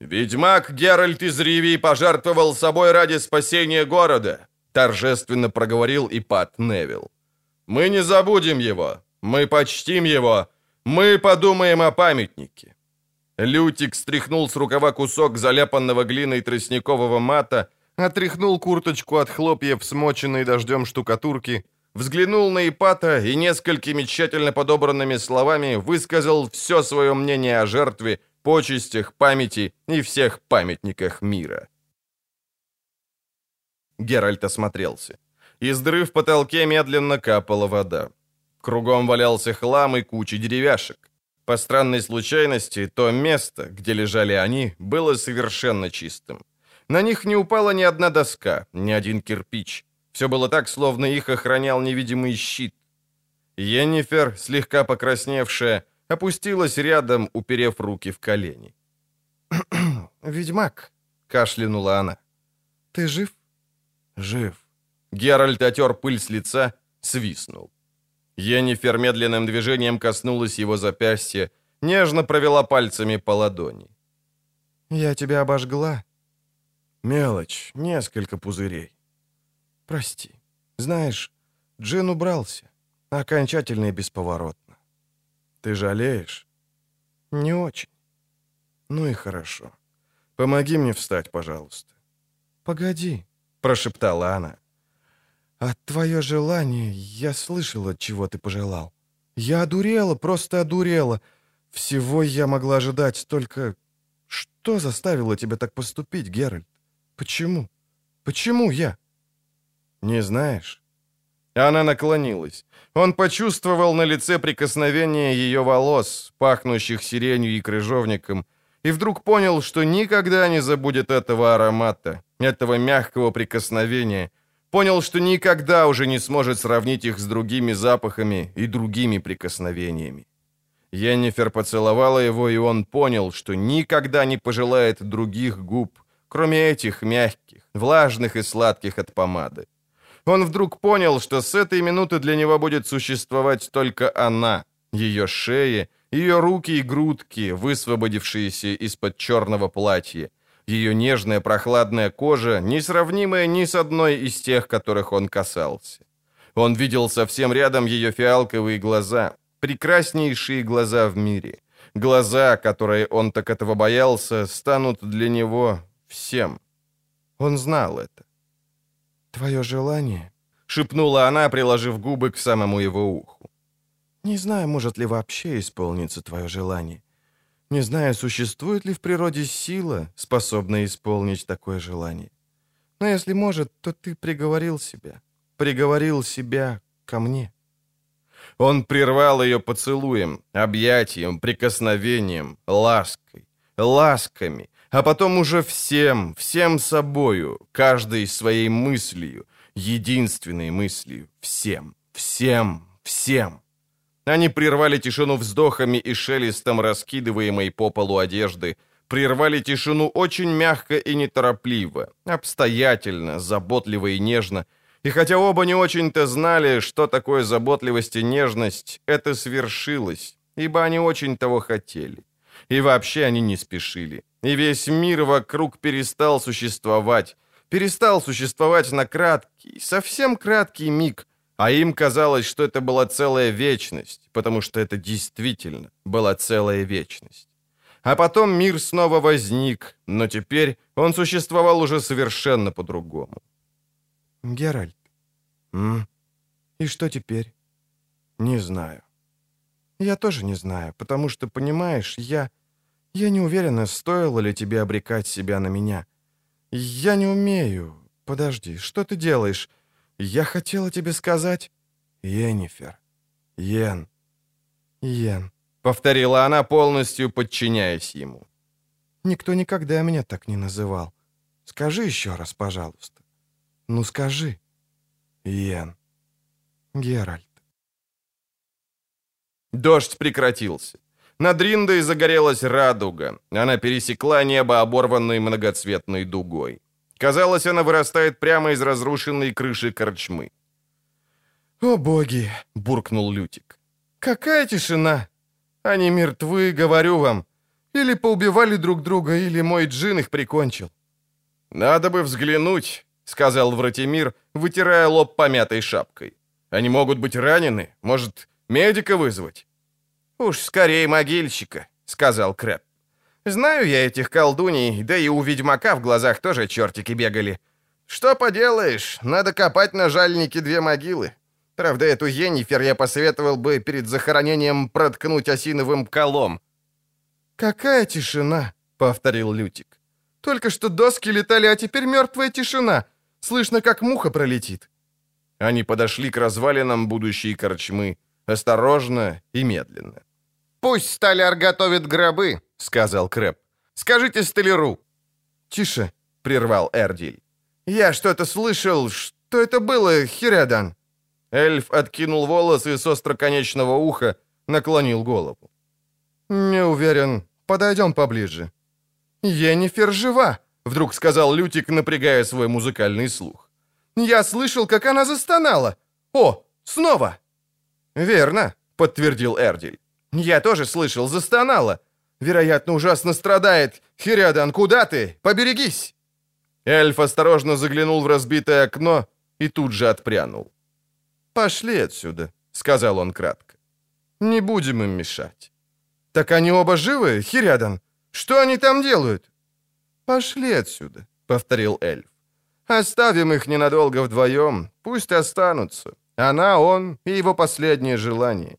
«Ведьмак Геральт из Риви пожертвовал собой ради спасения города», торжественно проговорил и Пат Невилл. «Мы не забудем его, мы почтим его, мы подумаем о памятнике». Лютик стряхнул с рукава кусок заляпанного глиной тростникового мата, отряхнул курточку от хлопьев, смоченной дождем штукатурки, взглянул на Ипата и несколькими тщательно подобранными словами высказал все свое мнение о жертве, почестях, памяти и всех памятниках мира. Геральт осмотрелся. Из дыры в потолке медленно капала вода. Кругом валялся хлам и куча деревяшек. По странной случайности, то место, где лежали они, было совершенно чистым. На них не упала ни одна доска, ни один кирпич. Все было так, словно их охранял невидимый щит. Йеннифер, слегка покрасневшая, опустилась рядом, уперев руки в колени. «Ведьмак», — кашлянула она, — «ты жив?» «Жив». Геральт отер пыль с лица, свистнул. Йеннифер медленным движением коснулась его запястья, нежно провела пальцами по ладони. «Я тебя обожгла?» «Мелочь, несколько пузырей». «Прости. Знаешь, Джин убрался. Окончательно и бесповоротно». «Ты жалеешь?» Не очень. Ну и хорошо. Помоги мне встать, пожалуйста. Погоди, прошептала она. А твое желание, я слышала, чего ты пожелал. Я одурела, просто одурела. Всего я могла ожидать, только... Что заставило тебя так поступить, Геральт? Почему? Почему я? Не знаешь? Она наклонилась. Он почувствовал на лице прикосновение ее волос, пахнущих сиренью и крыжовником, и вдруг понял, что никогда не забудет этого аромата, этого мягкого прикосновения. Понял, что никогда уже не сможет сравнить их с другими запахами и другими прикосновениями. Йеннифер поцеловала его, и он понял, что никогда не пожелает других губ, кроме этих мягких, влажных и сладких от помады. Он вдруг понял, что с этой минуты для него будет существовать только она, ее шея, ее руки и грудки, высвободившиеся из-под черного платья, ее нежная прохладная кожа, несравнимая ни с одной из тех, которых он касался. Он видел совсем рядом ее фиалковые глаза, прекраснейшие глаза в мире. Глаза, которые он так этого боялся, станут для него всем. Он знал это. «Твое желание?» — шепнула она, приложив губы к самому его уху. «Не знаю, может ли вообще исполниться твое желание. Не знаю, существует ли в природе сила, способная исполнить такое желание. Но если может, то ты приговорил себя. Приговорил себя ко мне». Он прервал ее поцелуем, объятием, прикосновением, лаской, ласками, а потом уже всем, всем собою, каждой своей мыслью, единственной мыслью, всем, всем, всем. Они прервали тишину вздохами и шелестом раскидываемой по полу одежды, прервали тишину очень мягко и неторопливо, обстоятельно, заботливо и нежно, и хотя оба не очень-то знали, что такое заботливость и нежность, это свершилось, ибо они очень того хотели. И вообще они не спешили и весь мир вокруг перестал существовать. Перестал существовать на краткий, совсем краткий миг, а им казалось, что это была целая вечность, потому что это действительно была целая вечность. А потом мир снова возник, но теперь он существовал уже совершенно по-другому. «Геральт, м? и что теперь?» «Не знаю». «Я тоже не знаю, потому что, понимаешь, я...» Я не уверена, стоило ли тебе обрекать себя на меня. Я не умею. Подожди, что ты делаешь? Я хотела тебе сказать... Йеннифер. Йен. Йен. Повторила она, полностью подчиняясь ему. Никто никогда меня так не называл. Скажи еще раз, пожалуйста. Ну скажи. Йен. Геральт. Дождь прекратился. Над Риндой загорелась радуга. Она пересекла небо, оборванной многоцветной дугой. Казалось, она вырастает прямо из разрушенной крыши корчмы. «О боги!» — буркнул Лютик. «Какая тишина! Они мертвы, говорю вам. Или поубивали друг друга, или мой джин их прикончил». «Надо бы взглянуть», — сказал Вратимир, вытирая лоб помятой шапкой. «Они могут быть ранены. Может, медика вызвать?» «Уж скорее могильщика», — сказал Крэп. «Знаю я этих колдуней, да и у ведьмака в глазах тоже чертики бегали. Что поделаешь, надо копать на жальнике две могилы. Правда, эту Енифер я посоветовал бы перед захоронением проткнуть осиновым колом». «Какая тишина!» — повторил Лютик. «Только что доски летали, а теперь мертвая тишина. Слышно, как муха пролетит». Они подошли к развалинам будущей корчмы, осторожно и медленно. «Пусть столяр готовит гробы», — сказал Крэп. «Скажите столяру». «Тише», — прервал Эрдиль. «Я что-то слышал. Что это было, Хирядан?» Эльф откинул волосы с остроконечного уха, наклонил голову. «Не уверен. Подойдем поближе». «Енифер жива», — вдруг сказал Лютик, напрягая свой музыкальный слух. «Я слышал, как она застонала. О, снова!» «Верно», — подтвердил Эрдиль. «Я тоже слышал, застонала. Вероятно, ужасно страдает. Хирядан, куда ты? Поберегись!» Эльф осторожно заглянул в разбитое окно и тут же отпрянул. «Пошли отсюда», — сказал он кратко. «Не будем им мешать». «Так они оба живы, Хирядан? Что они там делают?» «Пошли отсюда», — повторил эльф. «Оставим их ненадолго вдвоем, пусть останутся. Она, он и его последнее желание.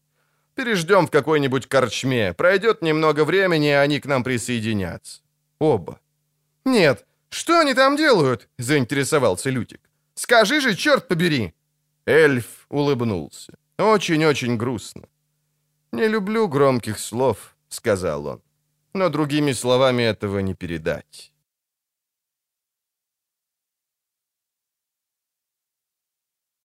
Переждем в какой-нибудь корчме, пройдет немного времени, и они к нам присоединятся. Оба». «Нет, что они там делают?» — заинтересовался Лютик. «Скажи же, черт побери!» Эльф улыбнулся. Очень-очень грустно. «Не люблю громких слов», — сказал он. «Но другими словами этого не передать».